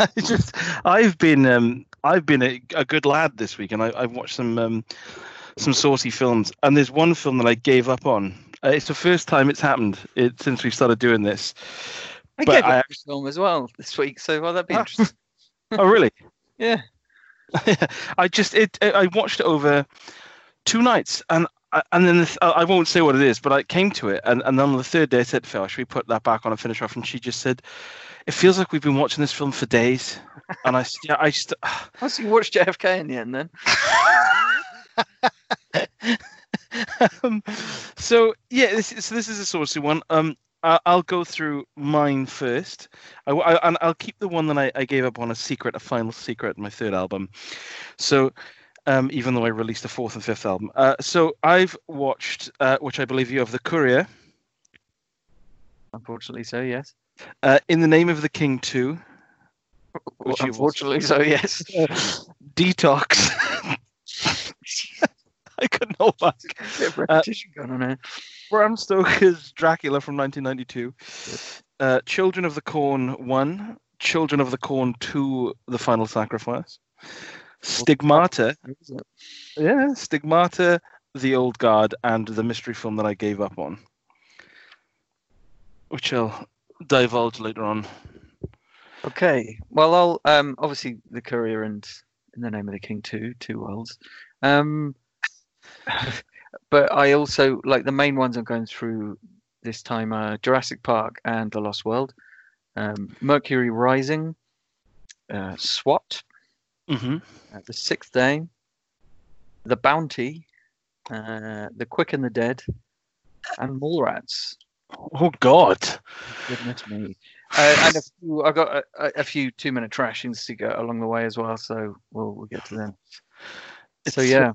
I just I've been um, I've been a, a, good lad this week, and I, have watched some um, some saucy films. And there's one film that I gave up on. Uh, it's the first time it's happened it, since we started doing this. I but gave I, up a film as well this week, so well that'd be interesting. oh really? yeah. I just it I watched it over two nights, and and then this, I won't say what it is, but I came to it, and, and then on the third day I said, "Phil, should we put that back on and finish off?" And she just said, "It feels like we've been watching this film for days." And I, yeah, I just. Oh, so you watched JFK in the end, then? um, so yeah, this is, so this is a saucy one. Um, I'll go through mine first, I, I, and I'll keep the one that I, I gave up on a secret, a final secret, my third album. So um, even though I released a fourth and fifth album. Uh, so I've watched, uh, which I believe you have, The Courier. Unfortunately, so yes. Uh, In the Name of the King 2. Well, unfortunately, so yes. D-Tox. I couldn't hold back. repetition going on here. Bram Stoker's Dracula from 1992. Uh, Children of the Corn 1. Children of the Corn 2, The Final Sacrifice. Stigmata. Yeah, Stigmata, The Old Guard, and the mystery film that I gave up on, which I'll divulge later on. Okay. Well, I'll um, obviously the Courier and In the Name of the King two, two worlds. Um, but I also like the main ones I'm going through this time are Jurassic Park and The Lost World, um, Mercury Rising, uh, SWAT, Mm-hmm. Uh, the Sixth Day, The Bounty, uh, The Quick and the Dead, and Mallrats. Oh God! Goodness me! Uh, and a few, I've got a, a few two-minute trashings to go along the way as well, so we'll we'll get to them. It's, so yeah,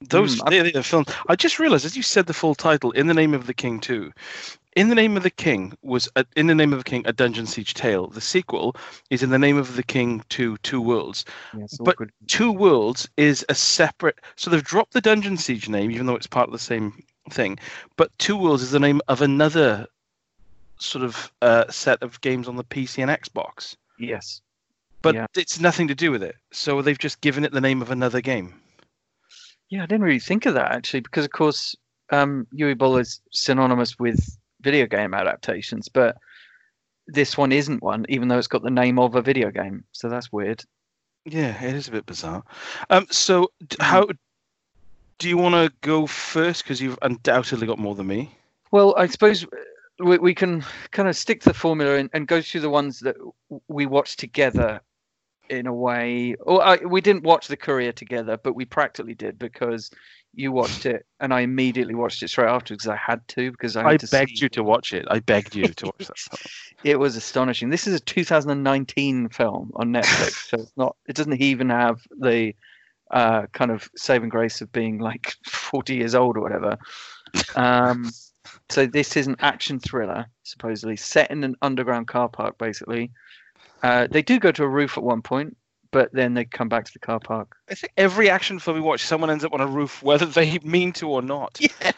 those mm, the films. I just realized as you said the full title, "In the Name of the King" too. In the Name of the King was a, In the Name of the King, a Dungeon Siege tale. The sequel is In the Name of the King to Two Worlds. Yes, but Two Worlds is a separate. So they've dropped the Dungeon Siege name, even though it's part of the same thing. But Two Worlds is the name of another sort of uh, set of games on the PC and Xbox. Yes. But yeah. it's nothing to do with it. So they've just given it the name of another game. Yeah, I didn't really think of that actually, because of course, um, Uwe Boll is synonymous with video game adaptations, but this one isn't one, even though it's got the name of a video game. So that's weird. Yeah, it is a bit bizarre. Um, so how do you want to go first? Because you've undoubtedly got more than me. Well, I suppose uh, we, we can kind of stick to the formula and, and go through the ones that we watched together in a way. Or I, we didn't watch the Courier together, but we practically did because you watched it, and I immediately watched it straight after because I had to because I, I begged you to watch it. I begged you to watch that. it was astonishing. This is a 2019 film on Netflix, so it's not. It doesn't even have the uh, kind of saving grace of being like 40 years old or whatever. Um, so this is an action thriller, supposedly set in an underground car park, basically. Uh, they do go to a roof at one point, but then they come back to the car park. I think every action film we watch, someone ends up on a roof, whether they mean to or not. Yeah,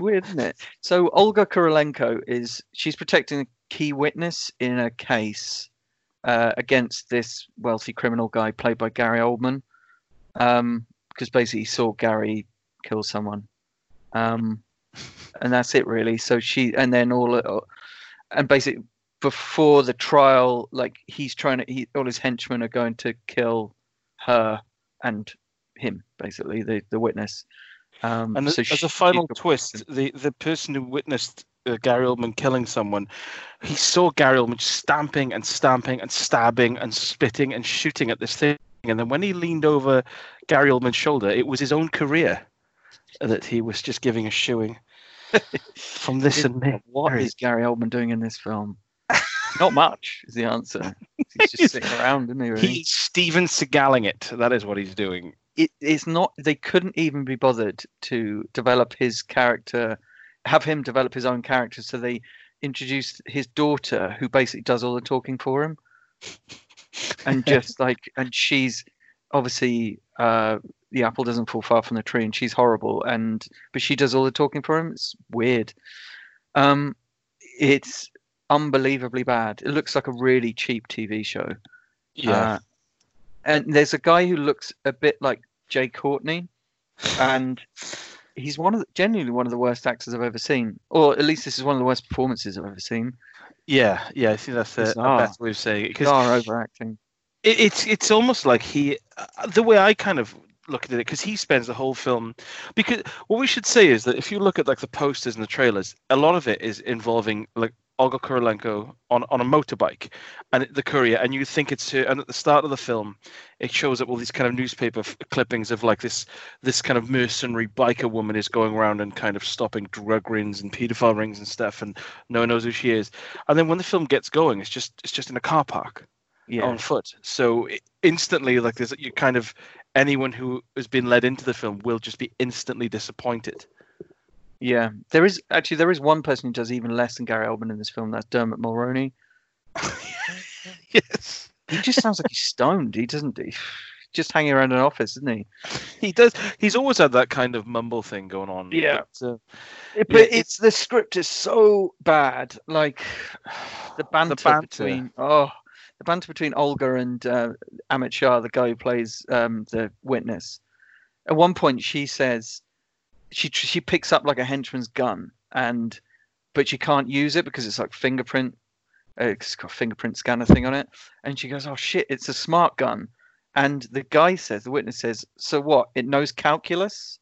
weird, isn't it? So Olga Kurylenko is she's protecting a key witness in a case uh, against this wealthy criminal guy played by Gary Oldman, because um, basically he saw Gary kill someone, um, and that's it really. So she and then all, and basically before the trial, like he's trying to, he, all his henchmen are going to kill her and him, basically the the witness. Um, and so as a final twist, the the person who witnessed uh, Gary Oldman killing someone, he saw Gary Oldman stamping and stamping and stabbing and spitting and shooting at this thing, and then when he leaned over Gary Oldman's shoulder, it was his own career that he was just giving a shoeing from this and that. What is Gary Oldman doing in this film? Not much is the answer. He's just sitting around, isn't he? Really? He's Steven Seagaling it. That is what he's doing. It, it's not. They couldn't even be bothered to develop his character, have him develop his own character. So they introduced his daughter, who basically does all the talking for him, and just like, and she's obviously uh, the apple doesn't fall far from the tree, and she's horrible, and but she does all the talking for him. It's weird. Um, it's unbelievably bad. It looks like a really cheap TV show. Yeah. Uh, and there's a guy who looks a bit like Jai Courtney, and he's one of the, genuinely one of the worst actors I've ever seen, or at least this is one of the worst performances I've ever seen. yeah, yeah. I think that's a, a Bizarre. better way of saying it Bizarre overacting. it, it's it's almost like he uh, the way I kind of look at it because he spends the whole film because what we should say is that if you look at like the posters and the trailers a lot of it is involving like Olga Kurylenko on, on a motorbike and the courier and you think it's her and at the start of the film it shows up all these kind of newspaper f- clippings of like this this kind of mercenary biker woman is going around and kind of stopping drug rings and pedophile rings and stuff and no one knows who she is and then when the film gets going it's just it's just in a car park Yeah. on foot. So i- instantly, like there's you kind of anyone who has been led into the film will just be instantly disappointed. Yeah, there is actually there is one person who does even less than Gary Oldman in this film. That's Dermot Mulroney. yes, He just sounds like he's stoned. He doesn't. He, just hanging around an office, isn't he? he does. He's always had that kind of mumble thing going on. Yeah. but, uh, But Yeah, it's the script is so bad. Like the banter, banter. between oh, the banter between Olga and uh, Amit Shah, the guy who plays um, the witness. At one point, she says she she picks up like a henchman's gun, and but she can't use it because it's like fingerprint. Uh, it's got a fingerprint scanner thing on it, and she goes, "Oh shit, it's a smart gun." And the guy says, the witness says, "So what? It knows calculus."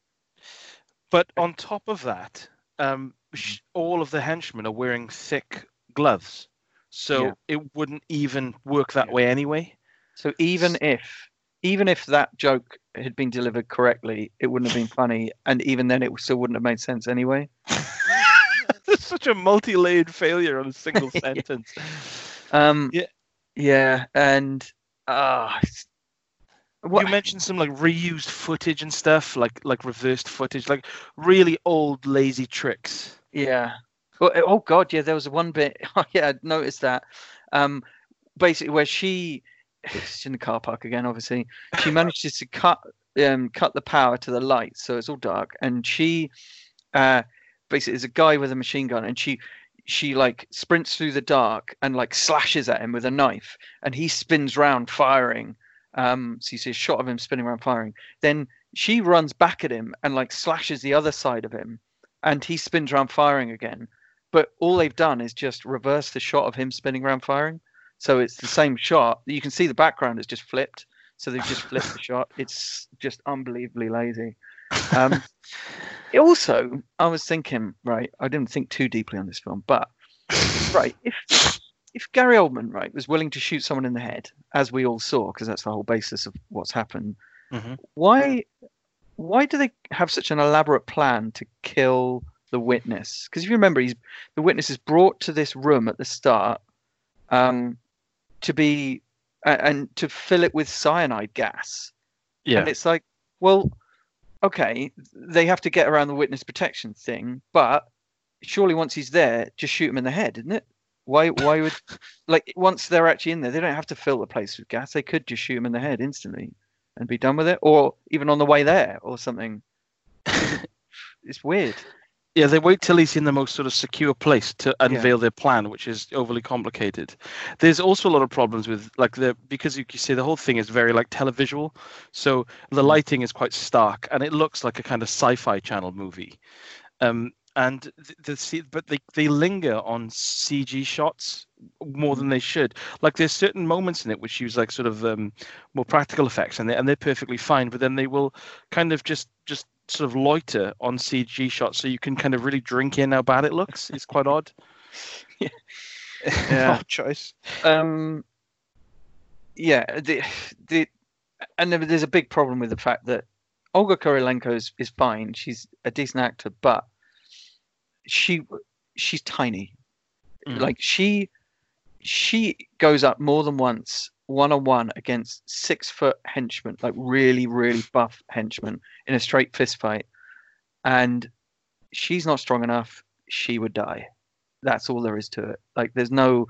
but on top of that, um, sh- all of the henchmen are wearing thick gloves, so Yeah. it wouldn't even work that Yeah. way anyway. So even if even if that joke had been delivered correctly, it wouldn't have been funny, and even then, it still wouldn't have made sense anyway. It's such a multi-layered failure on a single sentence. Um, Yeah. yeah, and ah, it's- what? You mentioned some like reused footage and stuff, like like reversed footage, like really old lazy tricks. Yeah. Well, oh God, yeah. There was one bit. Oh, yeah, I noticed that. Um, basically, where she, she's in the car park again. Obviously, she manages to cut um cut the power to the lights, so it's all dark. And she, uh, basically, is a guy with a machine gun, and she, she like sprints through the dark and like slashes at him with a knife, and he spins round firing. Um, so you see a shot of him spinning around firing. Then she runs back at him and like slashes the other side of him and he spins around firing again. But all they've done is just reverse the shot of him spinning around firing. So it's the same shot. You can see the background is just flipped. So they've just flipped the shot. It's just unbelievably lazy. Um, also, I was thinking, right, I didn't think too deeply on this film, but right, if if Gary Oldman, right, was willing to shoot someone in the head, as we all saw, because that's the whole basis of what's happened, Mhm. why why do they have such an elaborate plan to kill the witness? Because if you remember, he's the witness is brought to this room at the start um, to be and to fill it with cyanide gas, Yeah, and it's like, well, okay, they have to get around the witness protection thing, but surely once he's there, just shoot him in the head, isn't it? Why? Why would like once they're actually in there, they don't have to fill the place with gas. They could just shoot him in the head instantly and be done with it, or even on the way there or something. it's weird. Yeah. They wait till he's in the most sort of secure place to Yeah. unveil their plan, which is overly complicated. There's also a lot of problems with like the because you can see the whole thing is very like televisual, so the Mm. lighting is quite stark and it looks like a kind of sci-fi channel movie. Um, and the, the but they, they linger on CG shots more than they should. Like there's certain moments in it which use like sort of um, more practical effects, and they and they're perfectly fine. But then they will kind of just just sort of loiter on CG shots, so you can kind of really drink in how bad it looks. It's quite odd. Yeah. Yeah. Odd choice. Um, yeah, the the and there- there's a big problem with the fact that Olga Kurylenko is, is fine. She's a decent actor, but she she's tiny. Mhm. Like she she goes up more than once one on one against six foot henchmen, like really really buff henchmen in a straight fist fight, and she's not strong enough. She would die. That's all there is to it. Like there's no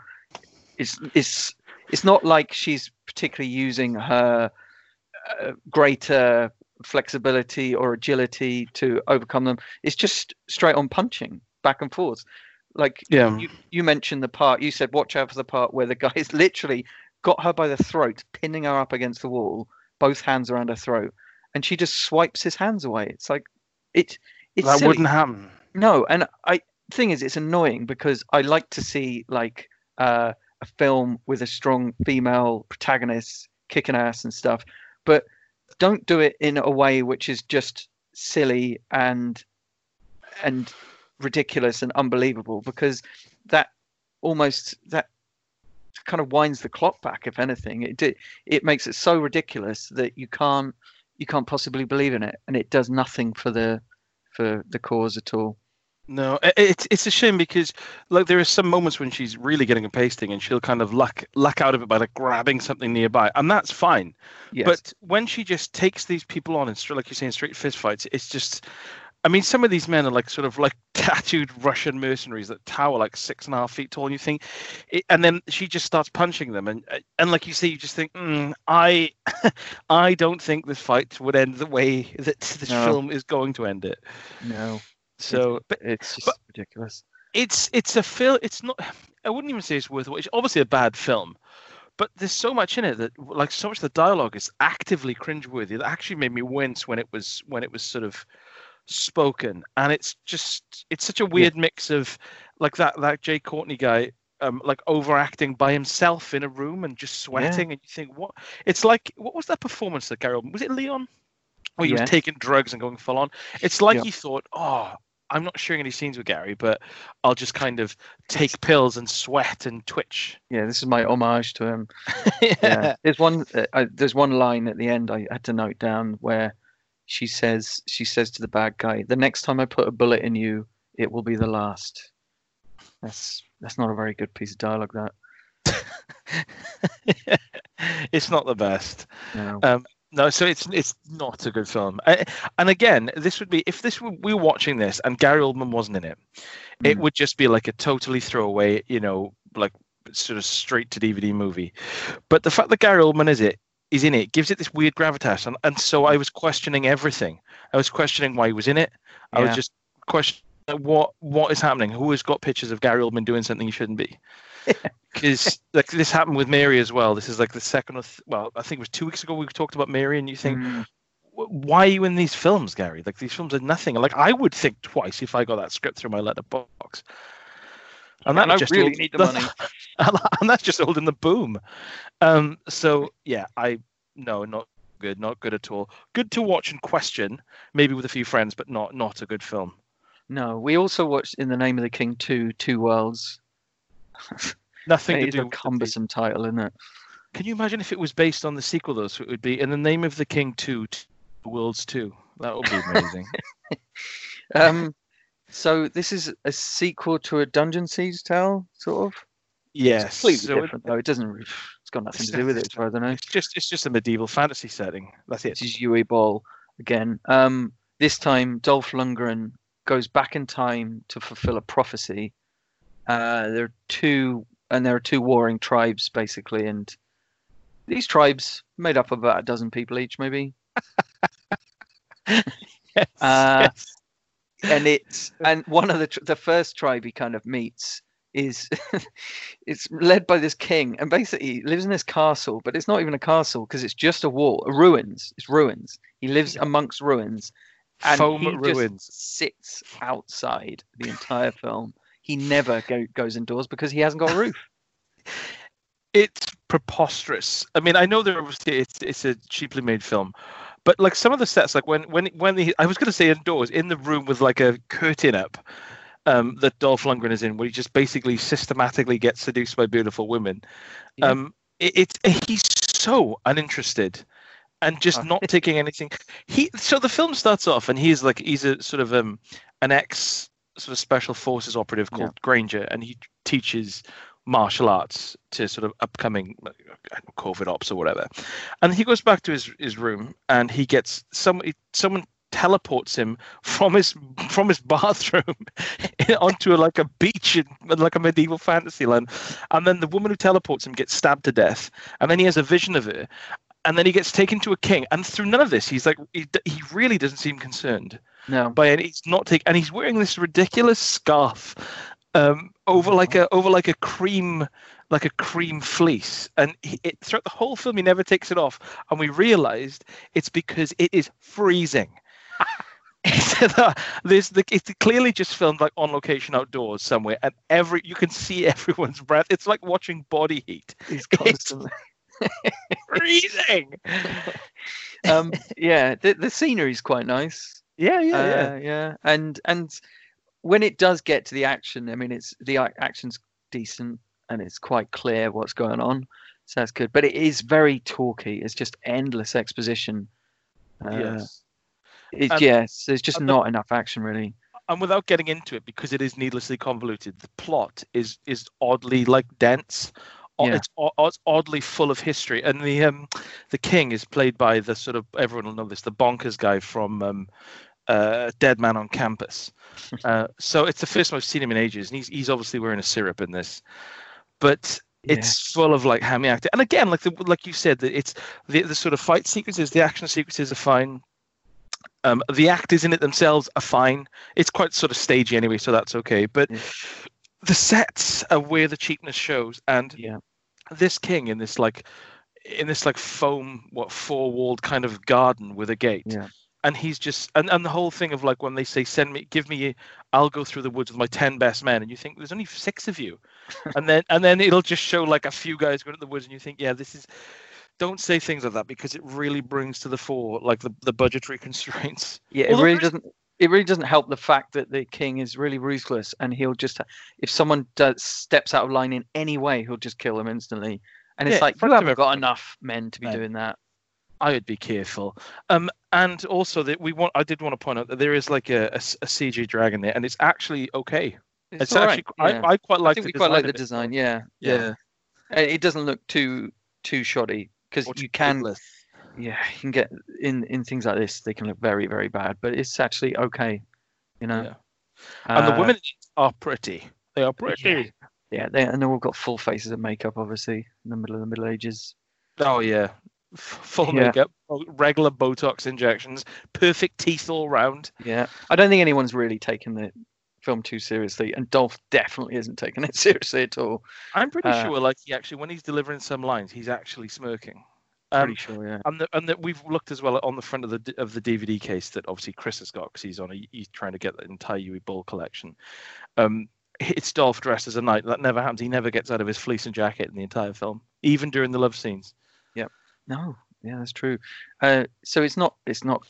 it's it's it's not like she's particularly using her uh, greater flexibility or agility to overcome them. It's just straight on punching back and forth. Like Yeah. you, you mentioned the part you said watch out for the part where the guy is literally got her by the throat, pinning her up against the wall, both hands around her throat, and she just swipes his hands away. It's like it. It's that silly. wouldn't happen. No, and I thing is, it's annoying because I like to see like uh, a film with a strong female protagonist kicking ass and stuff, but don't do it in a way which is just silly and and ridiculous and unbelievable because that almost that kind of winds the clock back if anything it di- it makes it so ridiculous that you can't you can't possibly believe in it and it does nothing for the for the cause at all No, it's it's a shame because like there are some moments when she's really getting a pasting and she'll kind of luck luck out of it by like grabbing something nearby, and that's fine. yes But when she just takes these people on and like you're saying, straight fist fights, it's just. I mean, some of these men are like sort of like tattooed Russian mercenaries that tower like six and a half feet tall, and you think, and then she just starts punching them, and and like you say, you just think, mm, I, I don't think this fight would end the way that this No. film is going to end it. no So, but it's just but- ridiculous it's it's a film. It's not. I wouldn't even say it's worth. It's obviously a bad film, but there's so much in it that, like, so much of the dialogue is actively cringeworthy. That actually made me wince when it was when it was sort of spoken, and it's just it's such a weird mix of like that that Jai Courtney guy. Um, like overacting by himself in a room and just sweating, and you think, what? It's like, what was that performance that Gary Oldman was it Leon? Where he Yeah. was taking drugs and going full on. It's like Yeah. he thought, oh, I'm not sharing any scenes with Gary, but I'll just kind of take pills and sweat and twitch. yeah this is my homage to him yeah there's one uh, I, there's one line at the end i had to note down where she says she says to the bad guy the next time i put a bullet in you it will be the last that's that's not a very good piece of dialogue that it's not the best. no. No, so it's it's not a good film. And again, this would be if this were, we were watching this and Gary Oldman wasn't in it, it Mm. would just be like a totally throwaway, you know, like sort of straight to DVD movie. But the fact that Gary Oldman is it is in it gives it this weird gravitas, and, and so I was questioning everything. I was questioning why he was in it. I was just questioning what what is happening. Who has got pictures of Gary Oldman doing something he shouldn't be? Because like this happened with Mary as well. This is like the second or th- well, I think it was two weeks ago we talked about Mary, and you think Mm. Why are you in these films, Gary? Like these films are nothing. Like I would think twice if I got that script through my letterbox. And And that I just really old- need the money. and that's just holding the boom. Um, so yeah, I no, not good, not good at all. Good to watch and question, maybe with a few friends, but not not a good film. no we also watched in the name of the king 2 two worlds Nothing to do. a with cumbersome title isn't it Can you imagine if it was based on the sequel though? So it would be in the name of the King Two, Two Worlds Two. That would be amazing. um so this is a sequel to a dungeon siege tale sort of yes, It's completely so it- different though. It doesn't. re- It's got nothing It's to do with it, just- as far as I know. it's just it's just a medieval fantasy setting. That's it. This is Uwe Boll again. Um, this time Dolph Lundgren goes back in time to fulfill a prophecy. Uh, there are two, and there are two warring tribes basically, and these tribes made up of about a dozen people each, maybe. Yes, Uh, yes. And it's and one of the tr- the first tribe he kind of meets is it's led by this king. And basically lives in this castle but it's not even a castle because it's just a wall ruins. It's ruins. He lives amongst ruins. And Foam he just sits outside the entire film. He never go, goes indoors because he hasn't got a roof. It's preposterous. I mean, I know there obviously it's it's a cheaply made film, but like some of the sets, like when when when the I was going to say indoors in the room with like a curtain up. Um, that Dolph Lundgren is in, where he just basically systematically gets seduced by beautiful women. Yeah. Um, it, it's he's so uninterested and just Uh, not taking anything. He so the film starts off and he's like he's a sort of um an ex sort of special forces operative Yeah. called Granger, and he teaches martial arts to sort of upcoming like, I don't know, COVID ops or whatever. And he goes back to his, his room and he gets some someone teleports him from his from his bathroom onto a, like a beach in like a medieval fantasy land. And then the woman who teleports him gets stabbed to death. And then he has a vision of her. And then he gets taken to a king. And through none of this he's like he, he really doesn't seem concerned no. by any he's not taking and he's wearing this ridiculous scarf um over like a over like a cream like a cream fleece, and he, it, throughout the whole film he never takes it off, and we realised it's because it is freezing. There's the, it's clearly just filmed like on location outdoors somewhere, and every you can see everyone's breath. It's like watching body heat. He's constantly freezing. um, yeah, the the scenery is quite nice. Yeah, yeah, Uh, yeah. yeah, and and when it does get to the action, I mean, it's the action's decent and it's quite clear what's going on, so that's good. But it is very talky. It's just endless exposition. Uh, yes. It's And- yes, there's just and the- not enough action really. and without getting into it because it is needlessly convoluted the plot is is oddly like dense Yeah. it's, it's oddly full of history and the um the king is played by the sort of everyone will know this the bonkers guy from um uh dead man on campus uh so it's the first time i've seen him in ages and he's he's obviously wearing a syrup in this but it's full of like hammy acting and again like the like you said that it's the, the sort of fight sequences the action sequences are fine um, the actors in it themselves are fine. It's quite sort of stagey anyway, so that's okay. But Yeah. the sets are where the cheapness shows, and Yeah. this king in this like in this like foam what four walled kind of garden with a gate. Yeah. And he's just and, and the whole thing of like when they say send me give me I'll go through the woods with my ten best men and you think there's only six of you. and then and then it'll just show like a few guys going to the woods and you think, yeah, this is don't say things like that because it really brings to the fore like the, the budgetary constraints. Yeah, it really doesn't. It really doesn't help the fact that the king is really ruthless, and he'll just if someone does steps out of line in any way, he'll just kill them instantly. And it's Yeah, like you haven't got enough men to be No. doing that. I would be careful. Um, and also that we want. I did want to point out that there is like a CG dragon there, and it's actually okay. It's, all actually right, yeah. I, I quite I like. think the we quite like design the design. Yeah, Yeah, Uh, It doesn't look too too shoddy because you can. Yeah, you can get in in things like this. They can look very very bad, but it's actually okay. You know. Yeah. And the Uh, women are pretty. They are pretty. Yeah, they and they've all got full faces of makeup, obviously, in the middle of the Middle Ages. Oh yeah, full Yeah. makeup, regular Botox injections, perfect teeth all round. Yeah, I don't think anyone's really taken the film too seriously, and Dolph definitely isn't taking it seriously at all. I'm pretty Uh, sure, like he actually, when he's delivering some lines, he's actually smirking. Pretty Um, sure, yeah. and the, and that we've looked as well on the front of the of the DVD case that obviously Chris has got because he's on a, he's trying to get the entire Uwe Boll collection. Um, it's Dolph dressed as a knight. That never happens. He never gets out of his fleece and jacket in the entire film, even during the love scenes. No, yeah, that's true. Uh, so it's not it's not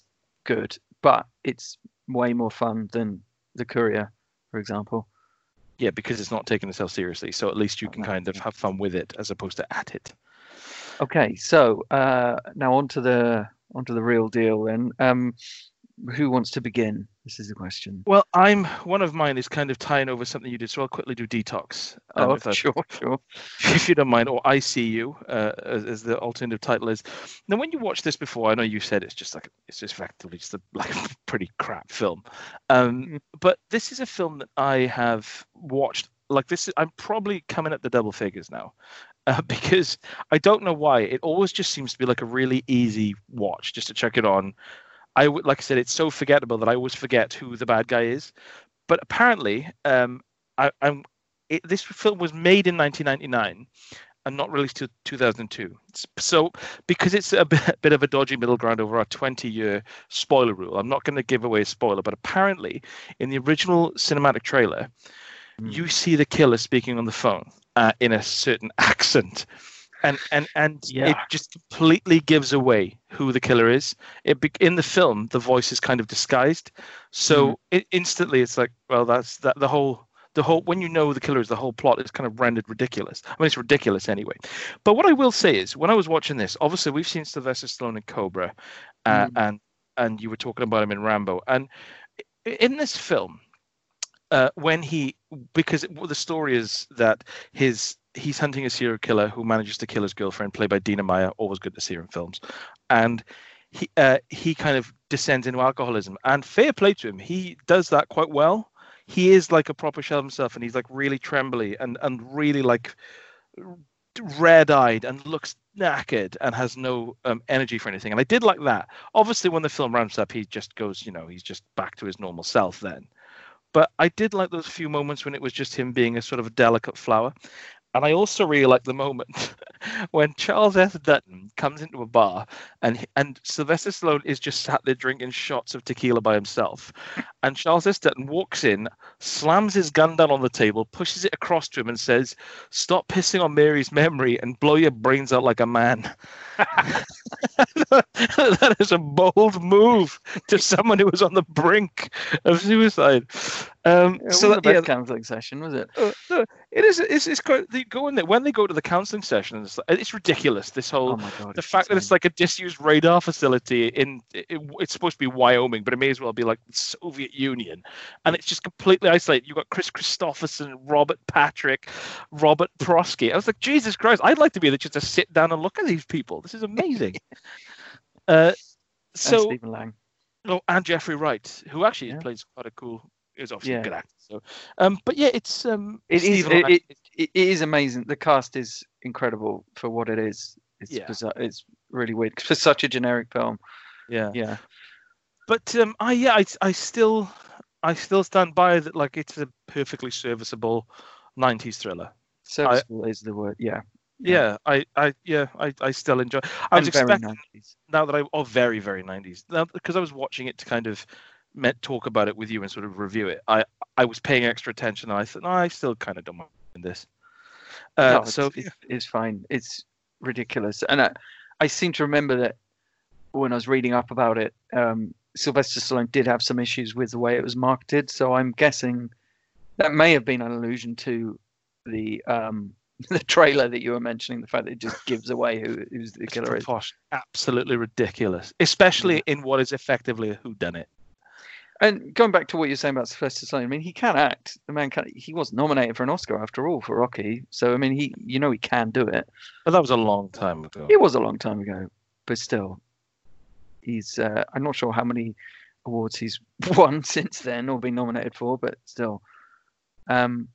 good, but it's way more fun than the Courier, for example. Yeah, because it's not taking itself seriously. So at least you can kind of have fun with it as opposed to at it. Okay, so uh, now on to the onto the real deal. Then, um, who wants to begin? This is the question. Well, I'm one of mine is kind of tying over something you did, so I'll quickly do D-Tox. um, Oh, if, that's- sure, sure. if you don't mind, or ICU, uh, as, as the alternative title is. Now, when you watched this before, I know you said it's just like it's just effectively just a like a pretty crap film, um, Mm. but this is a film that I have watched. Like this, is, I'm probably coming at the double figures now, uh, because I don't know why. It always just seems to be like a really easy watch, just to check it on. I would like I said, it's so forgettable that I always forget who the bad guy is. But apparently, um, I, I'm it, this film was made in 1999 and not released till 2002. So, because it's a bit, bit of a dodgy middle ground over our 20 year spoiler rule, I'm not going to give away a spoiler, but apparently, in the original cinematic trailer, Mm. you see the killer speaking on the phone uh, in a certain accent. And and and it just completely gives away who the killer is. It be, in the film, the voice is kind of disguised, so Mhm. it, instantly it's like, well, that's that the whole the whole when you know the killer is the whole plot is kind of rendered ridiculous. I mean, it's ridiculous anyway. But what I will say is, when I was watching this, obviously we've seen Sylvester Stallone in Cobra, uh, Mm. and and you were talking about him in Rambo, and in this film, uh, when he because it, well, the story is that his he's hunting a serial killer who manages to kill his girlfriend, played by Dina Meyer. Always good to see her in films, and he uh, he kind of descends into alcoholism. And fair play to him, he does that quite well. He is like a proper shell himself, and he's like really trembly and and really like red-eyed and looks knackered and has no um, energy for anything. And I did like that. Obviously, when the film ramps up, he just goes, you know, he's just back to his normal self then. But I did like those few moments when it was just him being a sort of a delicate flower. And I also really like the moment when Charles S. Dutton comes into a bar and and Sylvester Stallone is just sat there drinking shots of tequila by himself. And Charles S. Dutton walks in, slams his gun down on the table, pushes it across to him, and says, Stop pissing on Mary's memory and blow your brains out like a man. that is a bold move to someone who was on the brink of suicide. Um, Yeah, so that, the yeah, counselling session was it? uh, no, it is. It's, it's quite. They go in there when they go to the counselling session. It's, like- it's ridiculous. This whole Oh god! the fact that it's like a disused radar facility in it, it's supposed to be Wyoming, but it may as well be like the Soviet Union, and it's just completely isolated. You've got Kris Kristofferson, Robert Patrick, Robert Prosky. I was like, Jesus Christ, I'd like to be there just to sit down and look at these people. This is amazing. uh, and so Stephen Lang. Oh, and Jeffrey Wright, who actually Yeah. plays quite a cool. Is obviously a Yeah. good actor. So, um, but yeah, it's um, It is. It, it, it is amazing. The cast is incredible for what it is. It's Yeah. bizarre. It's really weird for such a generic film. yeah. Yeah. But um, I yeah, I, I still I still stand by that. Like it's a perfectly serviceable '90s thriller. Serviceable is the word. Yeah. Yeah, I, I yeah, I, I still enjoy. I was expecting 90s. now that I oh very very '90s now because I was watching it to kind of met talk about it with you and sort of review it. I I was paying extra attention. and I thought no, I still kind of don't mind this. Uh, No, so it's, it's fine. It's ridiculous, and I, I seem to remember that when I was reading up about it, um, Sylvester Stallone did have some issues with the way it was marketed. So I'm guessing that may have been an allusion to the um, the trailer that you were mentioning. The fact that it just gives away who who's the killer is. absolutely ridiculous, especially in what is effectively a whodunit. And going back to what you're saying about Sylvester Stallone, I mean, he can act. The man can. He was nominated for an Oscar after all for Rocky. So I mean, he, you know, he can do it. But that was a long time ago. It was a long time ago, but still, he's. Uh, I'm not sure how many awards he's won since then or been nominated for, but still. Um,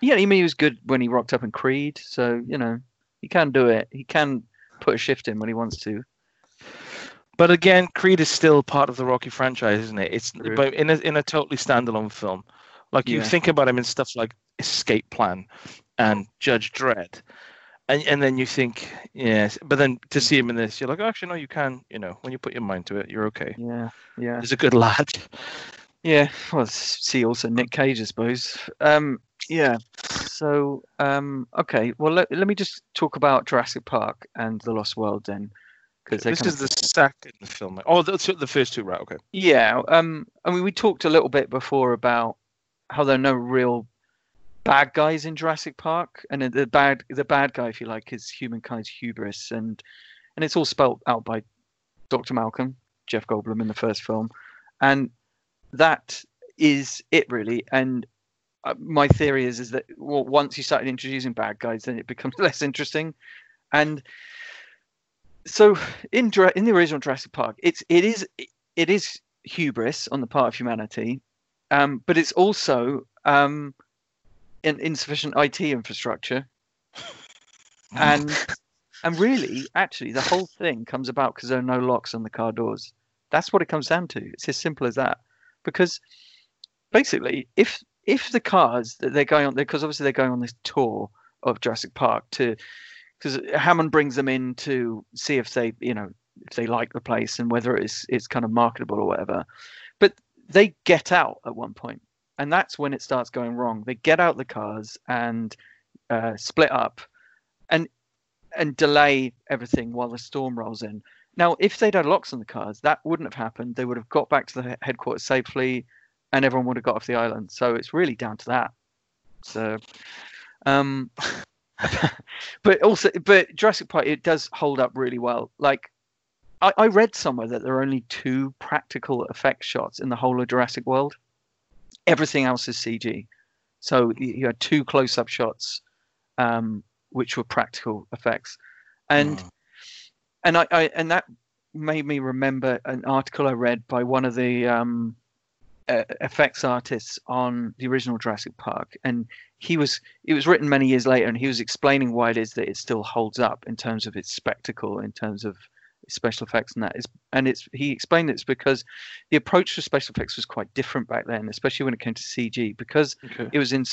yeah, I mean, he was good when he rocked up in Creed. So you know, he can do it. He can put a shift in when he wants to. But again, Creed is still part of the Rocky franchise, isn't it? It's True. but in a in a totally standalone film. Like you Yeah. think about him in stuff like Escape Plan and Judge Dredd. And and then you think, yes, but then to see him in this, you're like, oh, actually no, you can, you know, when you put your mind to it, you're okay. Yeah, yeah. He's a good lad. Yeah, well, see also Nick Cage, I suppose. Um, yeah. So, um, okay. Well, let, let me just talk about Jurassic Park and The Lost World then, because This is the second film. Oh, the, the first two, right? Okay. yeah. Um, I mean, we talked a little bit before about how there are no real bad guys in Jurassic Park, and the bad the bad guy, if you like, is humankind's hubris, and and it's all spelt out by Dr. Malcolm, Jeff Goldblum in the first film, and that is it really. And uh, my theory is is that well, once you started introducing bad guys, then it becomes less interesting, and so in in the original Jurassic Park, it's it is it is hubris on the part of humanity, um, but it's also um, in, insufficient IT infrastructure, and and really, actually, the whole thing comes about because there are no locks on the car doors. That's what it comes down to. It's as simple as that. Because basically, if if the cars that they're going on, because obviously they're going on this tour of Jurassic Park to, because Hammond brings them in to see if they, you know, if they like the place and whether it's it's kind of marketable or whatever. But they get out at one point, and that's when it starts going wrong. They get out the cars and uh, split up, and and delay everything while the storm rolls in. Now, if they'd had locks on the cars, that wouldn't have happened. They would have got back to the headquarters safely, and everyone would have got off the island. So it's really down to that. So, um, but also, but Jurassic Park it does hold up really well. Like, I, I read somewhere that there are only two practical effect shots in the whole of Jurassic World. Everything else is CG. So you, had two close-up shots, um, which were practical effects, and Mm. and I, I and that made me remember an article I read by one of the um, uh, effects artists on the original Jurassic Park, and he was it was written many years later, and he was explaining why it is that it still holds up in terms of its spectacle, in terms of special effects and that is and it's he explained it's because the approach to special effects was quite different back then especially when it came to cg because Okay. it was in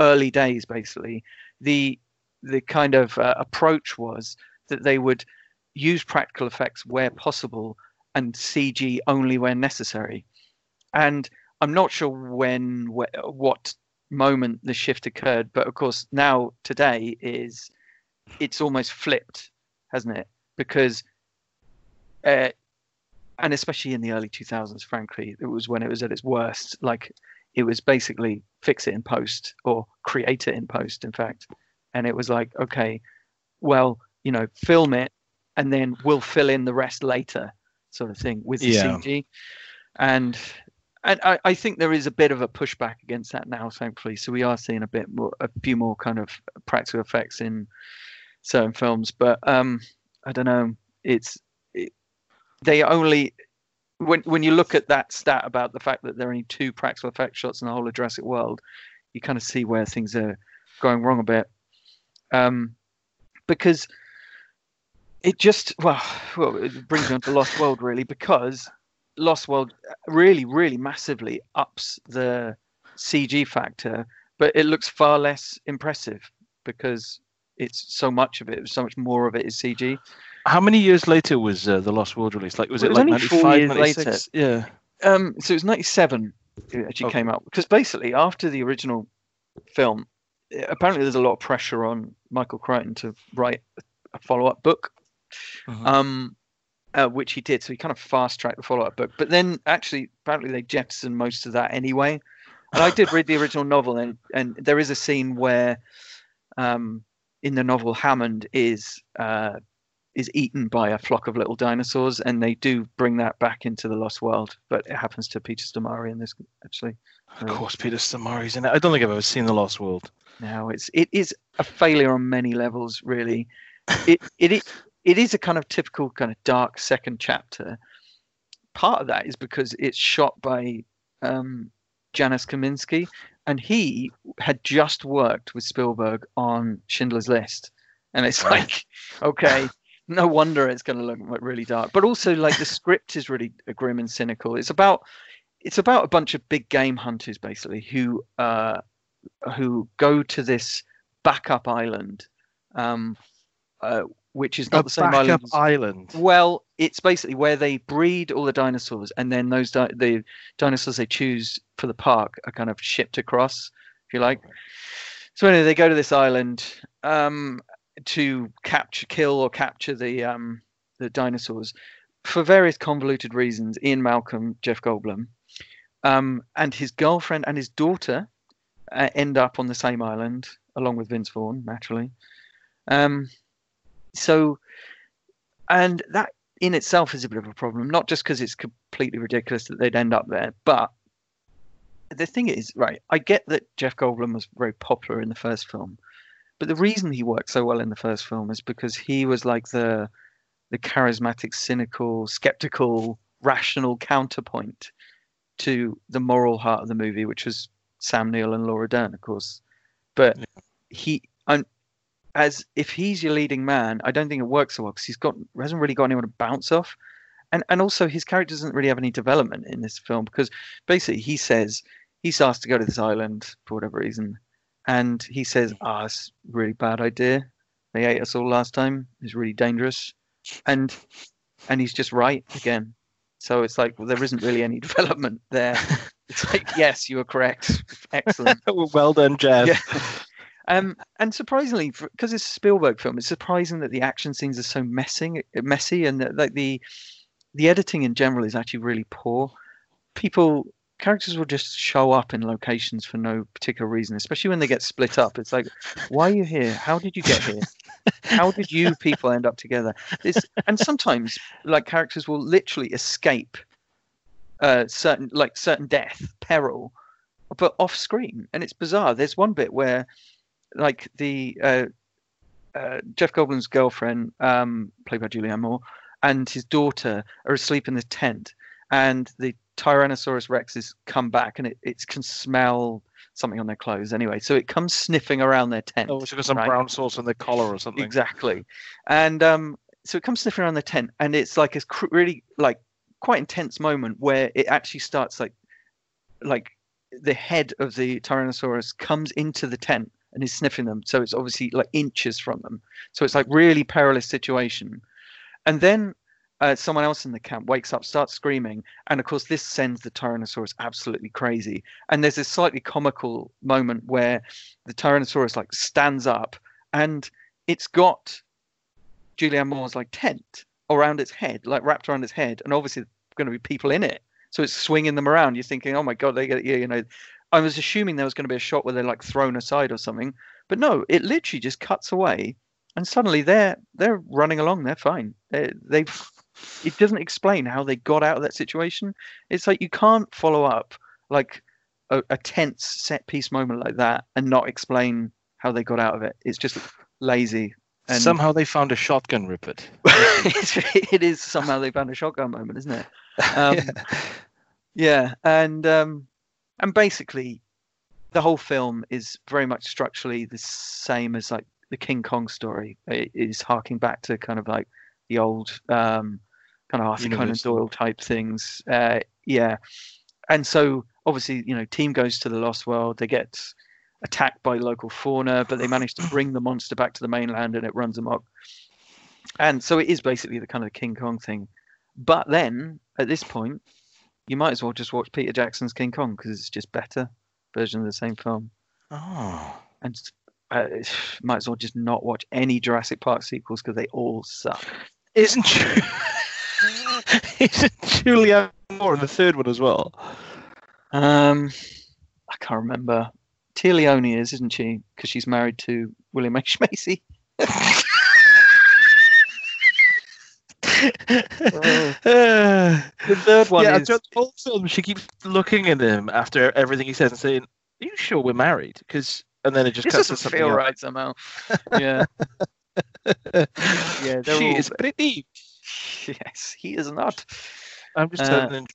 early days basically the the kind of uh, approach was that they would use practical effects where possible and CG only where necessary. And I'm not sure when, wh- what moment the shift occurred, but of course now today is it's almost flipped, hasn't it? Because, uh, and especially in the early 2000s, frankly, it was when it was at its worst. Like it was basically fix it in post or create it in post, in fact. And it was like, okay, well, you know, film it and then we'll fill in the rest later, sort of thing with the Yeah. CG. And and I, I think there is a bit of a pushback against that now, thankfully. So we are seeing a bit more, a few more kind of practical effects in certain films. But um, I don't know. It's it, they only when when you look at that stat about the fact that there are only two practical effect shots in the whole of Jurassic World, you kind of see where things are going wrong a bit. Um, because it just well, well, it brings me on to Lost World really because Lost World really, really massively ups the CG factor, but it looks far less impressive because it's so much of it, so much more of it is CG. How many years later was uh, the Lost World released? Like, was Well, it it was like only four 95, years 96? Yeah. Um, so it was '97 it actually Okay. came out because basically after the original film, eh, apparently there's a lot of pressure on Michael Crichton to write a- follow-up book, Mhm. um, uh, which he did. So he kind of fast-tracked the follow-up book, but then actually apparently they jettisoned most of that anyway. And I did read the original novel, and and there is a scene where, um, in the novel, Hammond is uh, is eaten by a flock of little dinosaurs, and they do bring that back into the Lost World. But it happens to Peter Stormare in this actually. Of course, Peter Stormare's in it. I don't think I've ever seen The Lost World. Now it's it is a failure on many levels. Really, it it it, it is a kind of typical kind of dark second chapter. Part of that is because it's shot by um, Janusz Kaminski, and he had just worked with Spielberg on Schindler's List, and it's like, okay, no wonder it's going to look really dark. But also, like the script is really grim and cynical. It's about it's about a bunch of big game hunters basically who uh, who go to this backup island, um, uh, which is not A the same island. as- island. well, it's basically where they breed all the dinosaurs, and then those di- the dinosaurs they choose for the park are kind of shipped across, if you like. So anyway, they go to this island um, to capture, kill, or capture the um, the dinosaurs for various convoluted reasons. Ian Malcolm, Jeff Goldblum, um, and his girlfriend and his daughter uh, end up on the same island along with Vince Vaughn, naturally. Um, so, and that in itself is a bit of a problem, not just because it's completely ridiculous that they'd end up there, but the thing is, right, I get that Jeff Goldblum was very popular in the first film, but the reason he worked so well in the first film is because he was like the the charismatic, cynical, skeptical, rational counterpoint to the moral heart of the movie, which was Sam Neill and Laura Dern, of course. But he, um, as if he's your leading man, I don't think it works so well because he's got hasn't really got anyone to bounce off, and and also his character doesn't really have any development in this film because basically he says he's asked to go to this island for whatever reason, and he says, "Ah, it's a really bad idea. They ate us all last time. It's really dangerous," and and he's just right again. So it's like well, there isn't really any development there. It's like, yes, you are correct. Excellent. well done, Jeff. Yeah. Um, and surprisingly, because it's a Spielberg film, it's surprising that the action scenes are so messing, messy, and that like the the editing in general is actually really poor. People, characters will just show up in locations for no particular reason, especially when they get split up. It's like, why are you here? How did you get here? How did you people end up together? This, and sometimes, like characters will literally escape uh, certain, like certain death, peril, but off screen, and it's bizarre. There's one bit where, like the uh, uh, Jeff Goldblum's girlfriend, um, played by Julianne Moore, and his daughter are asleep in the tent, and the Tyrannosaurus Rex has come back, and it, it can smell something on their clothes anyway. So it comes sniffing around their tent. Oh, it's got some right? brown sauce on their collar or something. Exactly. And um, so it comes sniffing around the tent, and it's like a cr- really like quite intense moment where it actually starts like like the head of the Tyrannosaurus comes into the tent and he's sniffing them. So it's obviously like inches from them. So it's like really perilous situation. And then uh, someone else in the camp wakes up, starts screaming, and of course this sends the Tyrannosaurus absolutely crazy. And there's this slightly comical moment where the Tyrannosaurus like stands up, and it's got Julianne Moore's like tent around its head, like wrapped around its head, and obviously going to be people in it. So it's swinging them around. You're thinking, oh my god, they get you know. I was assuming there was going to be a shot where they're like thrown aside or something, but no, it literally just cuts away, and suddenly they're they're running along. They're fine. They, they've it doesn't explain how they got out of that situation. It's like you can't follow up like a, a tense set piece moment like that and not explain how they got out of it. It's just lazy. And Somehow they found a shotgun, Rupert. it is somehow they found a shotgun moment, isn't it? Um, Yeah. yeah, and um, and basically, the whole film is very much structurally the same as like the King Kong story. It is harking back to kind of like the old um, kind of Arthur Conan Doyle type things. Uh, yeah, and so obviously, you know, team goes to the Lost World. They get attacked by local fauna, but they manage to bring the monster back to the mainland, and it runs amok. And so it is basically the kind of King Kong thing. But then at this point, you might as well just watch Peter Jackson's King Kong because it's just better version of the same film. Oh. And uh, might as well just not watch any Jurassic Park sequels because they all suck. Isn't Ju- Isn't Julia Moore in the third one as well? Um, I can't remember. Téa Leoni is, isn't she? Because she's married to William H Macy. Uh, The third one yeah, is throughout the whole film, she keeps looking at him after everything he says and saying, "Are you sure we're married?" Because and then it just this cuts to doesn't something feel else. right somehow. Yeah, Yeah, she all- is pretty. yes, he is not. I'm just Uh, telling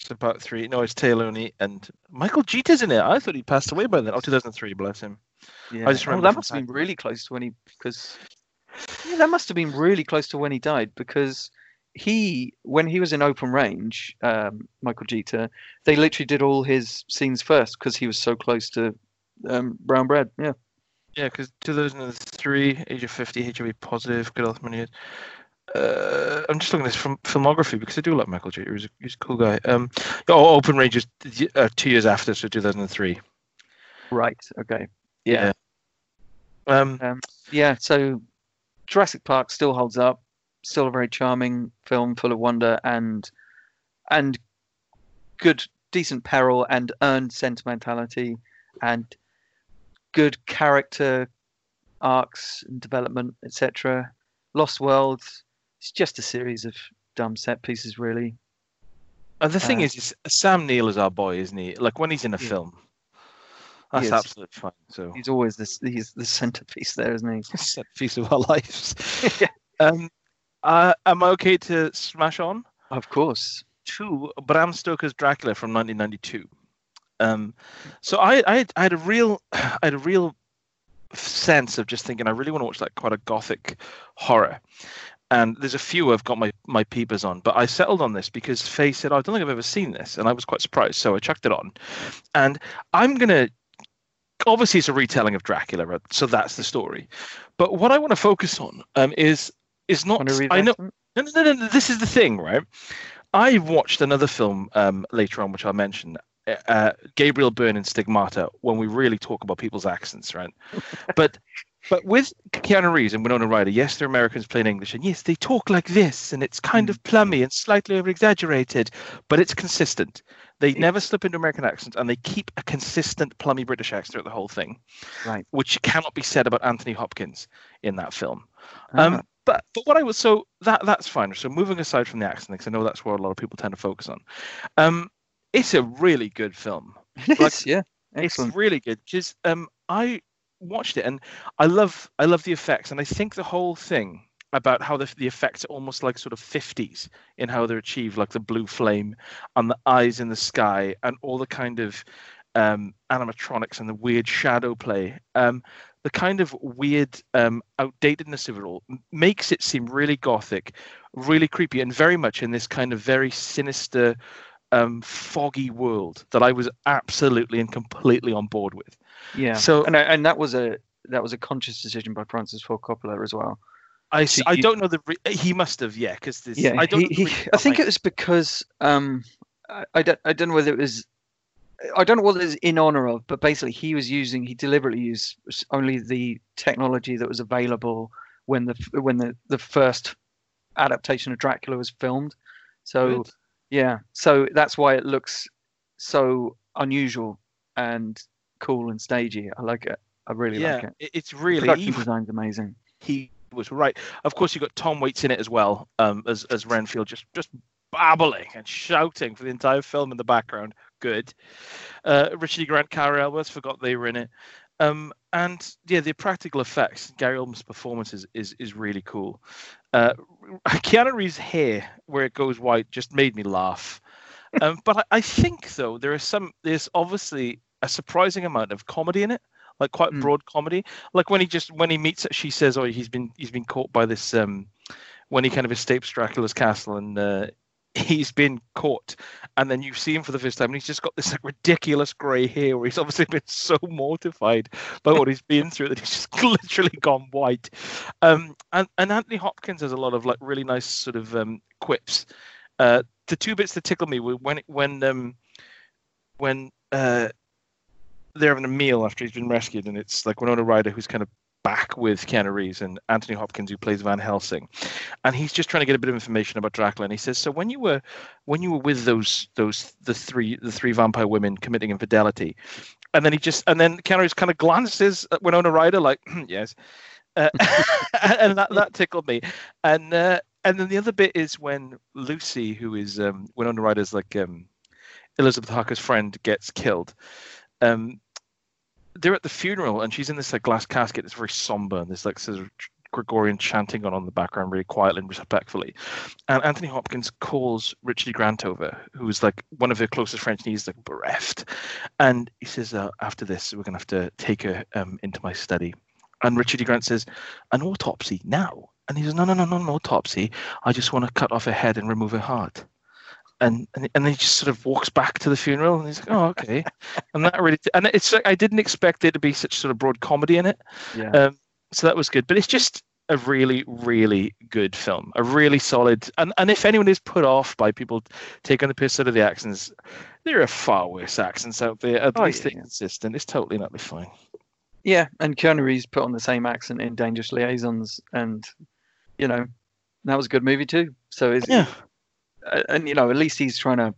it's about three. No, it's Taylor and Michael Jeter's in it. I thought he passed away by then. Oh, 2003, bless him. Yeah. I just oh, remember that must have been really close to when he because yeah, that must have been really close to when he died because he when he was in open range, um, Michael Jeter, they literally did all his scenes first because he was so close to um, brown bread. Yeah. Yeah, because 2003, age of 50, HIV positive, good health, many years. Uh, I'm just looking at his film, filmography because I do like Michael Jeter. He's a, he's a cool guy. Um, oh, Open Range is uh, two years after, so 2003. Right. Okay. Yeah. Um, Yeah. So Jurassic Park still holds up. Still a very charming film, full of wonder and and good, decent peril and earned sentimentality and good character arcs and development, etc. Lost Worlds, It's just a series of dumb set pieces, really. and the thing uh, is, is, Sam Neill is our boy, isn't he? Like when he's in a Yeah. film, that's is. absolutely fine. So He's always this. He's the centerpiece there, isn't he? set piece of our lives. Yeah. Um, uh, am I okay to smash on? Of course. two Bram Stoker's Dracula from 1992. Um, so I, I, had, I had a real, I had a real sense of just thinking I really want to watch like quite a gothic horror. And there's a few I've got my my peepers on, but I settled on this because Faye said, oh, "I don't think I've ever seen this," and I was quite surprised, so I chucked it on. And I'm gonna, obviously, it's a retelling of Dracula, right? so that's the story. But what I want to focus on um, is is not. Want to read I know no, no, no, no. This is the thing, right? I watched another film um, later on, which I'll mention. Uh, Gabriel Byrne and Stigmata, when we really talk about people's accents, right? but but with Keanu Reeves and Winona Ryder, yes, they're Americans playing English, and yes, they talk like this, and it's kind of plummy and slightly over exaggerated, but it's consistent. They never slip into American accents, and they keep a consistent plummy British accent throughout the whole thing, Right. which cannot be said about Anthony Hopkins in that film. Ah. Um, but but what I was so that that's fine. So moving aside from the accent, because I know that's where a lot of people tend to focus on. Um, it's a really good film. It like- is, yeah. Excellent. It's really good because um, I watched it and I love I love the effects and I think the whole thing about how the the effects are almost like sort of 50s in how they're achieved, like the blue flame and the eyes in the sky and all the kind of um, animatronics and the weird shadow play. Um, the kind of weird um, outdatedness of it all makes it seem really gothic, really creepy, and very much in this kind of very sinister, um, foggy world that I was absolutely and completely on board with. Yeah. So and I- and that was a that was a conscious decision by Francis Ford Coppola as well. I, So I you- don't know the re- he must have yeah because this Yeah, I don't he, he, I think it was because um, I, I don't I don't know whether it was I don't know what it was in honor of, but basically he was using he deliberately used only the technology that was available when the when the the first adaptation of Dracula was filmed. So Good. yeah, so that's why it looks so unusual and cool and stagey. I like it. I really yeah like it. it- it's The really production even design's amazing. he was right. Of course, you got Tom Waits in it as well, um, as as Renfield, just just babbling and shouting for the entire film in the background. Good. Uh, Richard E. Grant, Cary Elwes, forgot they were in it. Um, and yeah, the practical effects, Gary Oldman's performance is is, is really cool. Uh, Keanu Reeves' hair, where it goes white, just made me laugh. Um, but I, I think though there is some there's obviously a surprising amount of comedy in it, like quite Mm. broad comedy. Like when he just when he meets she says oh he's been he's been caught by this um when he kind of escapes dracula's castle and uh he's been caught. And then you see him for the first time and he's just got this like ridiculous gray hair where he's obviously been so mortified by what he's been through that he's just literally gone white. Um and, and anthony hopkins has a lot of like really nice sort of um quips. Uh the two bits that tickle me were when when um when uh they're having a meal after he's been rescued, and it's like Winona Ryder who's kind of back with Keanu Reeves and Anthony Hopkins who plays Van Helsing, and he's just trying to get a bit of information about Dracula. And he says, "So when you were when you were with those those the three the three vampire women committing infidelity," and then he just and then Keanu Reeves kind of glances at Winona Ryder like, "Hmm, "Yes," uh, and that that tickled me. And uh, and then the other bit is when Lucy, who is um, Winona Ryder's like um, Elizabeth Harker's friend, gets killed um, they're at the funeral and she's in this like glass casket that's very somber and there's like sort of Gregorian chanting on on the background really quietly and respectfully. And Anthony Hopkins calls Richard. Grant over, who's like one of her closest friends, and he's like bereft. And he says, uh, after this, we're gonna have to take her um, into my study. And Richard E. Grant says, an autopsy now. And he says, no, no, no, no, no autopsy. I just want to cut off her head and remove her heart. And, and and then he just sort of walks back to the funeral and he's like, oh, okay. and that really, and it's like I didn't expect there to be such sort of broad comedy in it. Yeah. Um, so that was good. But it's just a really, really good film. A really solid. And and if anyone is put off by people taking the piss out of the accents, there are far worse accents out there. At Oh, least yeah, they're yeah. consistent. It's totally not the fine. Yeah, and Keanu Reeves put on the same accent in Dangerous Liaisons, and you know that was a good movie too. So is Yeah. Uh, and you know at least he's trying to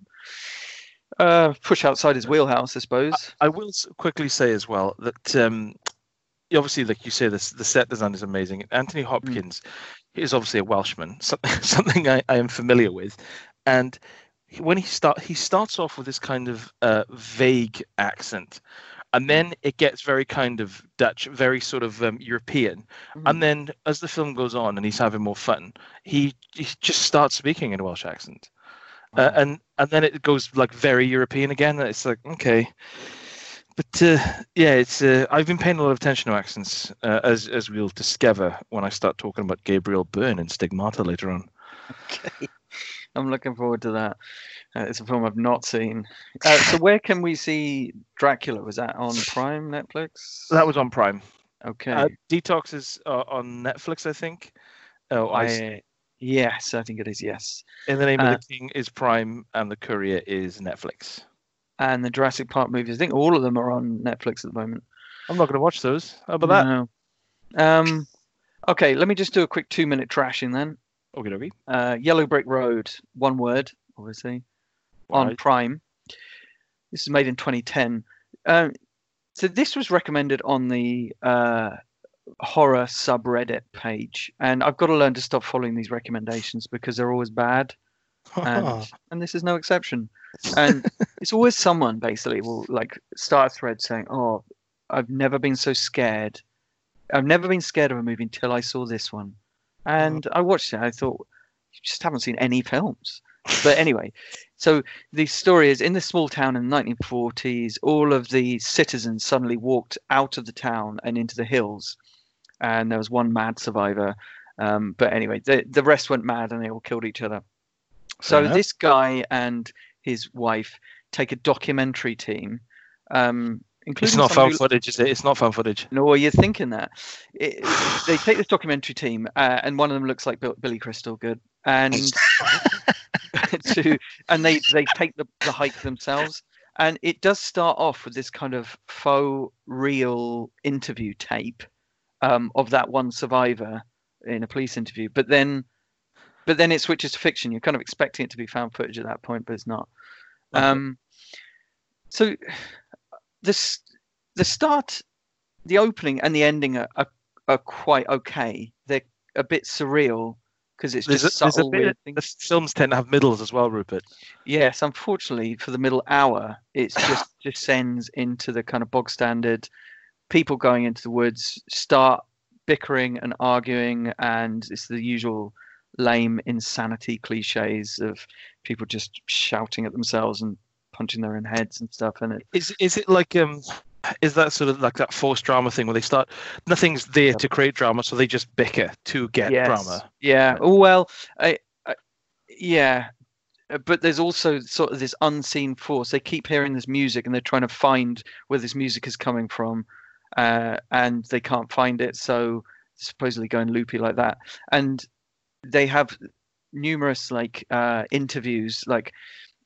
uh, push outside his wheelhouse, I suppose. I will quickly say as well that um, obviously, like you say, this the set design is amazing. Anthony Hopkins is obviously a Welshman, something, something I, I am familiar with, and when he start he starts off with this kind of uh, vague accent, and then it gets very kind of Dutch, very sort of um, European, Mhm. and then as the film goes on and he's having more fun, he he just starts speaking in a Welsh accent uh, and and then it goes like very European again. and It's like okay, but uh, yeah, it's uh, I've been paying a lot of attention to accents uh, as as we'll discover when I start talking about Gabriel Byrne and Stigmata later on. Okay. I'm looking forward to that. Uh, it's a film I've not seen. Uh, so where can we see Dracula? Was that on Prime, Netflix? That was on Prime. okay. Uh, D-Tox is uh, on Netflix, I think. Oh, I, I, yes, I think it is. Yes. in the name uh, of the King is Prime, and the Courier is Netflix. And the Jurassic Park movies. I think all of them are on Netflix at the moment. I'm not going to watch those. How about that? Um, okay, let me just do a quick two-minute trashing then. Okay, okay. Uh, Yellowbrickroad, one word, obviously, on Prime. This is made in 2010. Um, so this was recommended on the uh, horror subreddit page, and I've got to learn to stop following these recommendations because they're always bad, and and this is no exception. And it's always someone basically will like start a thread saying, "Oh, I've never been so scared. I've never been scared of a movie until I saw this one." And I watched it. I thought, you just haven't seen any films. But anyway, so the story is in this small town in the 1940s, all of the citizens suddenly walked out of the town and into the hills. And there was one mad survivor. Um, but anyway, the, the rest went mad and they all killed each other. So this guy and his wife take a documentary team um, It's not someone found who- footage, is it? It's not found footage. No, you're thinking that. It, they take this documentary team, uh, and one of them looks like Bill, Billy Crystal, good, and to and they they take the, the hike themselves, and it does start off with this kind of faux real interview tape um, of that one survivor in a police interview, but then but then it switches to fiction. You're kind of expecting it to be found footage at that point, but it's not. Okay. Um, so this the start, the opening and the ending are, are, are quite okay. They're a bit surreal because it's There's just a, subtle bit, weird things. the films tend to have middles as well, Rupert. Yes, unfortunately for the middle hour, it just descends into the kind of bog standard people going into the woods start bickering and arguing, and it's the usual lame insanity cliches of people just shouting at themselves and punching their own heads and stuff. And it, Is is it like um is that sort of like that forced drama thing where they start nothing's there to create drama, so they just bicker to get Yes. drama? Yeah. Oh well, I, I, yeah. Uh, But there's also sort of this unseen force. They keep hearing this music, and they're trying to find where this music is coming from, uh, and they can't find it. So supposedly going loopy like that, and they have numerous like uh, interviews, like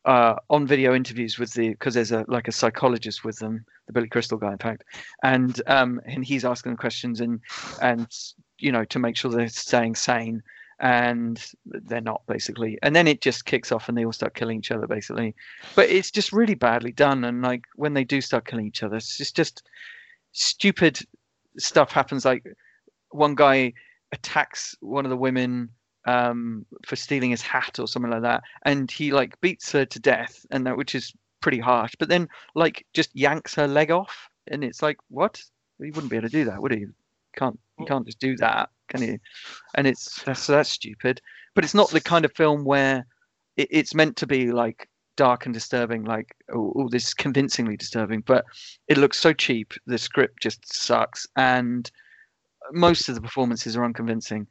uh, on video interviews with the because there's a like a psychologist with them, the Billy Crystal guy, in fact, and um, and he's asking them questions and and you know to make sure they're staying sane. And they're not basically. And then it just kicks off and they all start killing each other basically. But it's just really badly done. And like when they do start killing each other it's just just stupid stuff happens. Like one guy attacks one of the women um for stealing his hat or something like that. And he like beats her to death and that which is pretty harsh. But then like just yanks her leg off and it's like what? He wouldn't be able to do that would he? Can't you can't just do that can you? And it's that's that's stupid. But it's not the kind of film where it, it's meant to be like dark and disturbing like oh, oh this is convincingly disturbing but it looks so cheap the script just sucks and most of the performances are unconvincing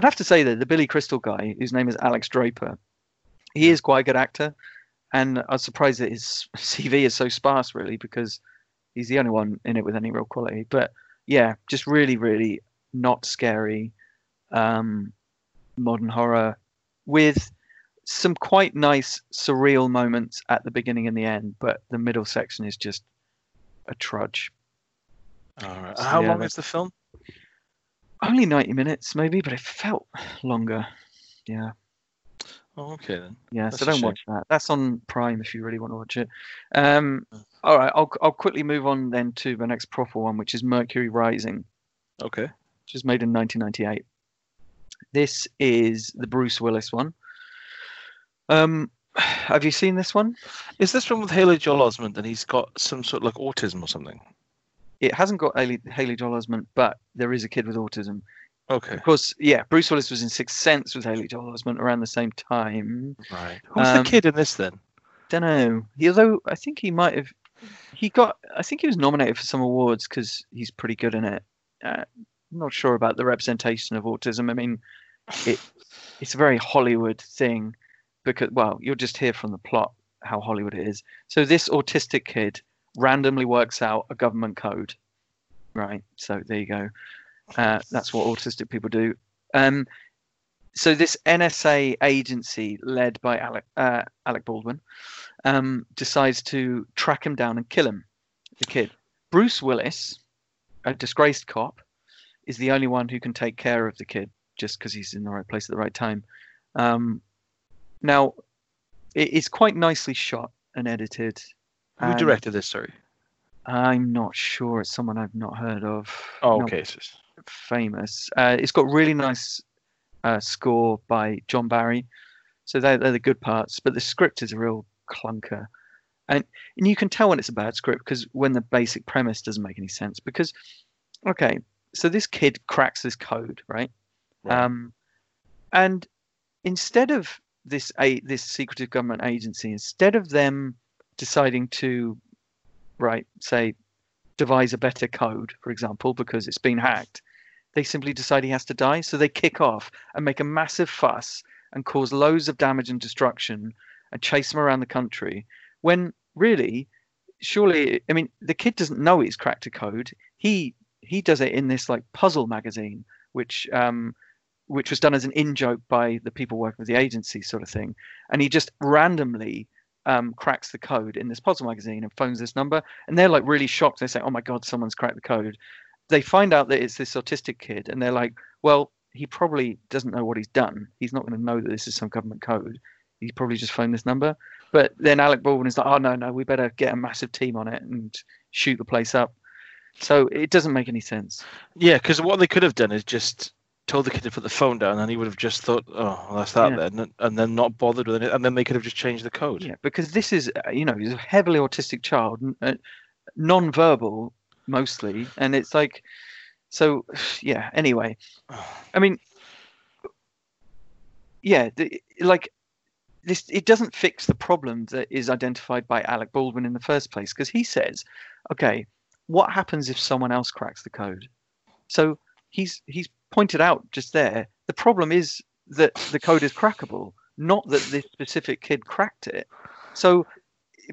i'd have to say that the billy crystal guy whose name is alex draper he is quite a good actor and i was surprised that his cv is so sparse really because he's the only one in it with any real quality but yeah just really really not scary um, modern horror with some quite nice surreal moments at the beginning and the end, but the middle section is just a trudge. All right. So, How yeah, long is the film? Only 90 minutes, maybe, but it felt longer. Yeah, Oh, okay then. yeah. That's so don't shame. watch that. That's on Prime if you really want to watch it. Um, all right, I'll I'll quickly move on then to the next proper one, which is Mercury Rising. Okay. which is made in 1998. This is the Bruce Willis one. Um, have you seen this one? Is this one with Haley Joel Osment and he's got some sort of like autism or something? It hasn't got Haley, Haley Joel Osment, but there is a kid with autism. Okay. Of course, yeah. Bruce Willis was in Sixth Sense with Haley Joel Osment around the same time. Right. Who's Um, the kid in this then? Don't know. He, although I think he might have, he got. I think he was nominated for some awards because he's pretty good in it. Uh, I'm not sure about the representation of autism. I mean, it it's a very Hollywood thing because well, you'll just hear from the plot how Hollywood it is. So this autistic kid randomly works out a government code, right? So there you go. Uh, that's what autistic people do. Um, so this NSA agency led by Alec uh, Alec Baldwin um, decides to track him down and kill him, the kid. Bruce Willis, a disgraced cop, is the only one who can take care of the kid just because he's in the right place at the right time. Um, now, it is quite nicely shot and edited. Who directed this? Sorry. I'm not sure. It's someone I've not heard of. Oh, okay. famous. Uh, it's got really nice uh, score by John Barry, so they're, they're the good parts. But the script is a real clunker, and and you can tell when it's a bad script because when the basic premise doesn't make any sense. Because, okay, so this kid cracks this code, right? Right. Um, and instead of this a this secretive government agency, instead of them deciding to, right, say, devise a better code, for example, because it's been hacked, they simply decide he has to die. So they kick off and make a massive fuss and cause loads of damage and destruction and chase him around the country. When really, surely, I mean, the kid doesn't know he's cracked a code. He he does it in this like puzzle magazine, which um, which was done as an in joke by the people working with the agency, sort of thing. And he just randomly um, cracks the code in this puzzle magazine and phones this number, and they're like really shocked. They say, "Oh my god, someone's cracked the code." They find out that it's this autistic kid, and they're like, "Well, he probably doesn't know what he's done. He's not going to know that this is some government code. He probably just phoned this number." But then Alec Baldwin is like, "Oh no, no, we better get a massive team on it and shoot the place up." So it doesn't make any sense. Yeah, because what they could have done is just told the kid to put the phone down, and he would have just thought, "Oh, well, that's that Yeah. then," and then not bothered with it, and then they could have just changed the code. Yeah, because this is, uh, you know, he's a heavily autistic child, uh, non-verbal mostly, and it's like, so, yeah. Anyway, I mean, yeah, the, like this, it doesn't fix the problem that is identified by Alec Baldwin in the first place, because he says, okay, what happens if someone else cracks the code? So he's he's pointed out just there, the problem is that the code is crackable, not that this specific kid cracked it. So,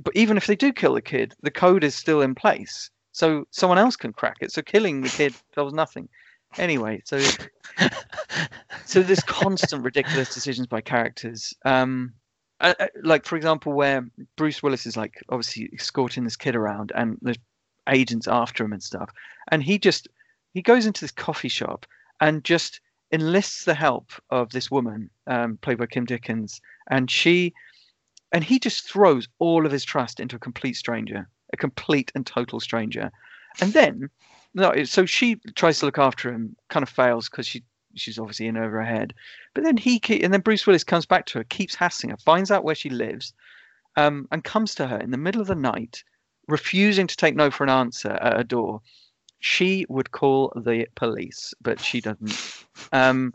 but even if they do kill the kid, the code is still in place. So someone else can crack it. So killing the kid does nothing. Anyway, so so there's constant ridiculous decisions by characters. Um, uh, uh, like for example, where Bruce Willis is like obviously escorting this kid around, and the agents after him and stuff, and he just he goes into this coffee shop and just enlists the help of this woman, um, played by Kim Dickens, and she and he just throws all of his trust into a complete stranger, a complete and total stranger, and then no, so she tries to look after him, kind of fails because she she's obviously in over her head, but then he and then Bruce Willis comes back to her, keeps hassling her, finds out where she lives, um, and comes to her in the middle of the night, refusing to take no for an answer at her door. She would call the police, but she doesn't. Um,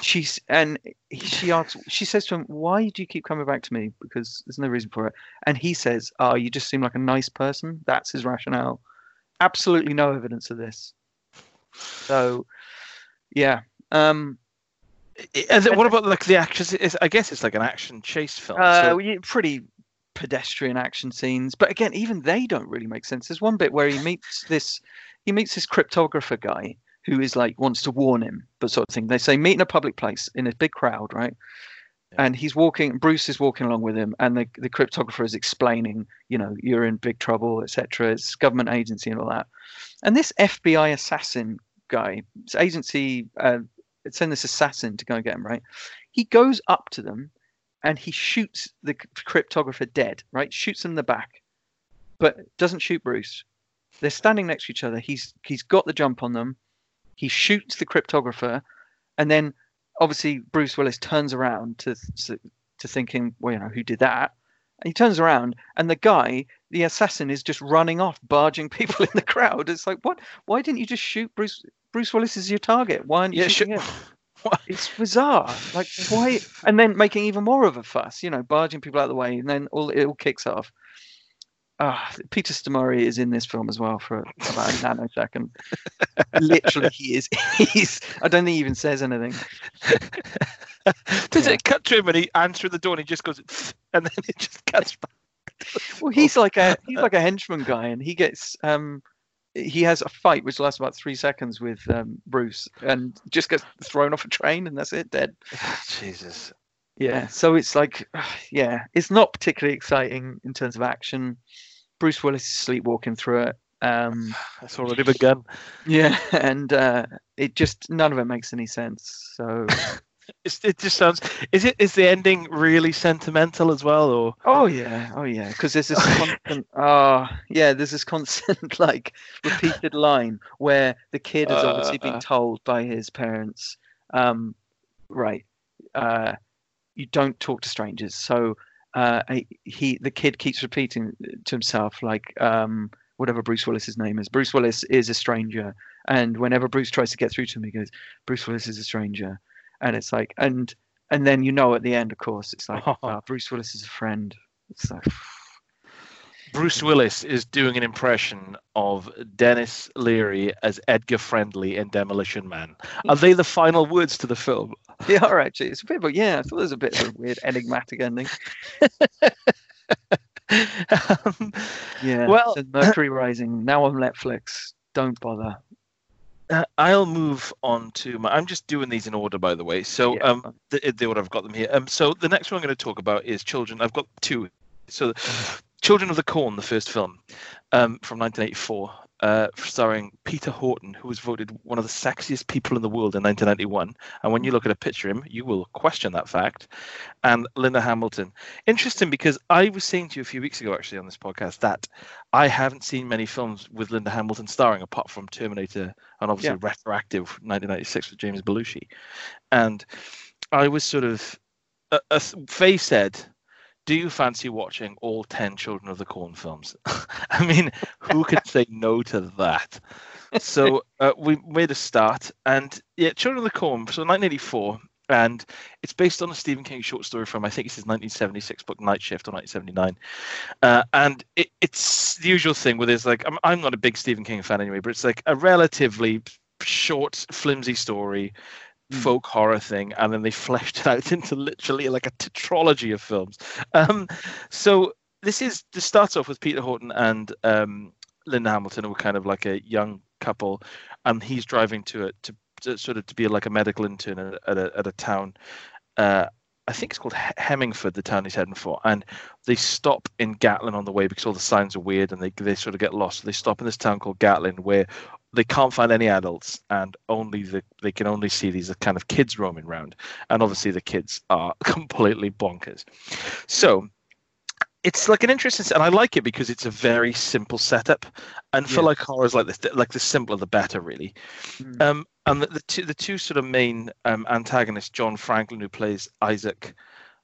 she's and he- she asks she says to him why do you keep coming back to me because there's no reason for it and he says oh you just seem like a nice person that's his rationale absolutely no evidence of this so yeah um And what about like the actions? It's, I guess it's like an action chase film. uh, so- pretty pedestrian action scenes but again even they don't really make sense there's one bit where he meets this he meets this cryptographer guy who is like wants to warn him but sort of thing. They say meet in a public place in a big crowd right? And he's walking bruce is walking along with him and the, the cryptographer is explaining you know you're in big trouble etc it's government agency and all that. And this fbi assassin guy this agency uh, send this assassin to go and get him right? He goes up to them and he shoots the cryptographer dead right? Shoots him in the back but doesn't shoot bruce they're standing next to each other he's he's got the jump on them he shoots the cryptographer and then obviously Bruce Willis turns around to to, to thinking, well, you know, who did that? And he turns around, and the guy, the assassin, is just running off, barging people in the crowd. It's like, what? Why didn't you just shoot Bruce? Bruce Willis is your target. Why aren't you yeah, shooting sure. him? It's bizarre. Like why? And then making even more of a fuss. You know, barging people out of the way, and then all it all kicks off. Ah, Peter Stormare is in this film as well for about a nanosecond. Literally, he is. He's. I don't think he even says anything. Does Yeah. it cut to him and he answers the door and he just goes, and then it just cuts back? Well, he's like a he's like a henchman guy, and he gets um he has a fight which lasts about three seconds with um, Bruce, and just gets thrown off a train, and that's it, dead. Jesus. Yeah, so it's like, yeah, it's not particularly exciting in terms of action. Bruce Willis is sleepwalking through it. Um, That's already begun. yeah, and uh, it just none of it makes any sense. So, It's, it just sounds. Is it? Is the ending really sentimental as well, or? oh yeah, oh yeah, because there's this constant, ah, yeah, there's this constant like repeated line where the kid has obviously been Uh. told by his parents, um, right, uh, you don't talk to strangers. So uh, he, the kid keeps repeating to himself like, um, whatever Bruce Willis's name is. Bruce Willis is a stranger, and whenever Bruce tries to get through to him, he goes, "Bruce Willis is a stranger," and it's like, and and then you know at the end, of course, it's like, "Ah, Bruce Willis is a friend. It's like, Bruce Willis is doing an impression of Denis Leary as Edgar Friendly in Demolition Man. Are they the final words to the film? they are actually. It's a bit, but yeah, I thought it was a bit of a weird enigmatic ending. um, Yeah. Well- Mercury Rising now on Netflix. Don't bother. Uh, I'll move on to my. I'm just doing these in order, by the way. So, Yeah. um, the, the order I've got them here. Um, so the next one I'm going to talk about is Children. I've got two. So, Children of the Corn, the first film, um, from 1984, uh, starring Peter Horton, who was voted one of the sexiest people in the world in 1991. And when you look at a picture of him, you will question that fact. And Linda Hamilton. Interesting because I was saying to you a few weeks ago, actually, on this podcast, that I haven't seen many films with Linda Hamilton starring, apart from Terminator and obviously retroactive 1996 with James Belushi. And I was sort of, uh, uh, Faye said, "Do you fancy watching all ten Children of the Corn films?" I mean, who could say no to that? So uh, we made a start, and yeah, Children of the Corn. So 1984. And it's based on a Stephen King short story from I think it's his 1976 book Night Shift or 1979, uh, and it, it's the usual thing where there's like I'm, I'm not a big Stephen King fan anyway, but it's like a relatively short, flimsy story. Folk horror thing, and then they fleshed it out into literally like a tetralogy of films. Um, so this is this starts off with Peter Horton and um, Linda Hamilton, who are kind of like a young couple, and he's driving to it to, to sort of to be like a medical intern at, at a at a town. Uh, I think it's called He- Hemingford, the town he's heading for, and they stop in Gatlin on the way because all the signs are weird and they they sort of get lost. So they stop in this town called Gatlin where they can't find any adults and only the they can only see these kind of kids roaming around, and obviously the kids are completely bonkers. So it's like an interesting, and I like it because it's a very simple setup, and for Yeah. like horrors like this, like the simpler the better, really. Mm. Um, and the, the two the two sort of main um, antagonists, John Franklin, who plays Isaac,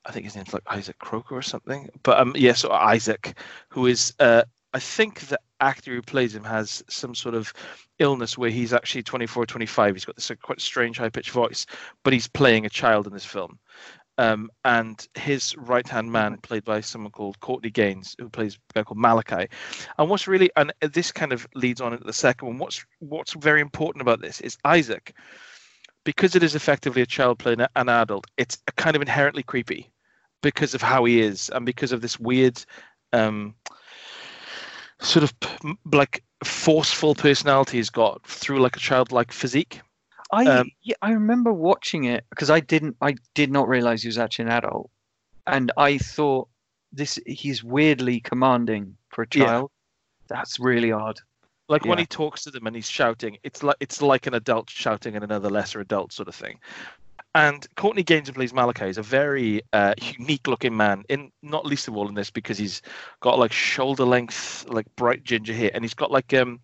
I think his name's like Isaac Croker or something. But um, yeah, so Isaac, who is uh, I think the actor who plays him has some sort of illness where he's actually 24, 25. He's got this uh, quite strange high pitched voice, but he's playing a child in this film. Um, and his right hand man, played by someone called Courtney Gaines, who plays a guy called Malachi. And what's really, and this kind of leads on into the second one. What's what's very important about this is Isaac, because it is effectively a child playing an adult. It's kind of inherently creepy because of how he is and because of this weird, um, sort of like forceful personality he's got through like a childlike physique. I Um, yeah, I remember watching it because I didn't I did not realize he was actually an adult, and I thought this he's weirdly commanding for a Yeah. child. That's really odd. Like when he talks to them and he's shouting, it's like it's like an adult shouting at another lesser adult sort of thing. And Courtney Gaines, who plays Malachi, is a very uh, unique-looking man. In not least of all in this because he's got like shoulder-length, like bright ginger hair, and he's got like um,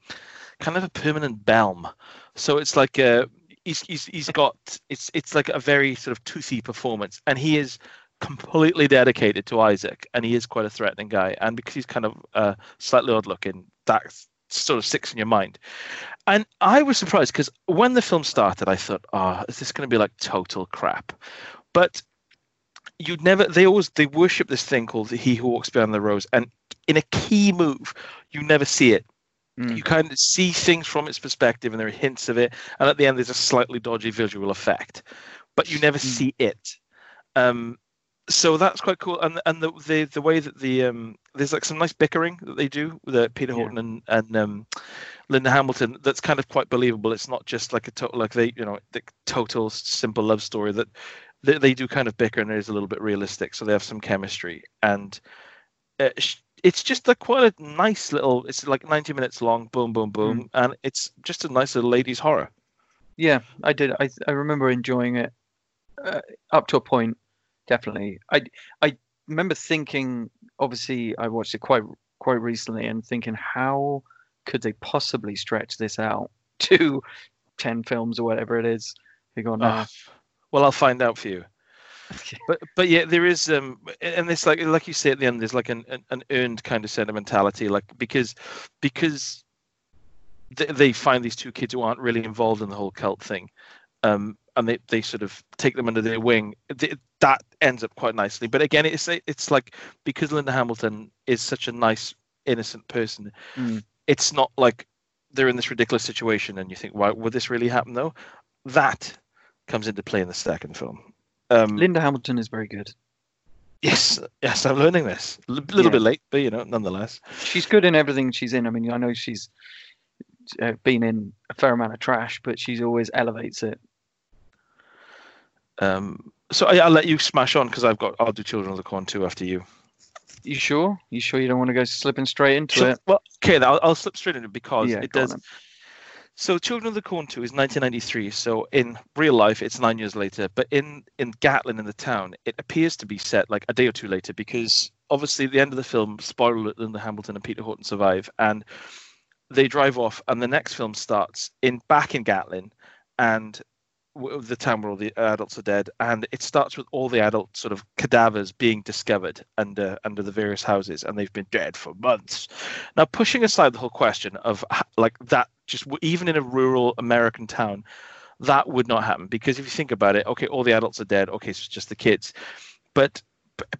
kind of a permanent belm. So it's like uh, he's he's he's got it's it's like a very sort of toothy performance, and he is completely dedicated to Isaac, and he is quite a threatening guy. And because he's kind of uh, slightly odd-looking, that sort of sticks in your mind. And I was surprised because when the film started, I thought, "Oh, is this going to be like total crap?" But you'd never. They always they worship this thing called "He Who Walks Beyond the Rows," and in a key move, you never see it. Mm. You kind of see things from its perspective, and there are hints of it. And at the end, there's a slightly dodgy visual effect, but you never Mm. see it. Um, so that's quite cool. And and the the, the way that the um, there's like some nice bickering that they do with uh, Peter Yeah. Horton and and um, Linda Hamilton. That's kind of quite believable. It's not just like a total like they you know the total simple love story that they, they do kind of bicker and it is a little bit realistic. So they have some chemistry and. Uh, it's just like quite a nice little. It's like 90 minutes long. Boom, boom, boom, and it's just a nice little ladies' horror. Yeah, I did. I I remember enjoying it uh, up to a point. Definitely. I I remember thinking. Obviously, I watched it quite quite recently and thinking, how could they possibly stretch this out to ten films or whatever it is? They go, nah. Ah, well, I'll find out for you. But but yeah, there is um, and it's like like you say at the end, there's like an an, an earned kind of sentimentality, like because because they, they find these two kids who aren't really involved in the whole cult thing, um, and they, they sort of take them under their wing. Th that ends up quite nicely. But again, it's it's like because Linda Hamilton is such a nice, innocent person, Mm. it's not like they're in this ridiculous situation, and you think, why would this really happen though? That comes into play in the second film. Um, Linda Hamilton is very good. Yes, yes, I'm learning this. A little Yeah. bit late, but you know, nonetheless. She's good in everything she's in. I mean, I know she's uh, been in a fair amount of trash, but she's always elevates it. Um, so I, I'll let you smash on because I've got. I'll do Children of the Corn too after you. You sure? You sure you don't want to go slipping straight into So- it? well, okay, I'll, I'll slip straight into it because Yeah, it does. So Children of the Corn 2 is 1993. So in real life, it's nine years later. But in in Gatlin, in the town, it appears to be set like a day or two later because obviously the end of the film, spoiler alert, Linda Hamilton and Peter Horton survive, and they drive off, and the next film starts in back in Gatlin, and the town where all the adults are dead, and it starts with all the adult sort of cadavers being discovered under under the various houses, and they've been dead for months. Now, pushing aside the whole question of like that, just even in a rural American town, that would not happen because if you think about it, okay, all the adults are dead. Okay, so it's just the kids, but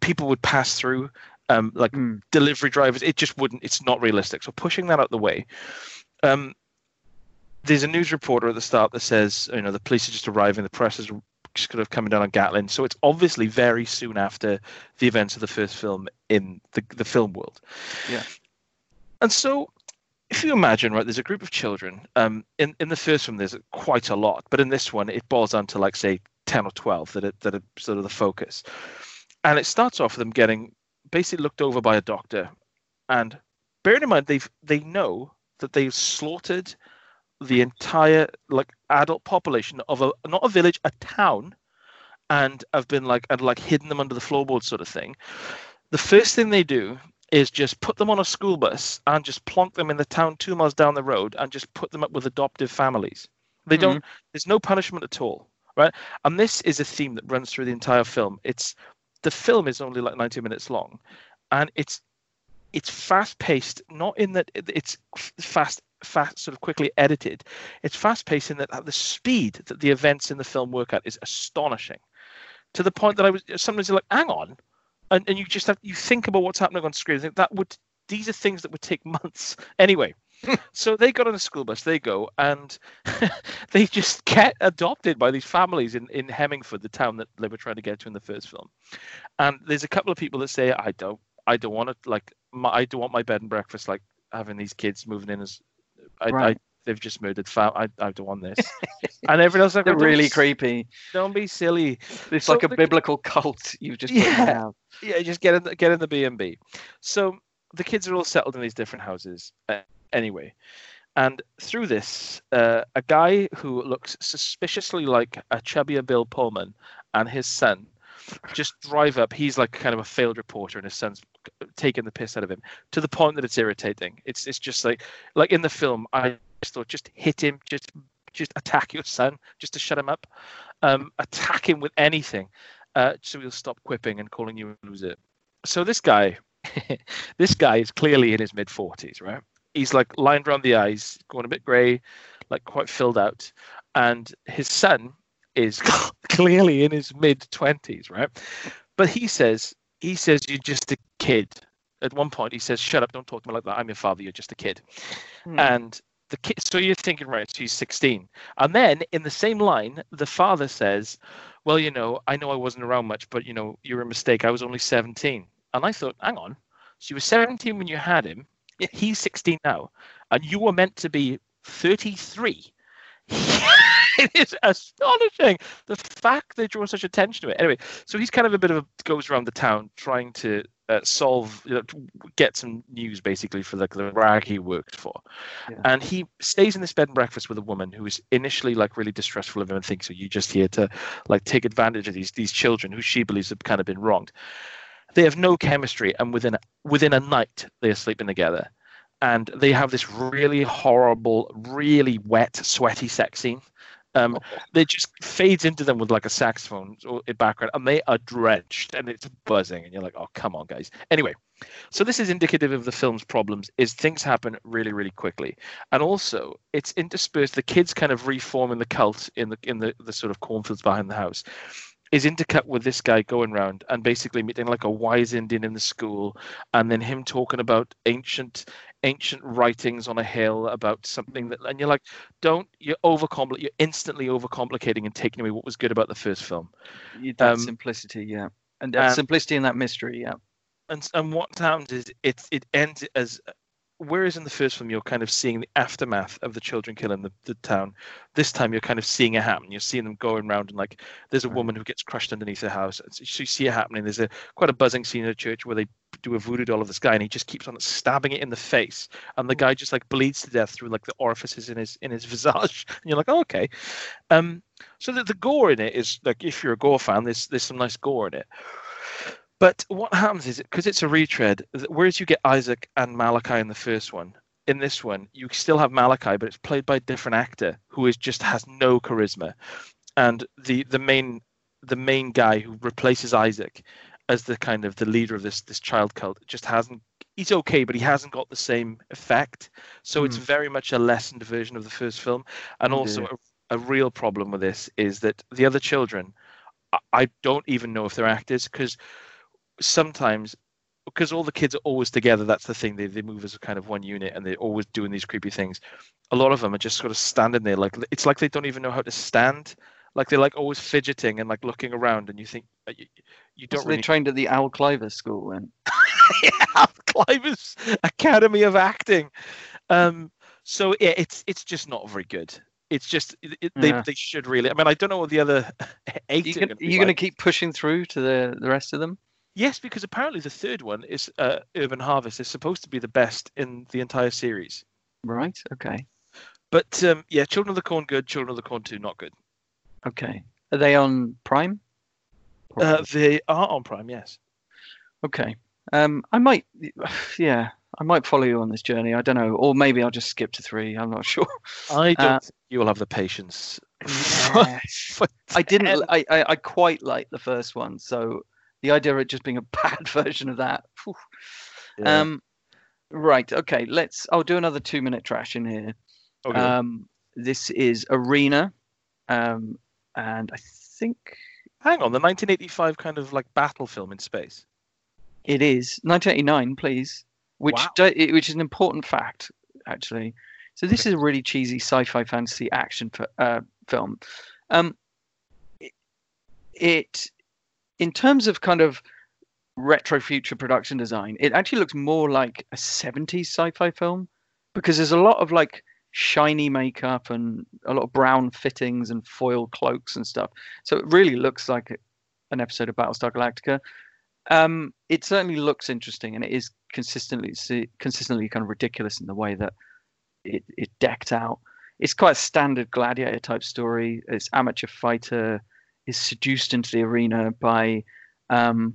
people would pass through. Um, like Mm. delivery drivers, it just wouldn't. It's not realistic. So pushing that out the way, um, there's a news reporter at the start that says, you know, the police are just arriving, the press is just kind of coming down on Gatlin. So it's obviously very soon after the events of the first film in the the film world. Yeah. And so if you imagine, right, there's a group of children. Um, in in the first one, there's quite a lot, but in this one, it boils down to like say ten or twelve that are, that are sort of the focus. And it starts off with them getting basically looked over by a doctor, and bearing in mind they've they know that they've slaughtered the entire like adult population of a not a village, a town, and have been like and like hidden them under the floorboards sort of thing. The first thing they do is just put them on a school bus and just plonk them in the town two miles down the road and just put them up with adoptive families. They don't. Mm-hmm. There's no punishment at all, right? And this is a theme that runs through the entire film. It's the film is only like 90 minutes long, and it's it's fast paced. Not in that it's fast, fast, sort of quickly edited. It's fast paced in that at the speed that the events in the film work at is astonishing, to the point that I was sometimes like, hang on, and and you just have you think about what's happening on screen. think that would these are things that would take months anyway. so they got on a school bus, they go, and they just get adopted by these families in, in Hemingford, the town that they were trying to get to in the first film. And there's a couple of people that say, I don't, I don't want to like, my, I don't want my bed and breakfast like having these kids moving in as, I, I they've just murdered fam. I, I don't want this. and everyone else like, They're really creepy. Don't be silly. It's So like a the- biblical cult you've just Yeah. yeah, just get in the, get in the B and B. So the kids are all settled in these different houses uh, anyway, and through this, uh, a guy who looks suspiciously like a chubbier Bill Pullman and his son just drive up. He's like kind of a failed reporter, and his son's taking the piss out of him to the point that it's irritating. It's it's just like like in the film, I just thought just hit him, just just attack your son, just to shut him up, um, attack him with anything uh, so he'll stop quipping and calling you a loser. So this guy, this guy is clearly in his mid forties, right? He's like lined around the eyes, going a bit grey, like quite filled out, and his son is clearly in his mid twenties, right? But he says he says you're just a kid. At one point, he says, "Shut up! Don't talk to me like that. I'm your father. You're just a kid." Hmm. And the kid, so you're thinking, right? So he's 16, and then in the same line, the father says, "Well, you know, I know I wasn't around much, but you know, you're a mistake. I was only 17." And I thought, hang on, so you were 17 when you had him. He's 16 now, and you were meant to be 33. it is astonishing the fact they draw such attention to it. Anyway, so he's kind of a bit of a goes around the town trying to uh, solve, you know, get some news basically for the, the rag he worked for. Yeah. And he stays in this bed and breakfast with a woman who is initially like really distrustful of him and thinks, "Oh, you're just here to like take advantage of these these children who she believes have kind of been wronged." They have no chemistry, and within a, within a night they are sleeping together, and they have this really horrible, really wet, sweaty sex scene. Um, they just fades into them with like a saxophone background, and they are drenched and it's buzzing, and you're like, "Oh, come on, guys!" Anyway, so this is indicative of the film's problems: is things happen really, really quickly, and also it's interspersed. The kids kind of reforming the cult in the in the, the sort of cornfields behind the house is intercut with this guy going around and basically meeting like a wise Indian in the school, and then him talking about ancient ancient writings on a hill about something that, and you're like, don't you're overcomplicate, you're instantly overcomplicating and taking away what was good about the first film. That um, simplicity, yeah. And that And- simplicity and that mystery, yeah. and and what happens is it it ends as whereas in the first film you're kind of seeing the aftermath of the children killing the, the town this time you're kind of seeing it happen you're seeing them going around and like there's a woman who gets crushed underneath her house so you see it happening there's a quite a buzzing scene in a church where they do a voodoo doll of this guy and he just keeps on stabbing it in the face. And the guy just like bleeds to death through like the orifices in his in his visage. And you're like oh, okay. Um so the, the gore in it is like if you're a gore fan there's there's some nice gore in it. But what happens is because it's a retread, whereas you get Isaac and Malachi in the first one, in this one you still have Malachi, but it's played by a different actor who is just has no charisma, and the the main the main guy who replaces Isaac as the kind of the leader of this this child cult just hasn't. He's okay, but he hasn't got the same effect. So it's Hmm. very much a lessened version of the first film, and Oh, also a, a real problem with this is that the other children, I, I don't even know if they're actors because sometimes because all the kids are always together that's the thing they, they move as a kind of one unit and they're always doing these creepy things a lot of them are just sort of standing there like it's like they don't even know how to stand like they're like always fidgeting and like looking around and you think uh, you, you don't So really they trained at the Al Cliver school then. yeah, Cliver's Academy of Acting. Um, so yeah, it's it's just not very good. It's just it, it- they Yeah. they should really. I mean, I don't know what the other eight You are can, gonna be you going to like. keep pushing through to the the rest of them? Yes, because apparently the third one is uh, Urban Harvest is supposed to be the best in the entire series. Right. Okay. But um, yeah, Children of the Corn good, Children of the Corn two not good. Okay. Are they on Prime? Uh, they are on Prime, yes. Okay. Um, I might, yeah, I might follow you on this journey. I don't know, or maybe I'll just skip to three. I'm not sure. I don't Uh, think you will have the patience. Yeah. I didn't. I, I I quite like the first one, so the idea of it just being a bad version of that. Yeah. Um, right. Okay. Let's. I'll do another two minute trash in here. Okay. Um, this is Arena, um, and I think Hang on, the 1985 kind of like battle film in space. It is 1989, please. Which Wow. do, which is an important fact, actually. So this is a really cheesy sci-fi fantasy action f- uh, film. Um, it, it, in terms of kind of retro future production design, it actually looks more like a 70s sci-fi film because there's a lot of like shiny makeup and a lot of brown fittings and foil cloaks and stuff. So it really looks like an episode of Battlestar Galactica. Um, it certainly looks interesting, and it is consistently consistently kind of ridiculous in the way that it it decked out. It's quite a standard gladiator type story. It's amateur fighter is seduced into the arena by um,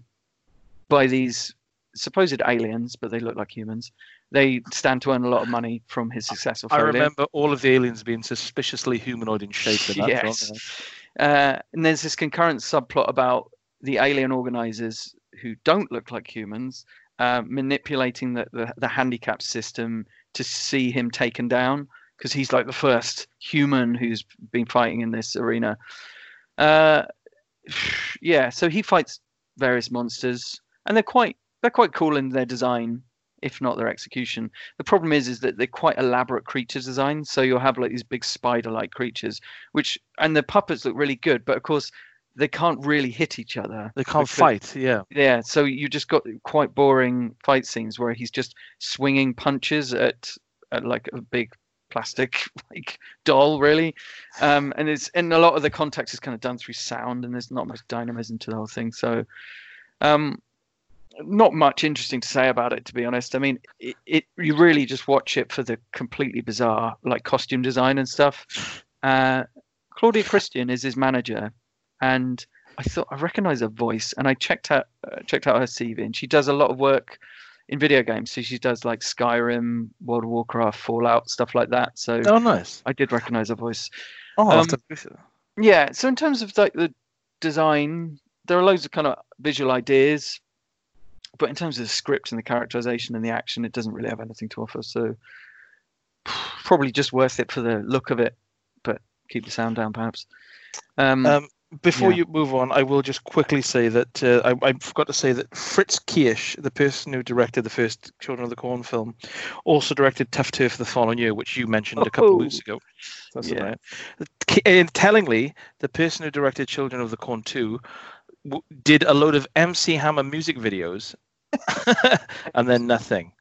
by these supposed aliens, but they look like humans. They stand to earn a lot of money from his successful I remember all of the aliens being suspiciously humanoid in shape. In that Yes. Uh, and there's this concurrent subplot about the alien organizers who don't look like humans uh, manipulating the, the, the handicap system to see him taken down because he's like the first human who's been fighting in this arena. Uh, yeah, so he fights various monsters, and they're quite they're quite cool in their design, if not their execution. The problem is, is that they're quite elaborate creatures design. So you'll have like these big spider-like creatures, which and the puppets look really good, but of course they can't really hit each other. They can't because- fight. Yeah. Yeah, so you just got quite boring fight scenes where he's just swinging punches at, at like a big plastic like doll, really. Um, and it's and a lot of the context is kind of done through sound, and there's not much dynamism to the whole thing. So, um, not much interesting to say about it, to be honest. I mean, it, it you really just watch it for the completely bizarre like costume design and stuff. Uh, Claudia Christian is his manager, and I thought I recognised her voice, and I checked out uh, checked out her CV, and she does a lot of work in video games. So she does like Skyrim, World of Warcraft, Fallout, stuff like that. So Oh, nice. I did recognise her voice. Oh, Um, to- Yeah. So in terms of like the design, there are loads of kind of visual ideas, but in terms of the script and the characterization and the action, it doesn't really have anything to offer. So probably just worth it for the look of it, but keep the sound down perhaps. Um, Um, before yeah. you move on, I will just quickly say that uh, I, I forgot to say that Fritz Kiersch, the person who directed the first Children of the Corn film, also directed Tough Turf the following year, which you mentioned a couple of weeks Oh. ago. That's Yeah. right. And tellingly, the person who directed Children of the Corn 2 w- did a load of MC Hammer music videos, and then nothing.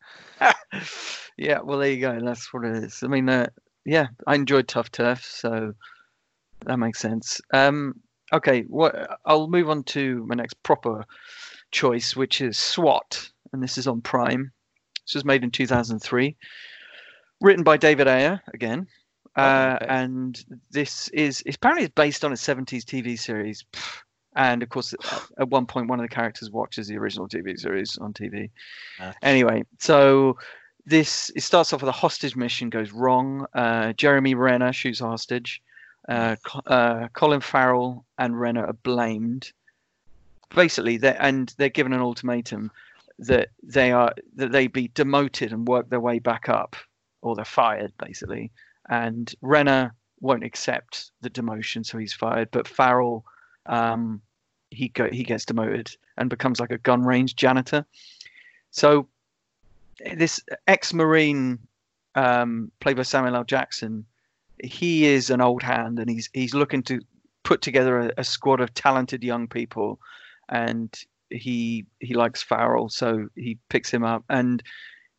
yeah, well, there you go. That's what it is. I mean, uh, yeah, I enjoyed Tough Turf, so that makes sense. Um, okay, what I'll move on to my next proper choice, which is SWAT, and this is on Prime. This was made in 2003, written by David Ayer again, uh, okay. and this is apparently it's based on a 70s TV series. And of course, at- one point, one of the characters watches the original TV series on TV. Uh. Anyway, so this it starts off with a hostage mission goes wrong. Uh, Jeremy Renner shoots a hostage. Uh, uh, Colin Farrell and Renner are blamed. Basically, they and they're given an ultimatum that they are that they be demoted and work their way back up, or they're fired, basically. And Renner won't accept the demotion, so he's fired. But Farrell, um, he go he gets demoted and becomes like a gun range janitor. So this ex-marine um, played by Samuel L. Jackson, he is an old hand, and he's he's looking to put together a, a squad of talented young people, and he he likes Farrell, so he picks him up, and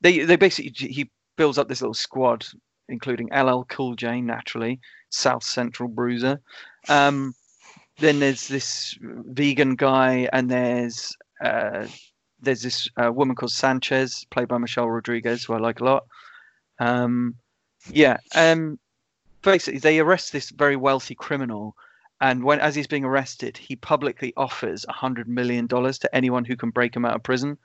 they they basically he builds up this little squad, including LL Cool J, naturally, South Central Bruiser. Um, then there's this vegan guy, and there's uh, there's this uh, woman called Sanchez, played by Michelle Rodriguez, who I like a lot. Um, yeah, um, basically they arrest this very wealthy criminal, and when as he's being arrested, he publicly offers a hundred million dollars to anyone who can break him out of prison.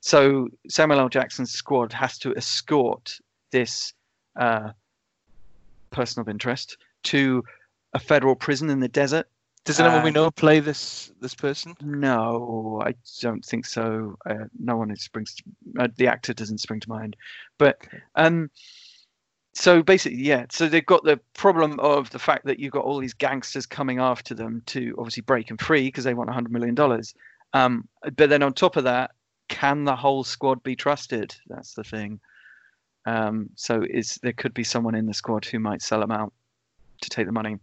So Samuel L. Jackson's squad has to escort this uh, person of interest to a federal prison in the desert. Does anyone we Uh, know play this this person? No, I don't think so. Uh, no one springs. To, uh, the actor doesn't spring to mind. But Okay. um, so basically, yeah. So they've got the problem of the fact that you've got all these gangsters coming after them to obviously break them free because they want a hundred million dollars. Um, but then on top of that, can the whole squad be trusted? That's the thing. Um, so is there could be someone in the squad who might sell them out to take the money.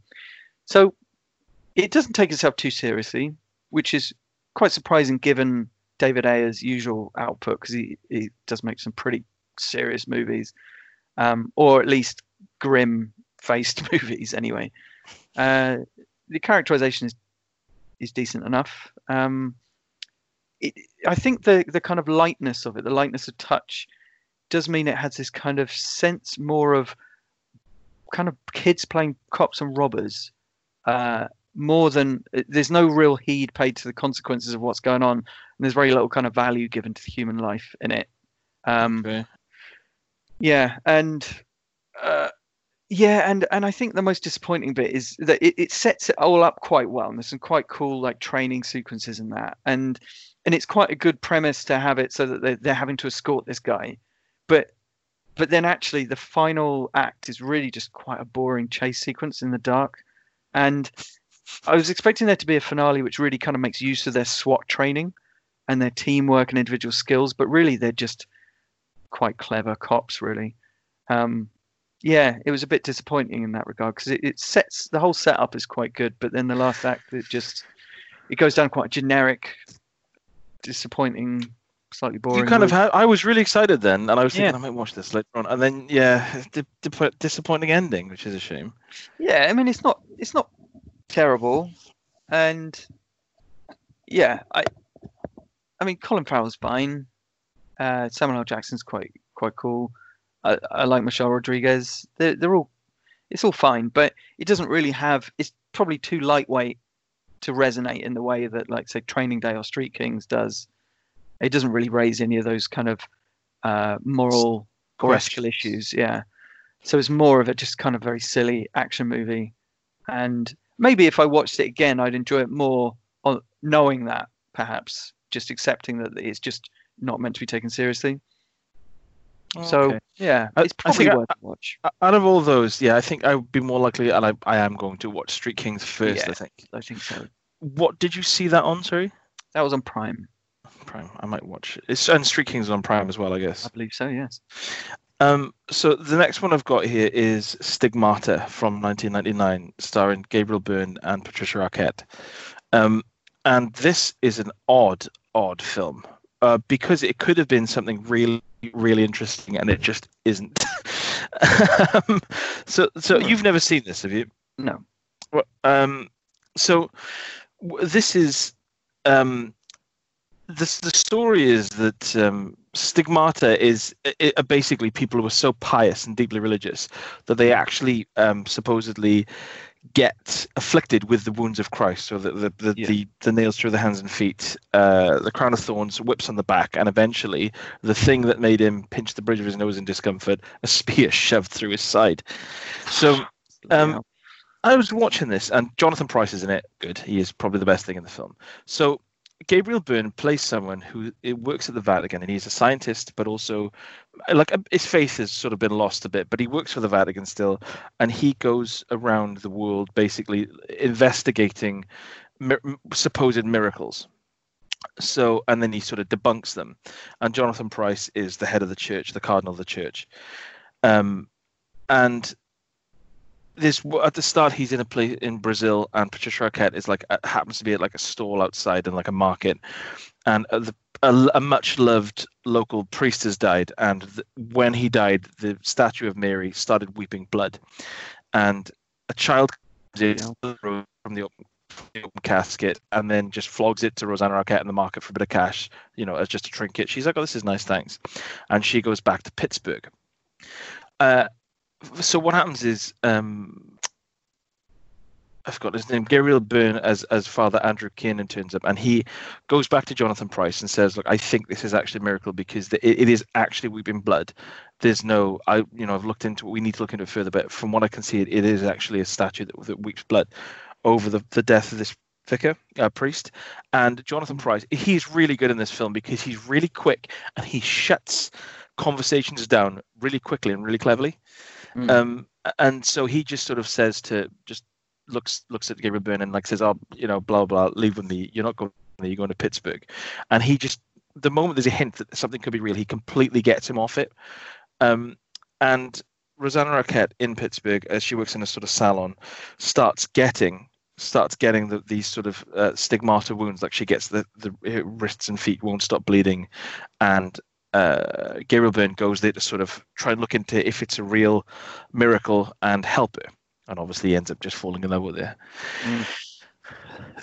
So it doesn't take itself too seriously, which is quite surprising given David Ayer's usual output because he, he does make some pretty serious movies, um, or at least grim faced movies anyway. Uh, the characterization is is decent enough. Um, it, I think the the kind of lightness of it, the lightness of touch, does mean it has this kind of sense more of kind of kids playing cops and robbers uh, more than there's no real heed paid to the consequences of what's going on. And there's very little kind of value given to the human life in it. Um, Okay. yeah and uh, yeah and and i think the most disappointing bit is that it, it sets it all up quite well and there's some quite cool like training sequences in that. And and it's quite a good premise to have it so that they're, they're having to escort this guy. But but then actually the final act is really just quite a boring chase sequence in the dark. And i was expecting there to be a finale which really kind of makes use of their swat training and their teamwork and individual skills but really they're just quite clever cops really um, yeah it was a bit disappointing in that regard because it, it sets the whole setup is quite good but then the last act it just it goes down quite generic disappointing slightly boring You kind of route. had. I was really excited then, and I was thinking Yeah. I might watch this later on, and then yeah, di- di- disappointing ending, which is a shame. Yeah, I mean it's not it's not terrible, and yeah, I I mean Colin Farrell's fine. Uh, Samuel L. Jackson's quite quite cool. I, I like Michelle Rodriguez. They're they're all it's all fine, but it doesn't really have. It's probably too lightweight to resonate in the way that like say Training Day or Street Kings does. It doesn't really raise any of those kind of uh, moral or ethical issues. Yeah. So it's more of a just kind of very silly action movie. And maybe if I watched it again, I'd enjoy it more on knowing that, perhaps just accepting that it's just not meant to be taken seriously. Oh, so Okay. yeah, it's I probably think I- worth a watch. Out of all those, yeah, I think I would be more likely, and I, I am going to watch Street Kings first. Yeah. I think. I think so. What did you see that on? Sorry, That was on Prime, Prime. I might watch it. It's and Street Kings is on Prime as well, I guess. I believe so. Yes. Um, so the next one I've got here is Stigmata from 1999, starring Gabriel Byrne and Patricia Arquette. Um, and this is an odd, odd film uh, because it could have been something really, really interesting, and it just isn't. um, so, so you've never seen this, have you? No. Well, um, so w- this is um, this the story is that um, stigmata is basically people who are so pious and deeply religious that they actually um, supposedly get afflicted with the wounds of Christ, so the the, the, Yeah. the, the nails through the hands and feet, uh, the crown of thorns, whips on the back, and eventually the thing that made him pinch the bridge of his nose in discomfort, a spear shoved through his side. So um, Yeah. I was watching this, and Jonathan Pryce is in it. Good, he is probably the best thing in the film. So Gabriel Byrne plays someone who it works at the Vatican, and he's a scientist, but also like uh, his faith has sort of been lost a bit. But he works for the Vatican still, and he goes around the world basically investigating mir- supposed miracles. So, and then he sort of debunks them. And Jonathan Pryce is the head of the church, the cardinal of the church. Um, and this at the start he's in a place in Brazil and Patricia Arquette is like happens to be at like a stall outside in like a market. And uh, the, a, a much loved local priest has died and th- when he died the statue of Mary started weeping blood. And a child comes in from the open, from the open casket and then just flogs it to Rosanna Arquette in the market for a bit of cash you know as just a trinket. She's like oh this is nice thanks. And she goes back to Pittsburgh. Uh, so what happens is um I forgot his name. Gabriel Byrne as as Father Andrew Kiernan turns up, and he goes back to Jonathan Pryce and says, "Look, I think this is actually a miracle because the, it, it is actually weeping blood. There's no, I you know, I've looked into. it. We need to look into it further, but from what I can see, it, it is actually a statue that, that weeps blood over the the death of this vicar uh, priest and jonathan pryce he's really good in this film because he's really quick and he shuts conversations down really quickly and really cleverly Mm. um, and so he just sort of says to just looks looks at Gabriel Byrne and like says, "Oh, you know, blah blah, leave with me. You're not going. There. You're going to Pittsburgh." And he just the moment there's a hint that something could be real, he completely gets him off it. Um, and Rosanna Arquette in Pittsburgh, as she works in a sort of salon, starts getting starts getting the, these sort of uh, stigmata wounds. Like she gets the the wrists and feet won't stop bleeding, and uh, Gabriel Byrne goes there to sort of try and look into if it's a real miracle and help her. And obviously he ends up just falling in love with her. Mm.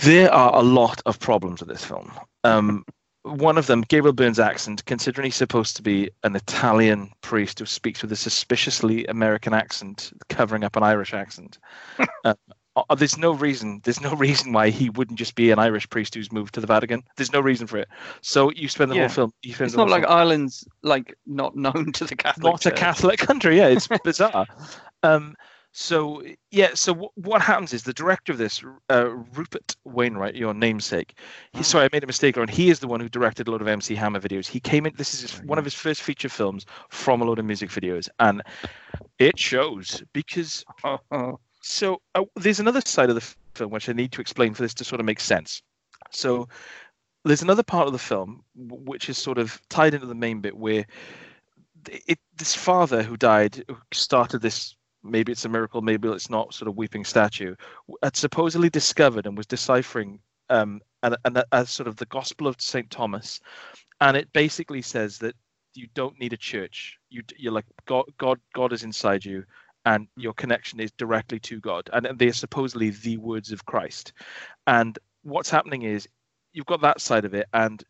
There are a lot of problems with this film. Um, one of them, Gabriel Byrne's accent, considering he's supposed to be an Italian priest who speaks with a suspiciously American accent, covering up an Irish accent. uh, uh, there's no reason. There's no reason why he wouldn't just be an Irish priest who's moved to the Vatican. There's no reason for it. So you spend the Yeah. whole film. You spend It's not like film- Ireland's like not known to the Catholic. not a Catholic country. Yeah, it's bizarre. Um, so yeah, so w- what happens is the director of this, uh, Rupert Wainwright, your namesake. He, Oh. sorry, I made a mistake. And he is the one who directed a lot of MC Hammer videos. He came in. This is his, one of his first feature films from a lot of music videos, and it shows because oh. So uh, there's another side of the film which I need to explain for this to sort of make sense. So there's another part of the film which is sort of tied into the main bit where it, this father who died started this maybe it's a miracle maybe it's not sort of weeping statue had supposedly discovered and was deciphering um and, and as sort of the gospel of st thomas. And it basically says that you don't need a church. You you're like god god god is inside you and your connection is directly to god and they're supposedly the words of christ. And what's happening is you've got that side of it and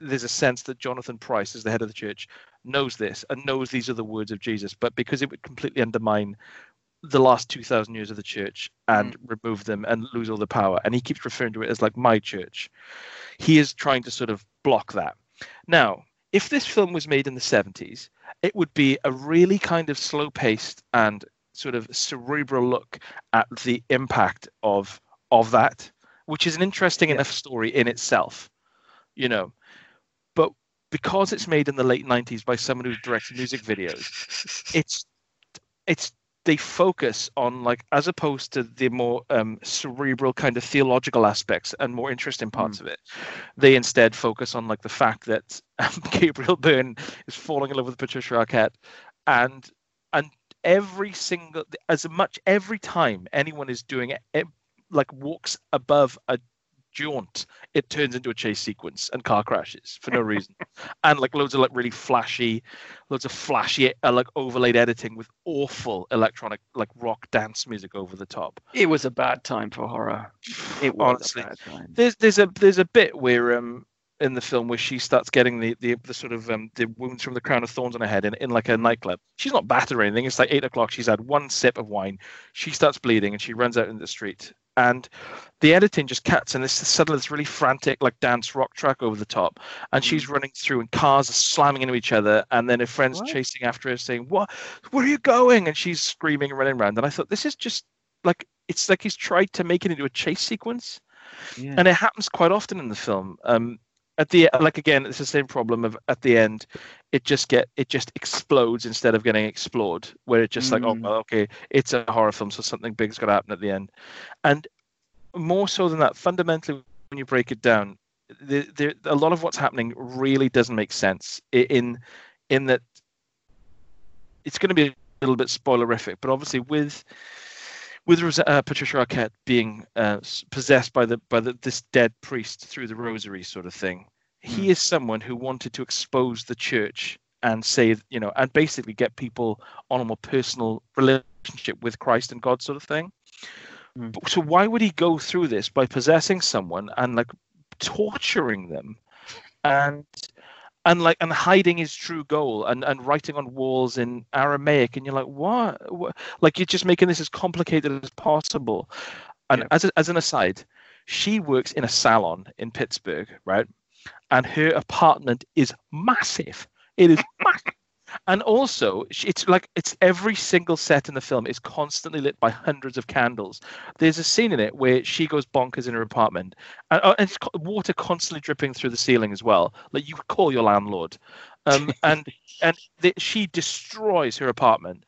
there's a sense that jonathan pryce as the head of the church knows this and knows these are the words of jesus. But because it would completely undermine the last 2000 years of the church and mm. remove them and lose all the power and he keeps referring to it as like my church he is trying to sort of block that. Now if this film was made in the 70s it would be a really kind of slow paced and sort of cerebral look at the impact of of that which is an interesting Yeah. enough story in itself you know but because it's made in the late 90s by someone who directs music videos it's it's they focus on like as opposed to the more um, cerebral kind of theological aspects and more interesting parts of it they instead focus on like the fact that um, gabriel byrne is falling in love with patricia arquette and every single as much every time anyone is doing it, it like walks above a jaunt, it turns into a chase sequence and car crashes for no reason, and like loads of like really flashy, loads of flashy uh, like overlaid editing with awful electronic like rock dance music over the top. It was a bad time for horror. It was Honestly, a bad time. There's there's a there's a bit where um in the film where she starts getting the the, the sort of um the wounds from the crown of thorns on her head in, in like a nightclub. She's not battered or anything. It's like eight o'clock. She's had one sip of wine. She starts bleeding and she runs out into the street. And the editing just cuts and this suddenly this really frantic like dance rock track over the top. And she's running through and cars are slamming into each other. And then her friends What? chasing after her saying, What where are you going? And she's screaming and running around. And I thought this is just like it's like he's tried to make it into a chase sequence Yeah. and it happens quite often in the film. Um, at the like again, it's the same problem of at the end, it just get it just explodes instead of getting explored. Where it's just like oh Mm. well, okay, it's a horror film, so something big's got to happen at the end, and more so than that, fundamentally when you break it down, the, the, a lot of what's happening really doesn't make sense in in that it's going to be a little bit spoilerific, but obviously with with uh, Patricia Arquette being uh, possessed by the by the, this dead priest through the rosary sort of thing, he Hmm. is someone who wanted to expose the church and say, you know, and basically get people on a more personal relationship with Christ and God sort of thing. But- So why would he go through this by possessing someone and like torturing them and and like and hiding his true goal and and writing on walls in Aramaic and you're like what, what? like you're just making this as complicated as possible. And Yeah. as a, as an aside she works in a salon in Pittsburgh right? And her apartment is massive. It is massive and also it's like it's every single set in the film is constantly lit by hundreds of candles. There's a scene in it where she goes bonkers in her apartment. And, uh, and water constantly dripping through the ceiling as well. Like you call your landlord. Um, and and the, she destroys her apartment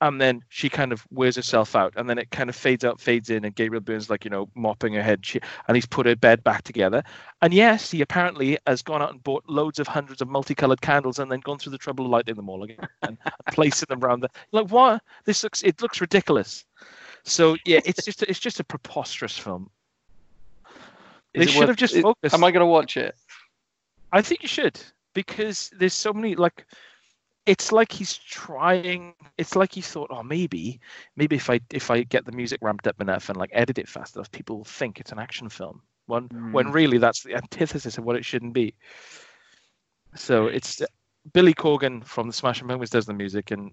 and then she kind of wears herself out and then it kind of fades out fades in and gabriel byrne's like you know mopping her head. She, and he's put her bed back together. And yes he apparently has gone out and bought loads of hundreds of multicolored candles and then gone through the trouble of lighting them all again and placing them around the like what this looks it looks ridiculous. So yeah it's just it's just a preposterous film. Is they should worth- have just focused. Am I going to watch it? I think you should because there's so many like it's like he's trying it's like he thought oh maybe maybe if I if I get the music ramped up enough and like edit it fast enough people will think it's an action film when when Mm. really that's the antithesis of what it shouldn't be so it's Billy Corgan from the Smashing Pumpkins does the music and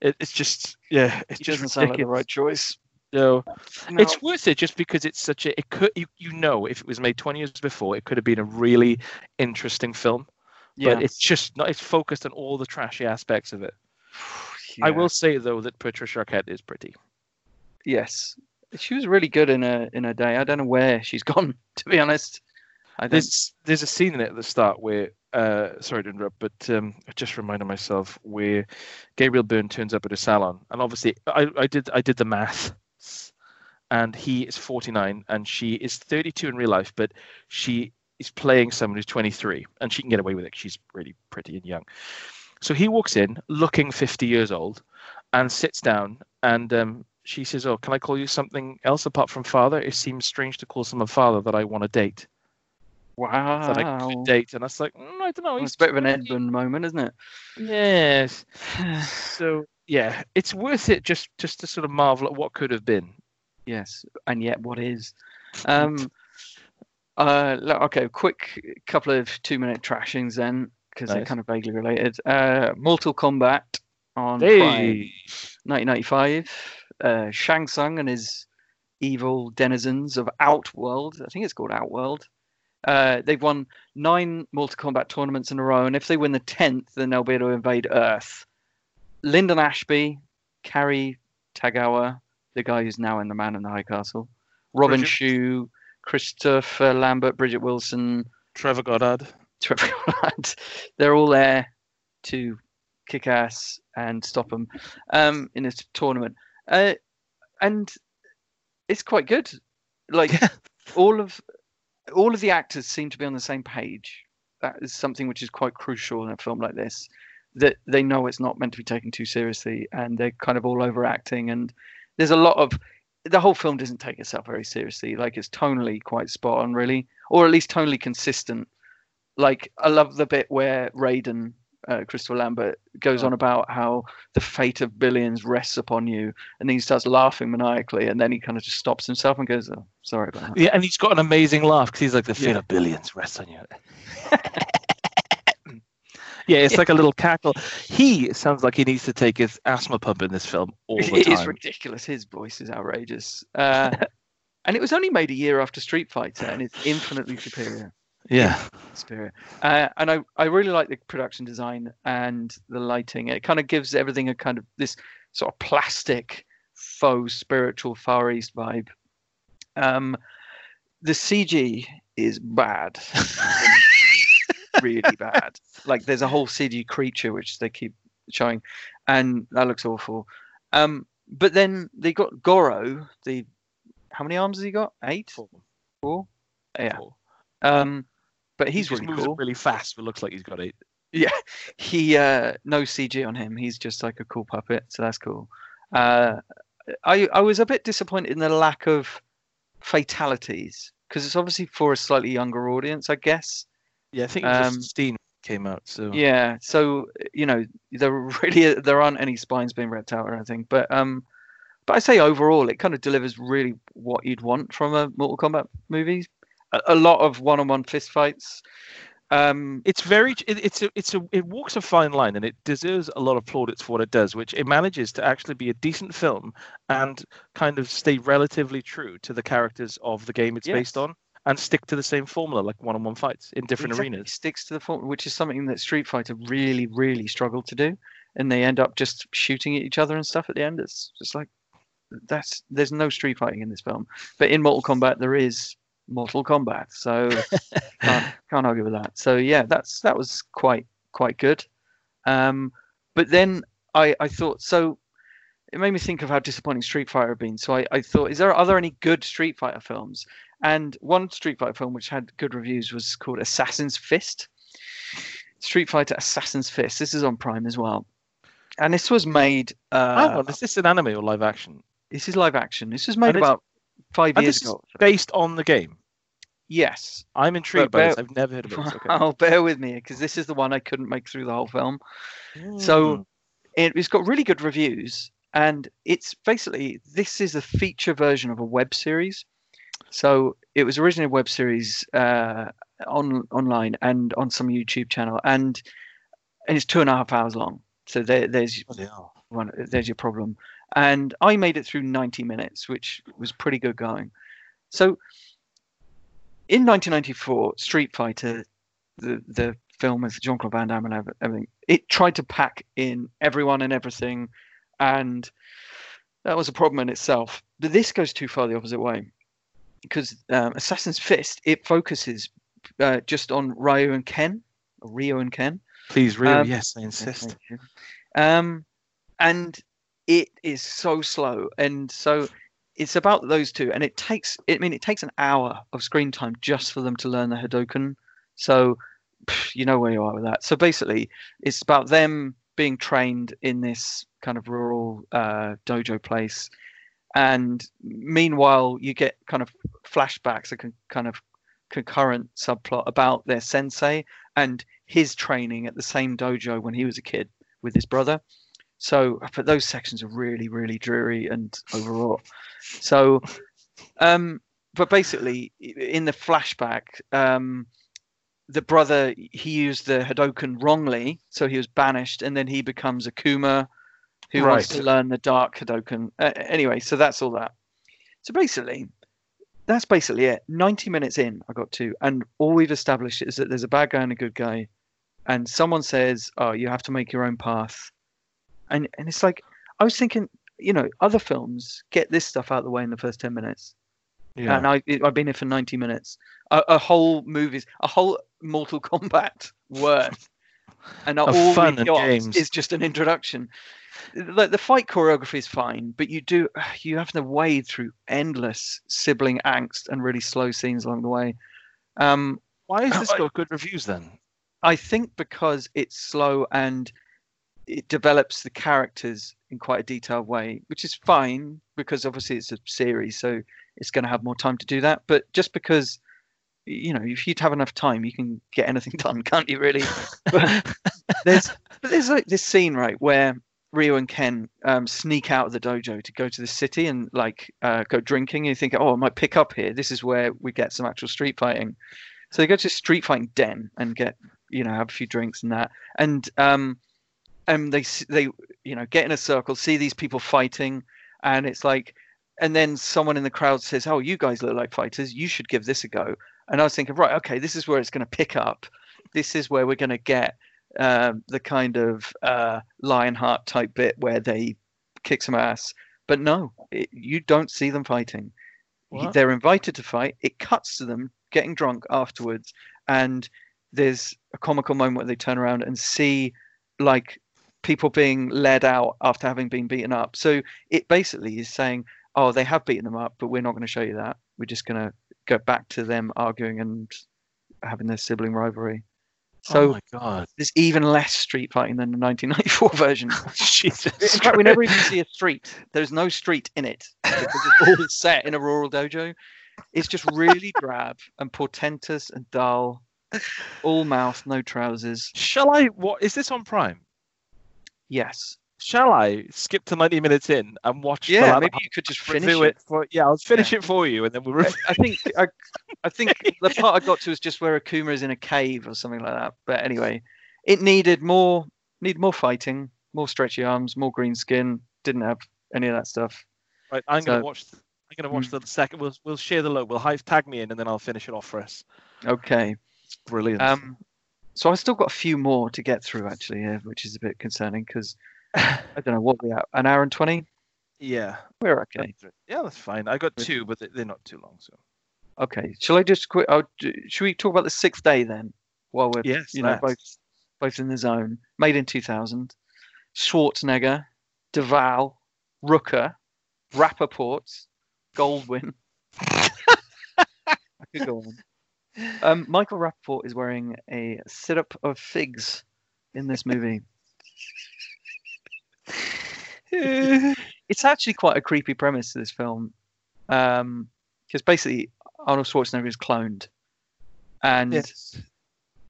it, it's just yeah it's It just doesn't sound like the right choice. No, No. it's worth it just because it's such a it could you, you know if it was made 20 years before it could have been a really interesting film yeah. but it's just not it's focused on all the trashy aspects of it i will say though that patricia arquette is pretty Yes, she was really good in a in a day. I don't know where she's gone. To be honest, I don't. there's there's a scene in it at the start where uh sorry to interrupt but um i just reminded myself where gabriel byrne turns up at a salon and obviously i i did i did the math and he is 49 and she is 32 in real life but she is playing someone who's 23 and she can get away with it she's really pretty and young so he walks in looking 50 years old and sits down and um, she says oh can i call you something else apart from father it seems strange to call someone father that i want to date Wow. that I could date and i was like mm, i don't know it's a bit of an 20. Edmund moment, isn't it? yes so yeah it's worth it just just to sort of marvel at what could have been yes, and yet what is? Um, uh, okay, quick couple of two-minute trashings then, because they're kind of vaguely related. Uh, Mortal Kombat on hey 1995. Uh, Shang Tsung and his evil denizens of Outworld. I think it's called Outworld. Uh, they've won nine Mortal Kombat tournaments in a row, and if they win the tenth, then they'll be able to invade Earth. Linden Ashby, Cary Tagawa, the guy who's now in The Man in the High Castle, Robin Bridget- Shou, Christopher Lambert, Bridget Wilson, trevor goddard Trevor Goddard. They're all there to kick ass and stop them um, in this tournament, uh, and it's quite good. Like all of all of the actors seem to be on the same page. That is something which is quite crucial in a film like this. That they know it's not meant to be taken too seriously, and they're kind of all overacting. And there's a lot of the whole film doesn't take itself very seriously. Like it's tonally quite spot on, really, or at least tonally consistent. Like I love the bit where Raiden, uh, Christopher Lambert, goes Oh. on about how the fate of billions rests upon you, and then he starts laughing maniacally, and then he kind of just stops himself and goes, "Oh, sorry about that." Yeah, and he's got an amazing laugh because he's like the fate Yeah. of billions rests on you. yeah, it's like a little cackle. He sounds like he needs to take his asthma pump in this film all the time. It is ridiculous. His voice is outrageous. Uh, and it was only made a year after Street Fighter, and it's infinitely superior. Yeah, Superior. Uh, and I, I really like the production design and the lighting. It kind of gives everything a kind of this sort of plastic, faux spiritual Far East vibe. Um, the CG is bad. really bad. Like there's a whole CG creature which they keep showing, and that looks awful. Um, but then they got Goro. The how many arms has he got? Eight. Four. Four. Yeah. Four. Um, but he's he really moves cool. really fast, but looks like he's got eight. Yeah, he uh, no CG on him. He's just like a cool puppet, so that's cool. Uh, I I was a bit disappointed in the lack of fatalities because it's obviously for a slightly younger audience, I guess. Yeah, I think it Um, just Steen came out. So Yeah, so you know there really there aren't any spines being ripped out or anything, but um, but I say overall it kind of delivers really what you'd want from a Mortal Kombat movie. A, a lot of one-on-one fistfights. Um, it's very it, it's a it's a it walks a fine line and it deserves a lot of plaudits for what it does which it manages to actually be a decent film and kind of stay relatively true to the characters of the game it's based on and stick to the same formula like one-on-one fights in different exactly, arenas sticks to the form, which is something that Street Fighter really, really struggled to do, and they end up just shooting at each other and stuff at the end. It's just like that's there's no street fighting in this film, but in Mortal Kombat there is Mortal Kombat, so can't, can't argue with that. So yeah, that's that was quite quite good. Um, but then I I thought so. It made me think of how disappointing Street Fighter had been. So I, I thought, is there are there any good Street Fighter films? And one Street Fighter film which had good reviews was called Assassin's Fist. Street Fighter Assassin's Fist. This is on Prime as well. And this was made. Uh, Hang on, is this an anime or live action This is live action. This was made about five years ago. based on the game Yes. i'm intrigued by this i've never heard of it okay. Oh, bear with me because this is the one I couldn't make through the whole film. So Mm. it, it's got really good reviews, and it's basically this is a feature version of a web series. So it was originally a web series uh, on online and on some YouTube channel, and and it's two and a half hours long. So there, there's one, there's your problem. And I made it through 90 minutes, which was pretty good going. So in 1994, Street Fighter, the the film with Jean Claude Van Damme and ev- everything, it tried to pack in everyone and everything, and that was a problem in itself. But this goes too far the opposite way, because um, Assassin's Fist it focuses uh, just on Ryu and Ken, Rio and Ken. please really Um, yes i insist. Um, and it is so slow, and so it's about those two, and it takes. I mean, it takes an hour of screen time just for them to learn the Hadoken. So, pff, you know where you are with that. So basically, it's about them being trained in this kind of rural uh, dojo place, and meanwhile, you get kind of flashbacks, a con- kind of concurrent subplot about their sensei and his training at the same dojo when he was a kid with his brother. So, but those sections are really, really dreary and overwrought. So, um, but basically, in the flashback, um, the brother he used the Hadoken wrongly, so he was banished, and then he becomes Akuma who wants to learn the Dark Hadoken. Uh, anyway, so that's all that. So basically, that's basically it. 90 minutes in, I got to, and all we've established is that there's a bad guy and a good guy, and someone says, "Oh, you have to make your own path," and and it's like I was thinking, you know, other films get this stuff out of the way in the first 10 minutes, yeah and I I've been here for 90 minutes, a, a whole movies, a whole Mortal Kombat worth, and all fun and got games. is just an introduction. Like the fight choreography is fine, but you do you have to wade through endless sibling angst and really slow scenes along the way. Um, why has this I- got good reviews then I think because it's slow and it develops the characters in quite a detailed way, which is fine because obviously it's a series, so it's going to have more time to do that. But just because, you know, if you'd have enough time, you can get anything done, can't you? Really? but there's but there's like this scene right where Ryu and Ken um, sneak out of the dojo to go to the city and like uh, go drinking. And you think, oh, I might pick up here. This is where we get some actual street fighting. So they go to a street fighting den and get you know have a few drinks and that, and um, and they they you know get in a circle, see these people fighting, and it's like, and then someone in the crowd says, "Oh, you guys look like fighters. You should give this a go." And I was thinking, right, okay, this is where it's going to pick up. This is where we're going to get uh, the kind of uh, Lionheart type bit where they kick some ass. But no, it, you don't see them fighting. What? They're invited to fight. It cuts to them getting drunk afterwards, and there's a comical moment where they turn around and see like people being led out after having been beaten up. So it basically is saying, oh, they have beaten them up, but we're not going to show you that. We're just going to go back to them arguing and having their sibling rivalry. So oh my god, there's even less street fighting than the 1994 version. Jesus! In fact, we never even see a street. There's no street in it because it's all set in a rural dojo. It's just really drab and portentous and dull. All mouth, no trousers. Shall I? What is this on Prime? Yes. Shall I skip to 90 minutes in and watch? Yeah, maybe you could just finish it. it. for yeah. I'll finish it for you, and then we'll. I, think I, I think the part I got to is just where Akuma is in a cave or something like that. But anyway, it needed more need more fighting, more stretchy arms, more green skin. Didn't have any of that stuff. Right, I'm gonna So- watch. I'm gonna watch the second. We'll we'll share the load. We'll hive tag me in, and then I'll finish it off for us. Okay. Brilliant. Um, so I've still got a few more to get through actually, yeah, which is a bit concerning because I don't know what we at an hour and twenty. yeah. We're okay. Yeah, that's fine. I got two, but they- they're not too long. So Okay. Shall I just quit? Oh, should we talk about the sixth day then? While we're yes, you know both both in the zone. Made in two thousand. Schwarzenegger, Duvall, Rooker, Rapaport, Goldwyn. I could go on. Um, Michael Rapaport is wearing a syrup of figs in this movie. It's actually quite a creepy premise to this film, because basically Arnold Schwarzenegger is cloned, and yes.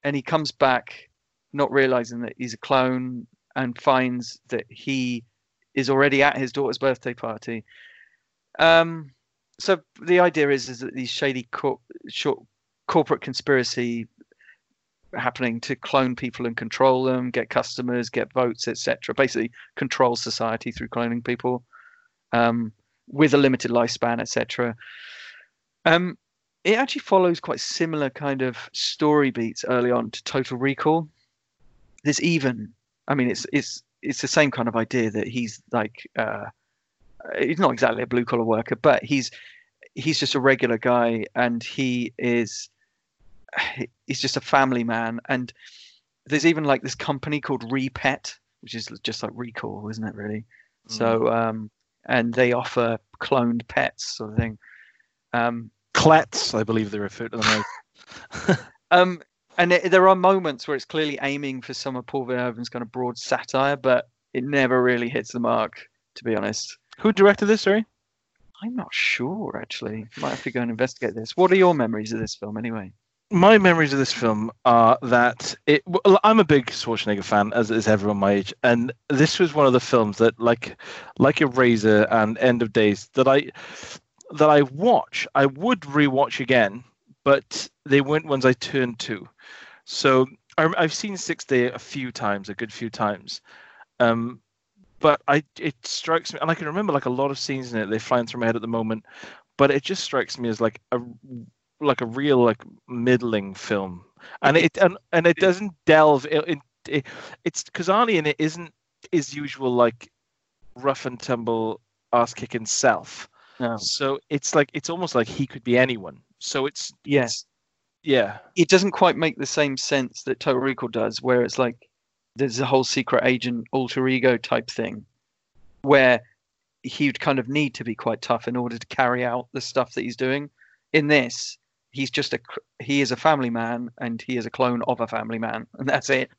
and he comes back not realizing that he's a clone and finds that he is already at his daughter's birthday party. Um, so the idea is is that these shady cor- short corporate conspiracy happening to clone people and control them, get customers, get votes, etc. Basically, control society through cloning people um, with a limited lifespan, etc. Um, it actually follows quite similar kind of story beats early on to Total Recall. There's even, I mean, it's it's it's the same kind of idea that he's like, uh, he's not exactly a blue collar worker, but he's he's just a regular guy, and he is he's just a family man. And there's even like this company called Repet, which is just like Recall, isn't it? Really. So um, and they offer cloned pets, sort of thing. Um, Klets, I believe they refer to them as. Um, and it, there are moments where it's clearly aiming for some of Paul Verhoeven's kind of broad satire, but it never really hits the mark, to be honest. Who directed this? Sorry. I'm not sure, actually. Might have to go and investigate this. What are your memories of this film, anyway? My memories of this film are that it. I'm a big Schwarzenegger fan, as is everyone my age, and this was one of the films that, like, like Eraser and End of Days, that I that I watch. I would rewatch again, but they weren't ones I turned to. So I, I've seen Six Day a few times, a good few times. Um, but I it strikes me, and I can remember like a lot of scenes in it. They're flying through my head at the moment, but it just strikes me as like a like a real like middling film, and it and, and it doesn't delve in. in it, it's because Arnie in it isn't his usual like rough and tumble ass kicking self. No. So it's like it's almost like he could be anyone. So it's Yes. yeah It doesn't quite make the same sense that Total Recall does, where it's like there's a whole secret agent alter ego type thing where he'd kind of need to be quite tough in order to carry out the stuff that he's doing. In this, he's just a he is a family man and he is a clone of a family man, and that's it.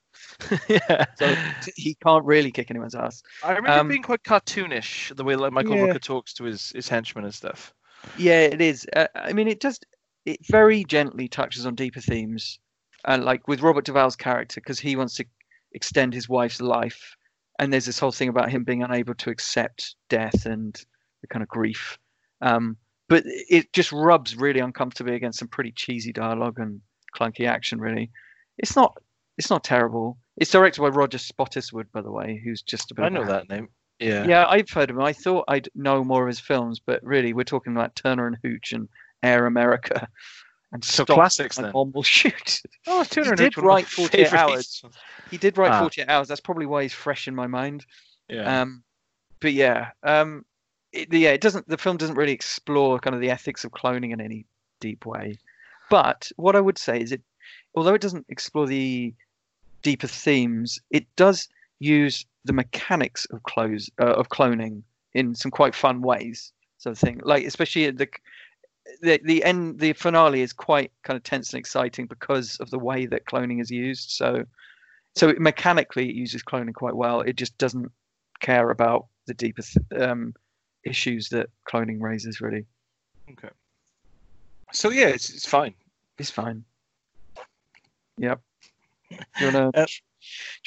yeah. so he can't really kick anyone's ass. I remember Um, being quite cartoonish, the way like Michael Yeah. Rooker talks to his, his henchmen and stuff. Yeah, it is. Uh, I mean, it just it very gently touches on deeper themes, and like with Robert Duvall's character, because he wants to extend his wife's life, and there's this whole thing about him being unable to accept death and the kind of grief. Um, but it just rubs really uncomfortably against some pretty cheesy dialogue and clunky action. Really, it's not it's not terrible. It's directed by Roger Spottiswoode, by the way, who's just a bit. I of know a- that name. Yeah. yeah, I've heard of him. I thought I'd know more of his films, but really, we're talking about Turner and Hooch and Air America, and So Stop classics My then. Bomb Will Shoot. Oh, Turner and did Hooch, one write 48 favourite Hours. He did write Ah. 48 Hours. That's probably why he's fresh in my mind. Yeah. Um, but yeah, um, it, yeah, it doesn't. The film doesn't really explore kind of the ethics of cloning in any deep way. But what I would say is it, although it doesn't explore the deeper themes, it does use the mechanics of close uh, of cloning in some quite fun ways. Sort of thing, like especially the the the end the finale is quite kind of tense and exciting because of the way that cloning is used. So so it, mechanically it uses cloning quite well. It just doesn't care about the deeper th- um, issues that cloning raises. Really, okay. So yeah, it's, it's fine. it's fine. Yep. Do you wanna Uh, do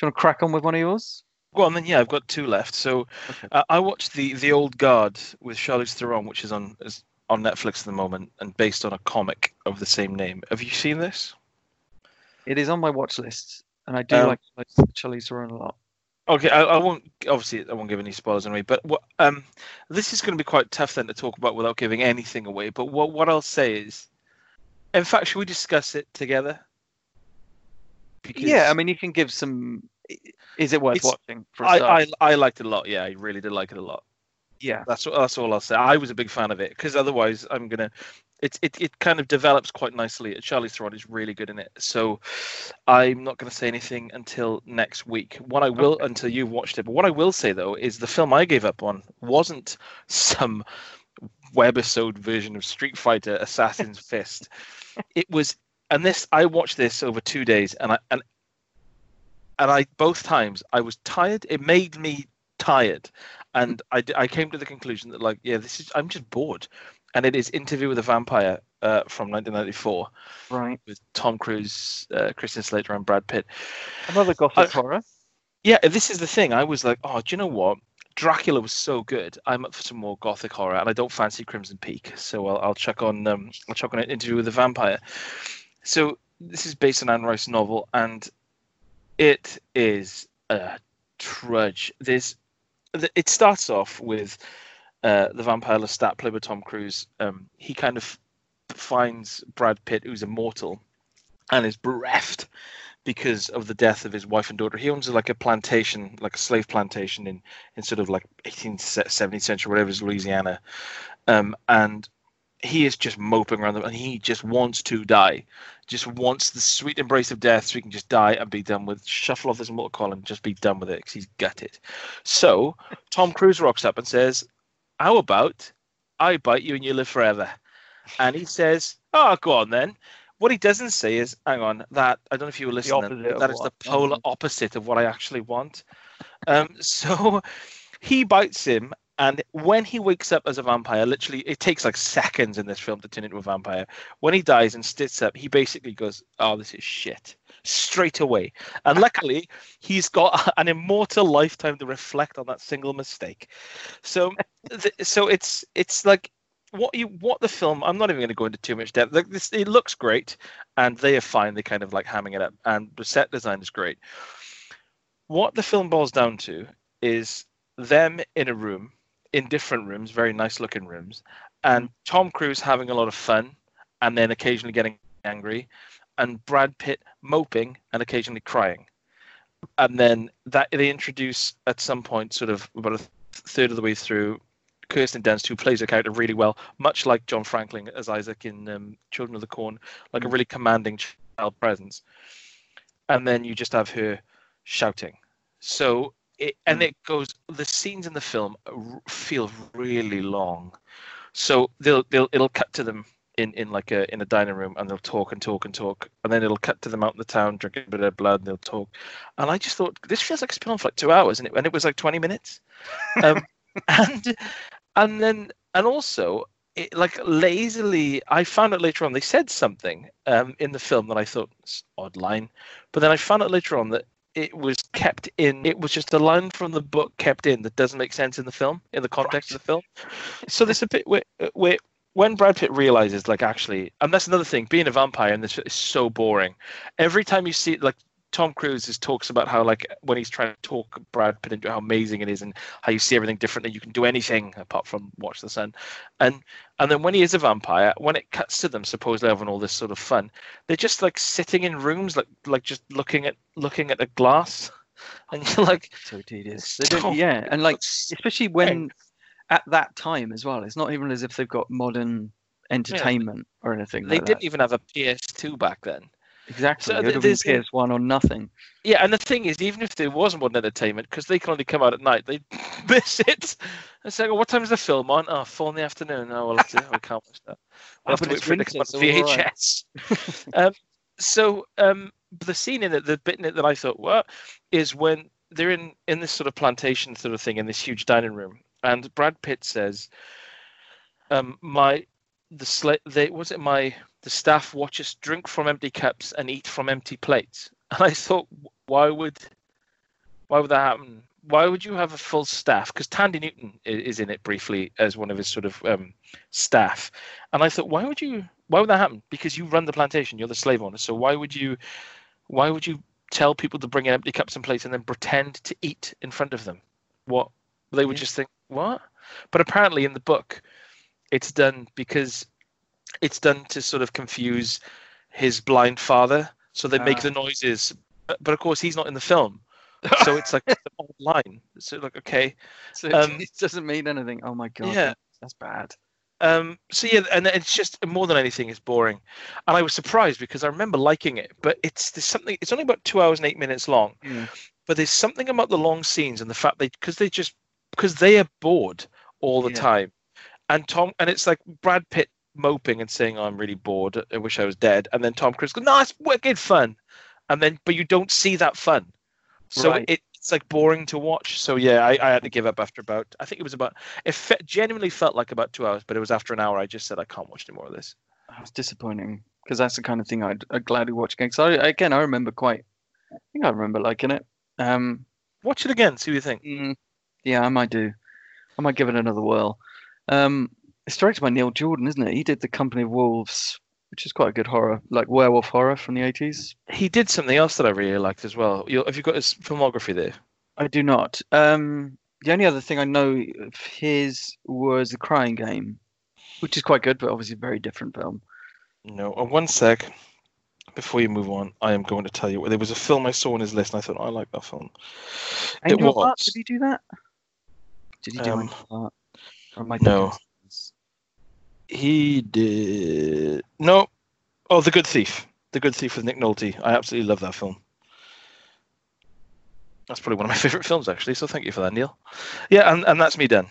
you wanna crack on with one of yours? Well, and then yeah, I've got two left. So Okay. uh, I watched the the Old Guard with Charlize Theron, which is on is on Netflix at the moment and based on a comic of the same name. Have you seen this? It is on my watch list, and I do Um, like Charlize Theron a lot. Okay, I, I won't obviously I won't give any spoilers anyway. But what um this is going to be quite tough then to talk about without giving anything away. But what what I'll say is, in fact, should we discuss it together? Because Yeah, I mean, you can give some. Is it worth watching? For? I, I I liked it a lot. Yeah, I really did like it a lot. yeah, That's that's all I'll say. I was a big fan of it because otherwise I'm gonna. It, it it kind of develops quite nicely. Charlize Theron is really good in it, so I'm not going to say anything until next week. What I will Okay. until you've watched it. But what I will say though is the film I gave up on wasn't some webisode version of Street Fighter Assassin's Fist. It was, and this I watched this over two days, and I and and I both times I was tired. It made me tired, and I, I came to the conclusion that like yeah, this is I'm just bored, and it is Interview with a Vampire uh, from 1994 right. with Tom Cruise, uh, Christian Slater, and Brad Pitt. Another gothic I- horror. Yeah, this is the thing. I was like, oh, do you know what? Dracula was so good. I'm up for some more gothic horror, and I don't fancy Crimson Peak, so I'll, I'll chuck on um, I'll chuck on an interview with a vampire. So this is based on Anne Rice's novel, and it is a trudge. There's it starts off with uh, the vampire Lestat, played by Tom Cruise. Um, he kind of finds Brad Pitt, who's immortal, and is bereft because of the death of his wife and daughter. He owns like a plantation, like a slave plantation in, in sort of like 18th, 17th century, whatever, is Louisiana. Um, and he is just moping around them and he just wants to die. Just wants the sweet embrace of death so he can just die and be done with, shuffle off this mortal coil and just be done with it because he's gutted. So Tom Cruise rocks up and says, How about I bite you and you live forever? And he says, Oh, go on then. What he doesn't say is, hang on, that I don't know if you were listening. that is the polar opposite of what I actually want. Um, so he bites him, and when he wakes up as a vampire, literally, it takes like seconds in this film to turn into a vampire. When he dies and sits up, he basically goes, "Oh, this is shit." Straight away, and luckily he's got an immortal lifetime to reflect on that single mistake. So, th- so it's it's like what you what the film i'm not even going to go into too much depth like this it looks great and they are fine they kind of like hamming it up and the set design is great what the film boils down to is them in a room in different rooms very nice looking rooms and tom cruise having a lot of fun and then occasionally getting angry and brad pitt moping and occasionally crying and then that they introduce at some point sort of about a third of the way through Kirsten Dunst, who plays her character really well, much like John Franklin as Isaac in um, Children of the Corn, like a really commanding child presence. And then you just have her shouting. So it and it goes. The scenes in the film r- feel really long. So they'll they'll it'll cut to them in, in like a in a dining room and they'll talk and talk and talk and then it'll cut to them out in the town drinking a bit of blood and they'll talk and I just thought this feels like it's been on for like two hours and it and it was like twenty minutes, um, and and then and also it, like lazily I found out later on they said something um, in the film that I thought odd line, but then I found out later on that it was kept in it was just a line from the book kept in that doesn't make sense in the film in the context right. of the film so there's a bit where, where when Brad Pitt realizes, like, actually, and that's another thing, being a vampire and this is so boring. Every time you see, like, Tom Cruise is, talks about how, like, when he's trying to talk Brad Pitt into how amazing it is and how you see everything differently, you can do anything apart from watch the sun. And and then when he is a vampire, when it cuts to them supposedly having all this sort of fun, they're just like sitting in rooms, like like just looking at looking at a glass, and you're like, so tedious. yeah, and like especially when at that time as well. It's not even as if they've got modern entertainment yeah. or anything. They like didn't that. even have a PS2 back then. Exactly. So it would have PS1 or nothing. Yeah, and the thing is, even if there was modern entertainment, because they can only come out at night, they miss it. It's like, oh, what time is the film on? Oh, four in the afternoon. Oh, we'll have to, we can't watch that. We'll have to wait for it to come on VHS. Right. um, so um, the scene in it, the bit in it that I thought, what, is when they're in, in this sort of plantation sort of thing in this huge dining room, and Brad Pitt says, um, "My the sla- they was it my the staff watch us drink from empty cups and eat from empty plates." And I thought, why would why would that happen? Why would you have a full staff? Because Thandie Newton is in it briefly as one of his sort of um, staff, and I thought, why would you? Why would that happen? Because you run the plantation, you're the slave owner. So why would you? Why would you tell people to bring in empty cups and plates and then pretend to eat in front of them? What they would yeah. just think, what? But apparently in the book, it's done because it's done to sort of confuse his blind father. So they uh. make ah. the noises, but, but, of course he's not in the film. so it's like the line. So like okay, so um, it doesn't mean anything. Oh my god, yeah, that's bad. Um, so yeah, and it's just more than anything, it's boring. And I was surprised because I remember liking it, but it's there's something. It's only about two hours and eight minutes long, yeah. but there's something about the long scenes and the fact they because they just because they are bored all the yeah. time. And Tom, and it's like Brad Pitt moping and saying, oh, "I'm really bored. I wish I was dead." And then Tom Cruise goes, "No, it's wicked fun." And then, but you don't see that fun, so right. it, it's like boring to watch. So yeah, I, I had to give up after about. I think it was about. It fe- genuinely felt like about two hours, but it was after an hour. I just said I can't watch any more of this. It was disappointing because that's the kind of thing I'd, I'd gladly watch again. So I, again, I remember quite. I think I remember liking it. Um, watch it again. See what you think. Mm, yeah, I might do. I might give it another whirl. Um, it's directed by Neil Jordan, isn't it? He did The Company of Wolves, which is quite a good horror, like werewolf horror from the 80s. He did something else that I really liked as well. You, have you got his filmography there? I do not. Um, the only other thing I know of his was The Crying Game, which is quite good, but obviously a very different film. No, uh, one sec. Before you move on, I am going to tell you there was a film I saw on his list, and I thought oh, I like that film. Angel it was. Heart, did he do that? Did he do um, Angel Heart? no. He did. No. Oh, The Good Thief. The Good Thief with Nick Nolte. I absolutely love that film. That's probably one of my favorite films, actually. So thank you for that, Neil. Yeah, and, and that's me done.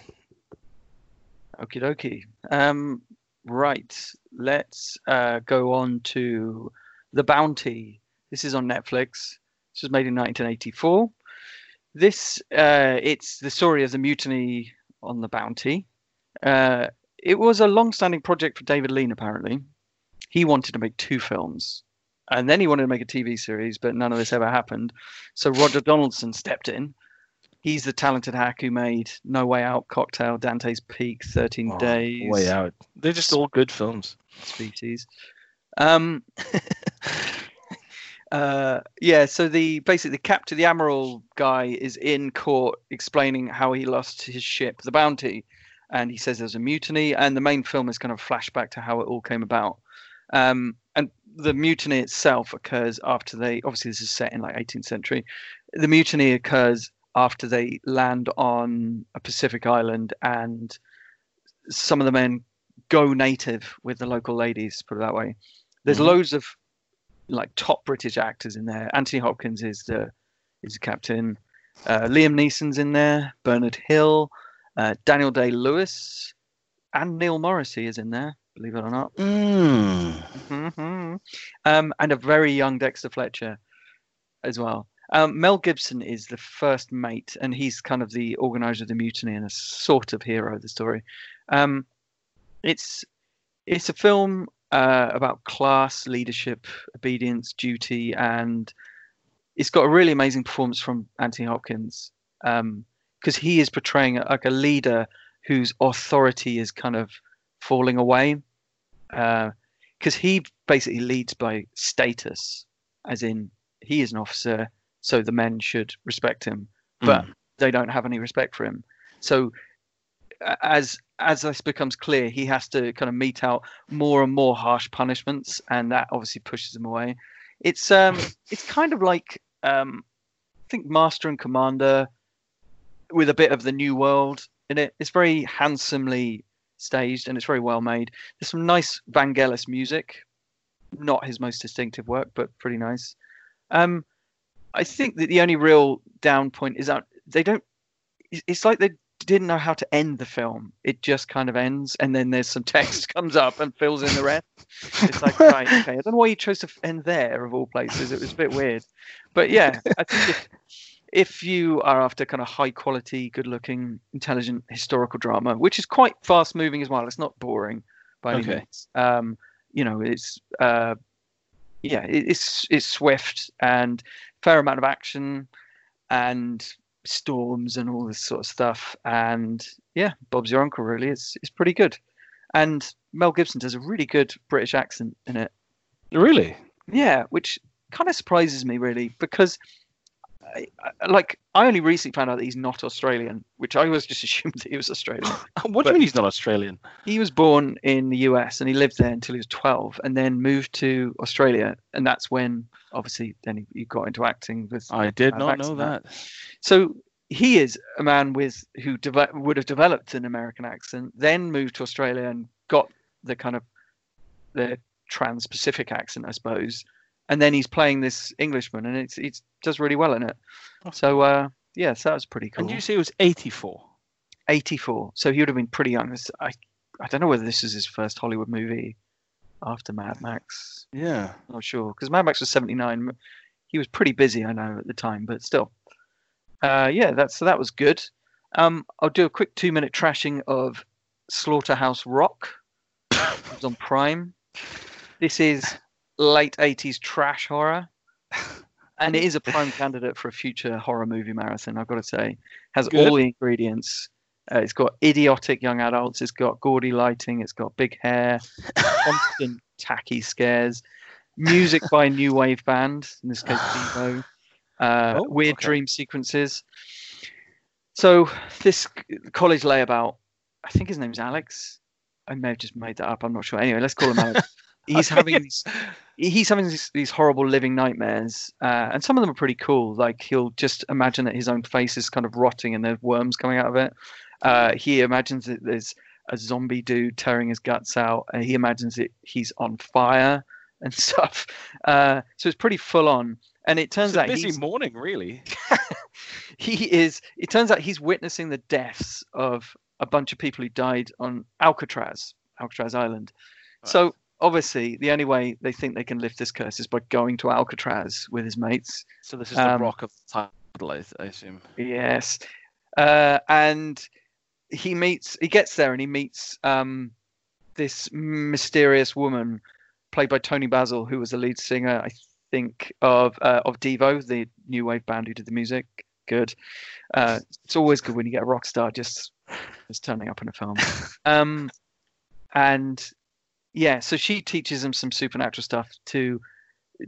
Okie dokie. Um, right. Let's uh, go on to The Bounty. This is on Netflix. This was made in 1984. This uh, it's the story of the mutiny on the Bounty. Uh, it was a long-standing project for David Lean. Apparently, he wanted to make two films, and then he wanted to make a TV series, but none of this ever happened. So Roger Donaldson stepped in. He's the talented hack who made No Way Out, Cocktail, Dante's Peak, Thirteen oh, Days. Way Out. They're just all good films. Species. Um, uh, yeah, so the basically the captain, the admiral guy, is in court explaining how he lost his ship, the Bounty, and he says there's a mutiny, and the main film is kind of flashback to how it all came about. Um, and the mutiny itself occurs after they obviously this is set in like 18th century. The mutiny occurs after they land on a Pacific island, and some of the men go native with the local ladies. Put it that way. There's mm-hmm. loads of like top British actors in there. Anthony Hopkins is the is the captain. Uh, Liam Neeson's in there. Bernard Hill, uh, Daniel Day Lewis, and Neil Morrissey is in there. believe it or not. Mm. Um, and a very young Dexter Fletcher as well. Um, Mel Gibson is the first mate, and he's kind of the organizer of the mutiny and a sort of hero of the story. Um, it's it's a film uh, about class, leadership, obedience, duty, and it's got a really amazing performance from Anthony Hopkins because he is portraying a, like a leader whose authority is kind of falling away because he basically leads by status, as in he is an officer, so the men should respect him, but they don't have any respect for him. So as as this becomes clear, he has to kind of mete out more and more harsh punishments, and that obviously pushes him away. It's um it's kind of like um I think Master and Commander with a bit of the New World in it. It's very handsomely staged and it's very well made. There's some nice Vangelis music, not his most distinctive work, but pretty nice. Um, I think that the only real down point is that they don't. it's- like they didn't know how to end the film. It just kind of ends, and then there's some text comes up and fills in the rest. It's like, right, okay. I don't know why you chose to end there of all places. It was a bit weird, but yeah, I think if, if you are after kind of high quality, good looking, intelligent historical drama, which is quite fast moving as well, it's not boring by any Okay. means. Um, you know, it's uh, yeah, it's it's swift and fair amount of action and storms and all this sort of stuff. And yeah, Bob's your uncle. Really, it's it's pretty good. And Mel Gibson does a really good British accent in it. Really? Yeah, which kind of surprises me really because, I, I, like, I only recently found out that he's not Australian, which I always just assumed that he was Australian. What do you mean he's not Australian? he was born in the US and he lived there until he was 12, and then moved to Australia, and that's when obviously then he, he got into acting with. I did not know that. So he is a man with who deve- would have developed an American accent, then moved to Australia and got the kind of the trans-Pacific accent, I suppose, and then he's playing this Englishman, and it's it does really well in it. So uh, yeah, so that was pretty cool. And you say it was 84. 84, so he would have been pretty young. This- I I don't know whether this is his first Hollywood movie after Mad Max. Yeah. Not sure because Mad Max was 79. He was pretty busy, I know, at the time, but still. Uh, yeah, that's so that was good. Um, I'll do a quick two-minute trashing of Slaughterhouse Rock. it was on Prime. This is late 80s trash horror, and it is a prime candidate for a future horror movie marathon. I've got to say, has Good. all the ingredients. Uh, it's got idiotic young adults. It's got gaudy lighting. It's got big hair, constant tacky scares, music by a new wave band, in this case Devo, uh, Oh, weird okay. dream sequences. So this college layabout, I think his name's Alex. I may have just made that up. I'm not sure. Anyway, let's call him Alex. He's having these, he's having these, these horrible living nightmares, uh, and some of them are pretty cool. Like he'll just imagine that his own face is kind of rotting and there's worms coming out of it. Uh, he imagines that there's a zombie dude tearing his guts out, and he imagines that he's on fire and stuff. Uh, so it's pretty full on. And it turns It's a out busy he's, morning, really. he is. It turns out he's witnessing the deaths of a bunch of people who died on Alcatraz, Alcatraz Island. So obviously, the only way they think they can lift this curse is by going to Alcatraz with his mates. So this is the Um, rock of the title, I, I assume. Yes. Uh, and he meets, he gets there and he meets um, this mysterious woman played by Toni Basil, who was the lead singer, I think, of uh, of Devo, the new wave band who did the music. Good. Uh, it's always good when you get a rock star just just turning up in a film. Um, and yeah, so she teaches him some supernatural stuff to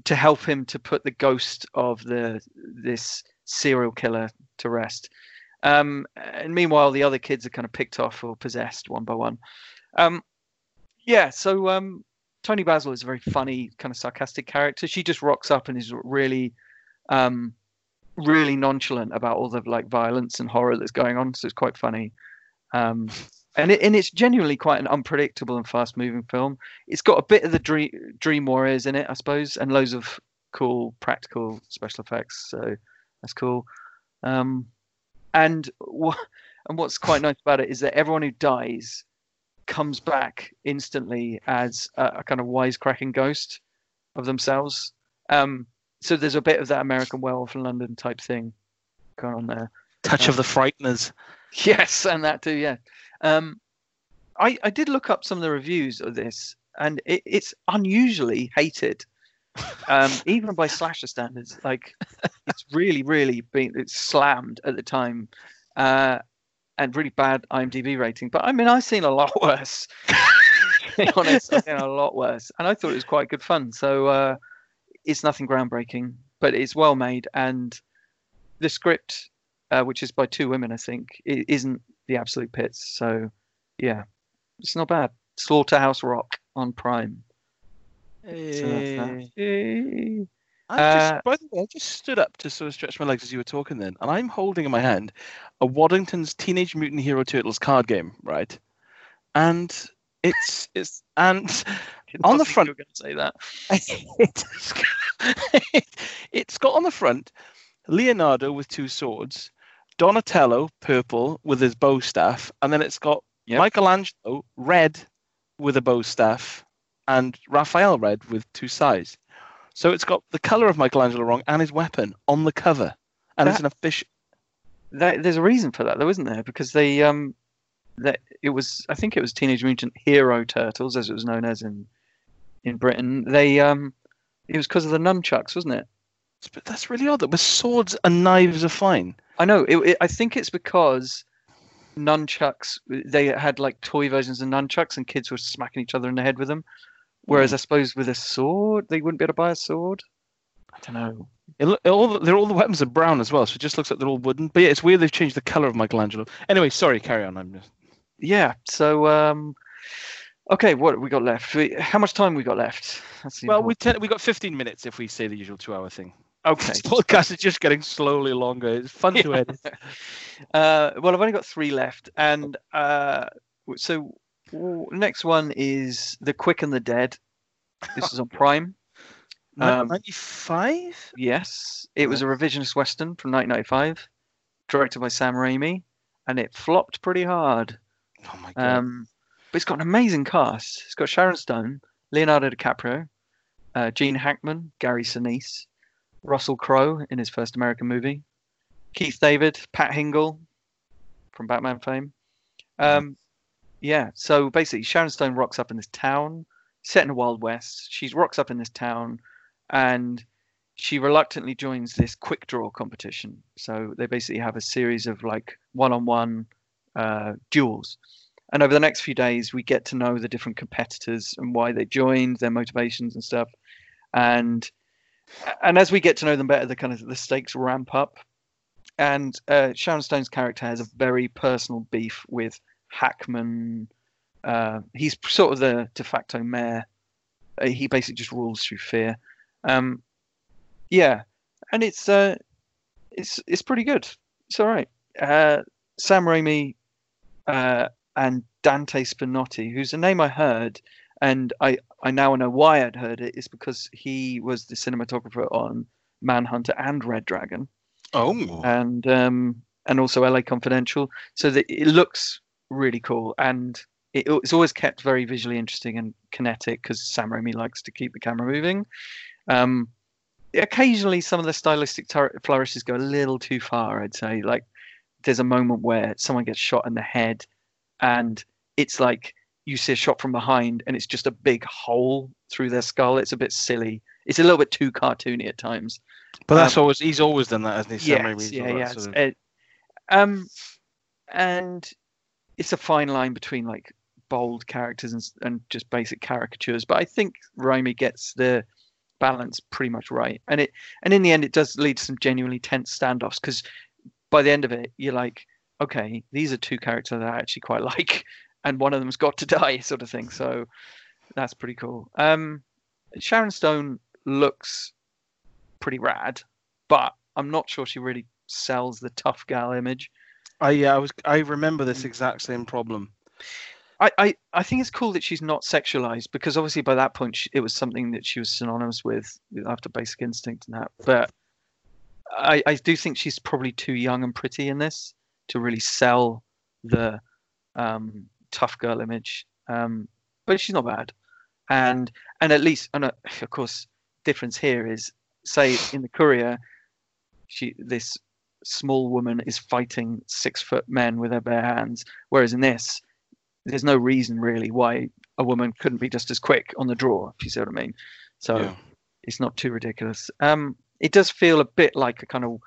to help him to put the ghost of the this serial killer to rest. Um, and meanwhile, the other kids are kind of picked off or possessed one by one. Um, yeah, so um, Toni Basil is a very funny, kind of sarcastic character. She just rocks up and is really, um, really nonchalant about all the like violence and horror that's going on. So it's quite funny. Um, and it, and it's genuinely quite an unpredictable and fast-moving film. It's got a bit of the Dream Dream Warriors in it, I suppose, and loads of cool practical special effects. So that's cool. Um, and what and what's quite nice about it is that everyone who dies comes back instantly as a, a kind of wisecracking ghost of themselves. Um, so there's a bit of that American Werewolf in London type thing going on there. Touch of the Frighteners. Yes, and that too. Yeah. Um, I I did look up some of the reviews of this, and it, it's unusually hated, um, even by slasher standards. Like it's really, really been it's slammed at the time, uh, and really bad IMDb rating. But I mean, I've seen a lot worse. to be honest, I've seen a lot worse, and I thought it was quite good fun. So uh, it's nothing groundbreaking, but it's well made, and the script, uh, which is by two women, I think, it isn't the absolute pits. So yeah, it's not bad. Slaughterhouse Rock on Prime. So that. Yay. I just, Uh, by the way, I just stood up to sort of stretch my legs as you were talking then, and I'm holding in my hand a Waddington's Teenage Mutant Hero Turtles card game, right? And it's it's and On the front- you were going to say that. it's it's got on the front Leonardo with two swords, Donatello purple with his bow staff, and then it's got Yep. Michelangelo red with a bow staff, and Raphael red with two sides. So it's got the color of Michelangelo wrong and his weapon on the cover, and it's That- an official. that there's a reason for that though isn't there because they um that it was i think it was teenage mutant hero turtles as it was known as in in britain they um it was because of the nunchucks wasn't it But that's really odd. That with swords and knives are fine. i know it, it, i think it's because nunchucks they had like toy versions of nunchucks and kids were smacking each other in the head with them whereas i suppose with a sword they wouldn't be able to buy a sword i don't know It, lo- all the, they're all the weapons are brown as well, so it just looks like they're all wooden. But yeah, it's weird they've changed the color of Michelangelo. Anyway, sorry, carry on. I'm just. yeah so um okay what have we got left We- how much time we got left Well, we important- te- we got 15 minutes if we say the usual two-hour thing. Okay This podcast is just getting slowly longer. It's fun to edit. Uh, well, I've only got three left, and uh, so next one is The Quick and the Dead. This is on Prime. Um, 95? Yes, it was a revisionist western from 1995, directed by Sam Raimi, and it flopped pretty hard. Oh my god. Um, but it's got an amazing cast. It's got Sharon Stone, Leonardo DiCaprio, uh, Gene Hackman, Gary Sinise, Russell Crowe in his first American movie, Keith David, Pat Hingle from Batman fame. Um, yeah, so basically, Sharon Stone rocks up in this town, set in the Wild West. She rocks up in this town, and she reluctantly joins this quick draw competition. So they basically have a series of like one-on-one uh, duels. And over the next few days, we get to know the different competitors and why they joined, their motivations and stuff. And and as we get to know them better, the kind of the stakes ramp up. And uh, Sharon Stone's character has a very personal beef with Hackman. Uh, he's sort of the de facto mayor. Uh, he basically just rules through fear. Um, yeah, and it's uh, it's it's pretty good. It's all right. Uh, Sam Raimi uh, and Dante Spinotti, who's a name I heard, and I, I now know why I'd heard it, is because he was the cinematographer on Manhunter and Red Dragon, oh. and um, and also LA Confidential. So that it looks really cool, and it, it's always kept very visually interesting and kinetic because Sam Raimi likes to keep the camera moving. Um, occasionally, some of the stylistic tur- flourishes go a little too far. I'd say, like there's a moment where someone gets shot in the head, and it's like you see a shot from behind, and it's just a big hole through their skull. It's a bit silly. It's a little bit too cartoony at times. but that's um, always he's always done that, hasn't he? Yes, Raimi's yeah, yeah. sort of- it- um, and it's a fine line between like bold characters and, and just basic caricatures. But I think Raimi gets the balance pretty much right, and it and in the end, it does lead to some genuinely tense standoffs because by the end of it, you're like, okay, these are two characters that I actually quite like, and one of them's got to die, sort of thing. So that's pretty cool. Um, Sharon Stone looks pretty rad, but I'm not sure she really sells the tough gal image. I yeah, I was I remember Mm. this exact same problem. I, I, I think it's cool that she's not sexualized because obviously by that point she, it was something that she was synonymous with after Basic Instinct and that. But I, I do think she's probably too young and pretty in this to really sell the um, tough girl image. um, but she's not bad. And and at least, and uh, of course, difference here is, say in the Courier, she this small woman is fighting six foot men with her bare hands, whereas in this, there's no reason really why a woman couldn't be just as quick on the draw. If you see what I mean. So Yeah. it's not too ridiculous. Um, it does feel a bit like a kind of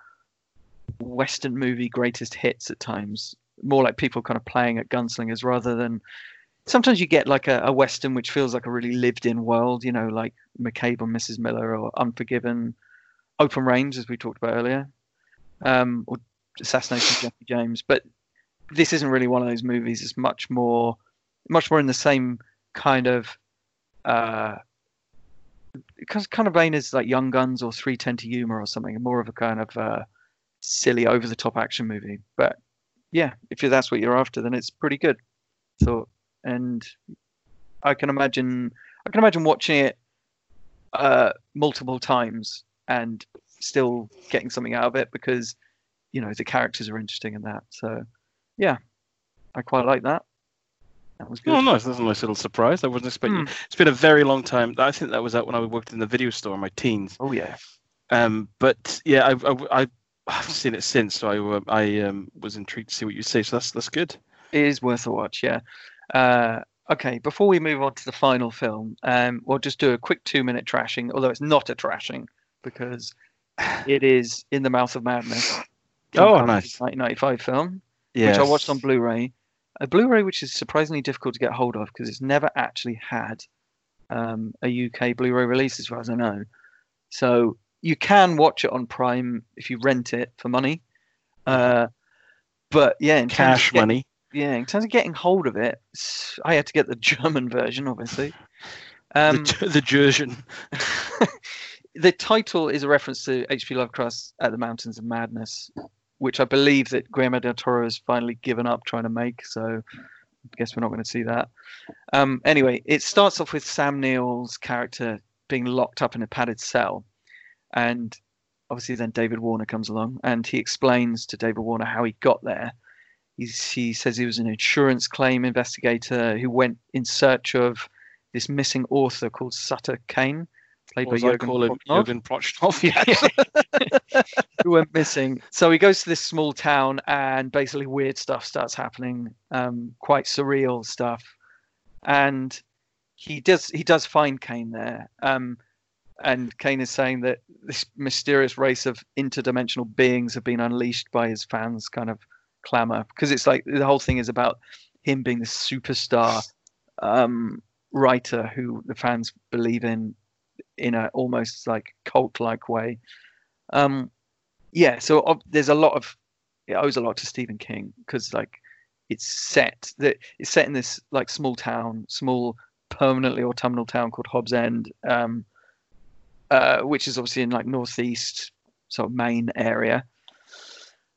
Western movie greatest hits at times, more like people kind of playing at gunslingers rather than. Sometimes you get like a, a Western which feels like a really lived in world, you know, like McCabe and Mrs. Miller or Unforgiven, Open Range, as we talked about earlier, um, or Assassination of Jackie James. But this isn't really one of those movies. It's much more, much more in the same kind of uh, kind kind of vein as like Young Guns or 310 to Yuma or something, more of a kind of uh, silly, over the top action movie. But yeah, if that's what you're after, then it's pretty good. So, and I can imagine, I can imagine watching it uh, multiple times and still getting something out of it because you know the characters are interesting in that. So, yeah, I quite like that. That was good. Oh, nice. That's a nice little surprise. I wasn't expecting. Hmm. It's been a very long time. I think that was out when I worked in the video store in my teens. Oh yeah. Um, but yeah, I, I, I I've seen it since, so I, uh, I um, was intrigued to see what you say. So that's that's good. It is worth a watch, yeah. Uh, okay, before we move on to the final film, um, we'll just do a quick two-minute trashing, although it's not a trashing because it is In the Mouth of Madness. Oh, nice. 1995 film, Yeah. which I watched on Blu-ray. A Blu-ray which is surprisingly difficult to get hold of because it's never actually had um, a UK Blu-ray release, as far as I know. So you can watch it on Prime if you rent it for money. Uh, but yeah, in terms of Cash money. yeah, in terms of getting hold of it, I had to get the German version, obviously. Um, the, the the title is a reference to H.P. Lovecraft's At the Mountains of Madness, which I believe that Guillermo del Toro has finally given up trying to make. So I guess we're not going to see that. Um, anyway, it starts off with Sam Neill's character being locked up in a padded cell, and obviously then David Warner comes along and he explains to David Warner how he got there. He's, he says he was an insurance claim investigator who went in search of this missing author called Sutter Cane, played Or by Jürgen call him, Prochnow Jürgen Prochnow. Yeah. who went missing. So he goes to this small town, and basically weird stuff starts happening, um, quite surreal stuff. And he does he does find Cane there, um, and Cane is saying that this mysterious race of interdimensional beings have been unleashed by his fans' kind of clamor, because it's like the whole thing is about him being the superstar um, writer who the fans believe in in a almost like cult like way. Um, yeah, so ob- there's a lot of it owes a lot to Stephen King because like it's set that it's set in this like small town, small permanently autumnal town called Hobbs End, um, uh, which is obviously in like northeast sort of Maine area.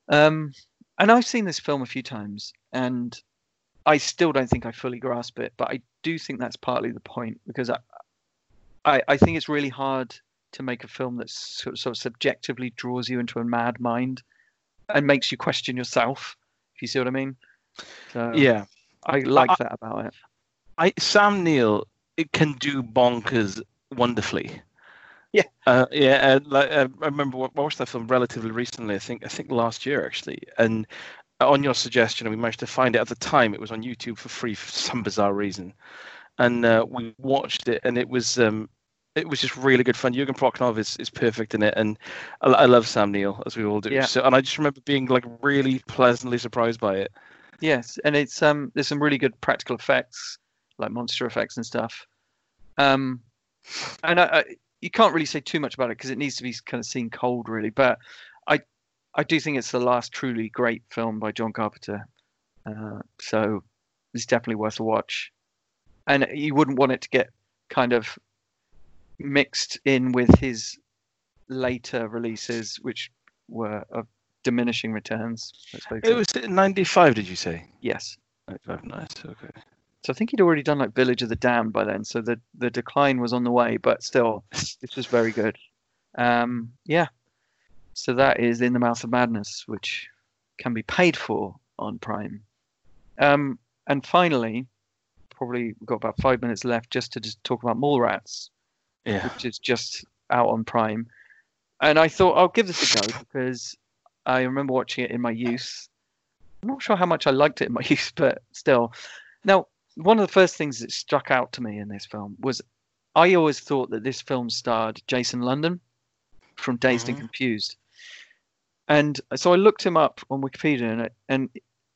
Um, and I've seen this film a few times, and I still don't think I fully grasp it, but I do think that's partly the point because I, I, I think it's really hard to make a film that sort of, sort of subjectively draws you into a mad mind and makes you question yourself. If you see what I mean? So yeah. I like I- that about it. I Sam Neill it can do bonkers wonderfully. Yeah. Uh, yeah, and like, uh, I remember I watched that film relatively recently. I think I think last year actually, and on your suggestion, we managed to find it at the time. It was on YouTube for free for some bizarre reason, and uh, we watched it, and it was um, it was just really good fun. Jürgen Prochnow is, is perfect in it, and I, I love Sam Neill as we all do. Yeah. So, and I just remember being like really pleasantly surprised by it. Yes, and it's um there's some really good practical effects, like monster effects and stuff. Um, and I, I you can't really say too much about it because it needs to be kind of seen cold, really. But I I do think it's the last truly great film by John Carpenter. Uh, so it's definitely worth a watch. And you wouldn't want it to get kind of mixed in with his later releases, which were of diminishing returns. It was '95, did you say? yes. '95, nice. Okay. So I think he'd already done like Village of the Damned by then, so the the decline was on the way, but still, this was very good. Um, yeah. So that is In the Mouth of Madness, which can be paid for on Prime. Um, and finally, probably got about five minutes left just to just talk about Mallrats, Yeah. which is just out on Prime. And I thought I'll give this a go because I remember watching it in my youth. I'm not sure how much I liked it in my youth, but still. Now, one of the first things that struck out to me in this film was I always thought that this film starred Jason London from Dazed and Mhm. Confused. And so I looked him up on Wikipedia and it, and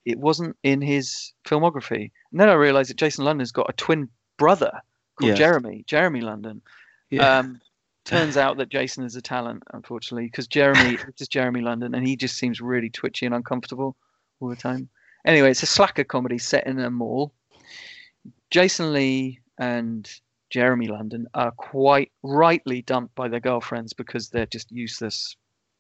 it wasn't in his filmography. And then I realized that Jason London's got a twin brother called Yes. Jeremy, Jeremy London. Yeah. Um, turns out that Jason is a talent, unfortunately, because Jeremy, is Jeremy London, and he just seems really twitchy and uncomfortable all the time. Anyway, it's a slacker comedy set in a mall. Jason Lee and Jeremy London are quite rightly dumped by their girlfriends because they're just useless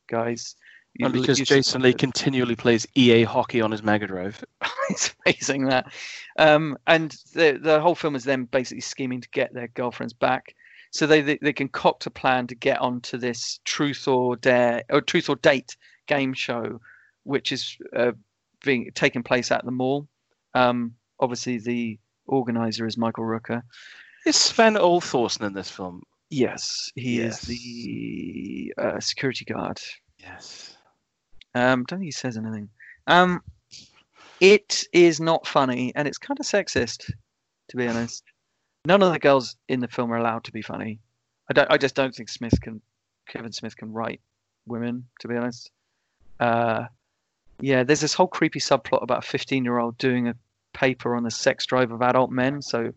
guys. and because Useless Jason Lee continually plays EA hockey on his Mega Drive. it's amazing that. Um, and the the whole film is them basically scheming to get their girlfriends back. So they, they they concoct a plan to get onto this truth or dare or truth or date game show, which is uh, being taking place at the mall. Um, obviously, the organizer is Michael Rooker. Is Sven-Ole Thorsen in this film? Yes, he Yes. is the uh, security guard. Yes. Um, don't think he says anything. Um, it is not funny, and it's kind of sexist, to be honest. None of the girls in the film are allowed to be funny. I don't. I just don't think Smith can, Kevin Smith can write women, to be honest. Uh, yeah, there's this whole creepy subplot about a 15 year old doing a paper on the sex drive of adult men. So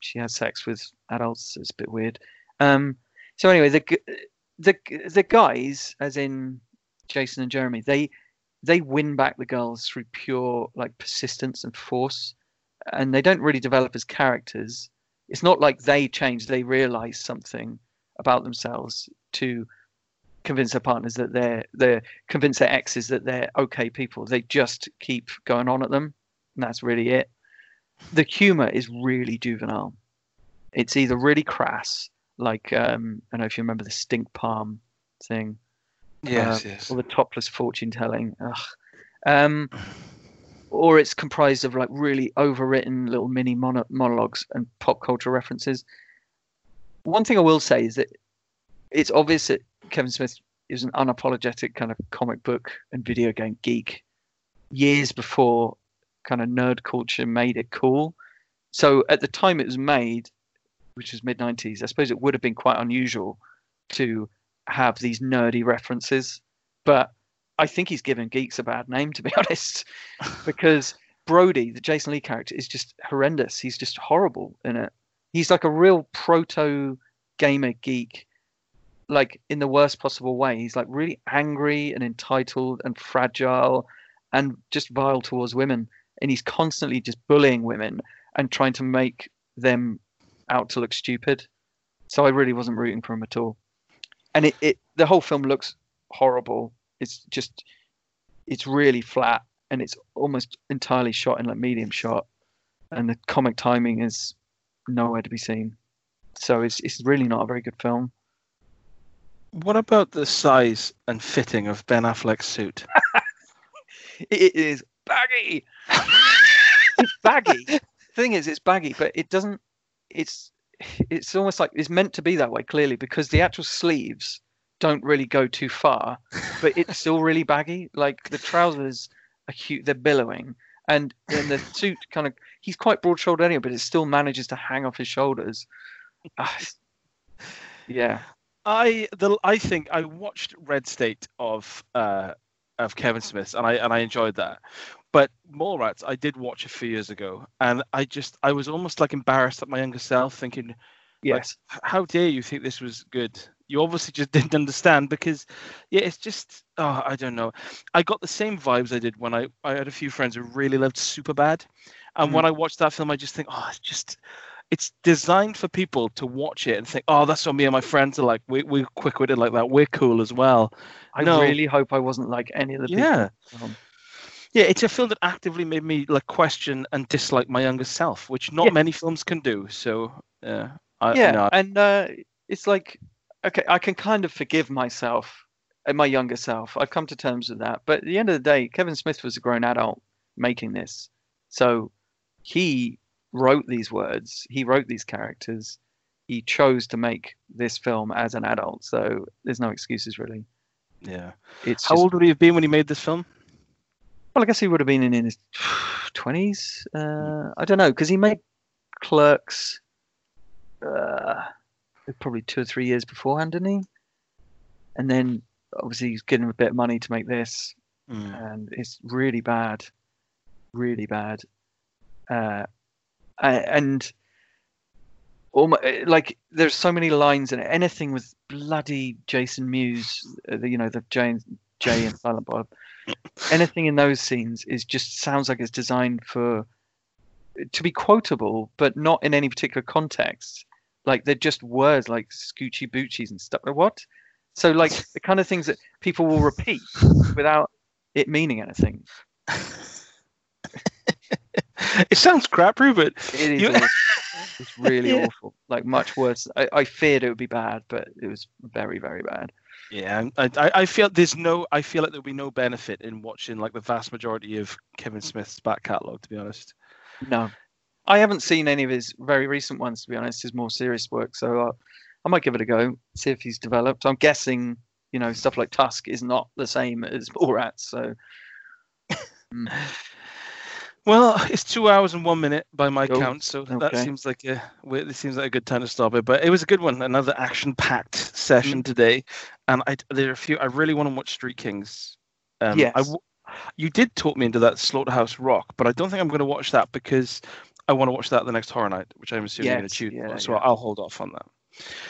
she has sex with adults. It's a bit weird. Um, so anyway, the the the guys, as in Jason and Jeremy, they they win back the girls through pure like persistence and force, and they don't really develop as characters. It's not like they change; they realize something about themselves to convince their partners that they're they're convince their exes that they're okay people. They just keep going on at them, and that's really it. The humor is really juvenile. It's either really crass, like um, I don't know if you remember the stink palm thing, Yes, uh, yes. or the topless fortune telling. Ugh. Um, or it's comprised of like really overwritten little mini mono- monologues and pop culture references. One thing I will say is that it's obvious that Kevin Smith is an unapologetic kind of comic book and video game geek years before kind of nerd culture made it cool. So at the time it was made, which was mid 90s, I suppose it would have been quite unusual to have these nerdy references. But I think he's given geeks a bad name, to be honest, because Brody, the Jason Lee character, is just horrendous. He's just horrible in it. He's like a real proto gamer geek, like in the worst possible way. He's like really angry and entitled and fragile and just vile towards women. And he's constantly just bullying women and trying to make them out to look stupid. So I really wasn't rooting for him at all. And it, it the whole film looks horrible. It's just it's really flat and it's almost entirely shot in like medium shot. And the comic timing is nowhere to be seen. So it's it's really not a very good film. What about the size and fitting of Ben Affleck's suit? It is baggy. it's baggy. Thing is, it's baggy, but it doesn't. It's it's almost like it's meant to be that way clearly because the actual sleeves don't really go too far, but it's still really baggy. Like the trousers are cute; they're billowing, and then the suit kind of he's quite broad shouldered anyway, but it still manages to hang off his shoulders. Ah, yeah, I the I think I watched Red State of uh of Kevin Smith's and I and I enjoyed that. But Mallrats I did watch a few years ago and I just I was almost like embarrassed at my younger self thinking yes, "H- how dare you think this was good? You obviously just didn't understand because yeah it's just oh i don't know. I got the same vibes i did when i i had a few friends who really loved superbad and mm. when i watched that film i just think oh it's just it's designed for people to watch it and think oh that's what me and my friends are like we, we're quick-witted like that we're cool as well I no. really hope I wasn't like any of the people. yeah Um, yeah it's a film that actively made me like question and dislike my younger self which not Yeah. many films can do so yeah I, yeah, no, and uh, it's like, okay, I can kind of forgive myself and my younger self. I've come to terms with that. But at the end of the day, Kevin Smith was a grown adult making this, so he wrote these words, he wrote these characters, he chose to make this film as an adult. So there's no excuses really. Yeah. It's How just- old would he have been when he made this film? Well, I guess he would have been in, in his twenties. Uh, I don't know because he made Clerks uh, probably two or three years beforehand, didn't he? And then obviously he's getting a bit of money to make this, Mm. and it's really bad, really bad. Uh, and almost, like there's so many lines in it. Anything with bloody Jason Mewes, uh, you know, the and, Jay and Silent Bob. Anything in those scenes is just sounds like it's designed for to be quotable, but not in any particular context. Like they're just words like scoochie boochies and stuff. What? So like the kind of things that people will repeat without it meaning anything. it sounds crap, but It is You- awful. It's really Yeah. awful. Like much worse. I, I feared it would be bad, but it was very, very bad. yeah, I, I I feel there's no I feel like there'll be no benefit in watching like the vast majority of Kevin Smith's back catalogue. To be honest. No, I haven't seen any of his very recent ones. To be honest, his more serious work. So uh, I might give it a go, see if he's developed. I'm guessing, you know, stuff like Tusk is not the same as Borat. So mm, Well, it's two hours and one minute by my Oh, count, so that seems like a this seems like a good time to stop it. But it was a good one, another action-packed session today, and I there are a few. I really want to watch Street Kings. Um, Yes. w- you did talk me into that Slaughterhouse Rock, but I don't think I'm going to watch that because I want to watch that the next horror night, which I'm assuming you're going to choose. yeah, so yeah. I'll hold off on that.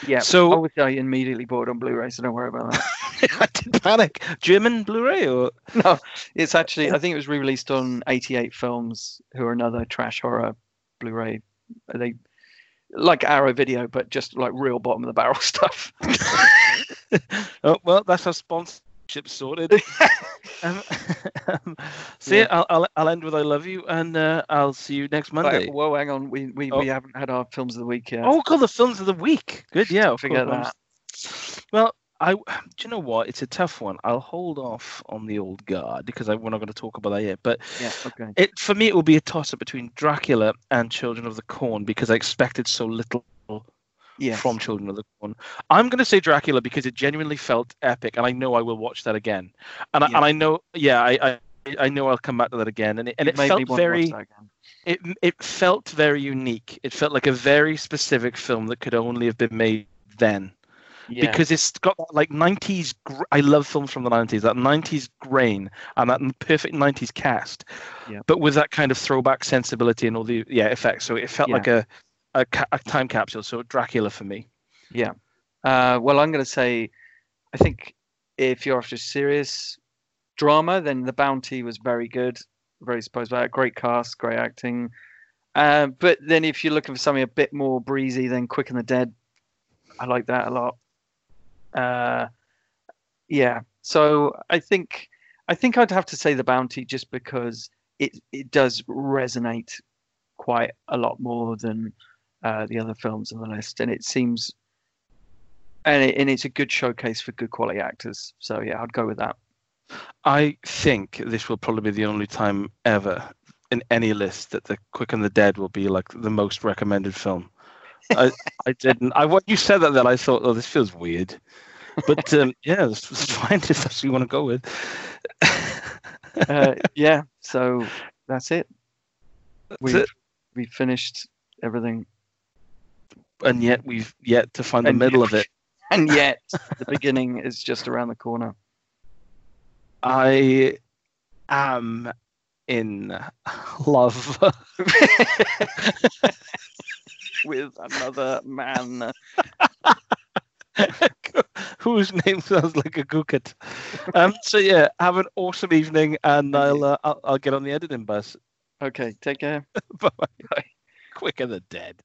Yeah. So Obviously, I immediately bought it on Blu-ray, so don't worry about that. I did panic. German Blu-ray or no, it's actually I think it was re-released on 88 Films, who are another trash horror Blu-ray. They like Arrow Video, but just like real bottom of the barrel stuff. oh well, that's our sponsorship sorted. um, um, so yeah, Yeah. I'll, I'll I'll end with I love you, and uh, I'll see you next Monday. Right, well, hang on, we we, Oh. we haven't had our films of the week yet. Oh, call the films of the week. Good, yeah. of Forget course. Well, I do you know what? It's a tough one. I'll hold off on the old guard because I, we're not going to talk about that yet. But yeah, okay. it for me, it will be a toss up between Dracula and Children of the Corn because I expected so little Yeah, from Children of the Corn. I'm going to say Dracula because it genuinely felt epic, and I know I will watch that again. And I, and I know, yeah, I, I I know I'll come back to that again. And it, and You it felt want to watch very it it felt very unique. It felt like a very specific film that could only have been made then Yeah, because it's got that like 90s. Gr- I love films from the 90s. That 90s grain and that perfect 90s cast, Yeah. but with that kind of throwback sensibility and all the yeah effects. So it felt Yeah. like a a, ca- a time capsule. So Dracula for me. yeah. Uh, well, I'm going to say, I think if you're after serious drama, then The Bounty was very good. Very surprised by it. Great cast, great acting. Uh, but then if you're looking for something a bit more breezy, then Quick and the Dead, I like that a lot. Uh, yeah. So I think I think I'd have to say The Bounty just because it it does resonate quite a lot more than uh, the other films on the list, and it seems and it, and it's a good showcase for good quality actors. So yeah, I'd go with that. I think this will probably be the only time ever in any list that the Quick and the Dead will be like the most recommended film. I, I didn't. I when you said that, then I thought, oh, this feels weird. But um, yeah, it's, it's fine if that's what you want to go with. Uh, yeah. So that's it. That's We've it. we've finished everything, And yet we've yet to find the middle yet- of it. and yet the beginning is just around the corner. I am in love. with another man. Whose name sounds like a gookat. Um, so yeah, have an awesome evening, and I'll, uh, I'll I'll get on the editing bus. Okay, take care. Bye bye. Quicker than dead.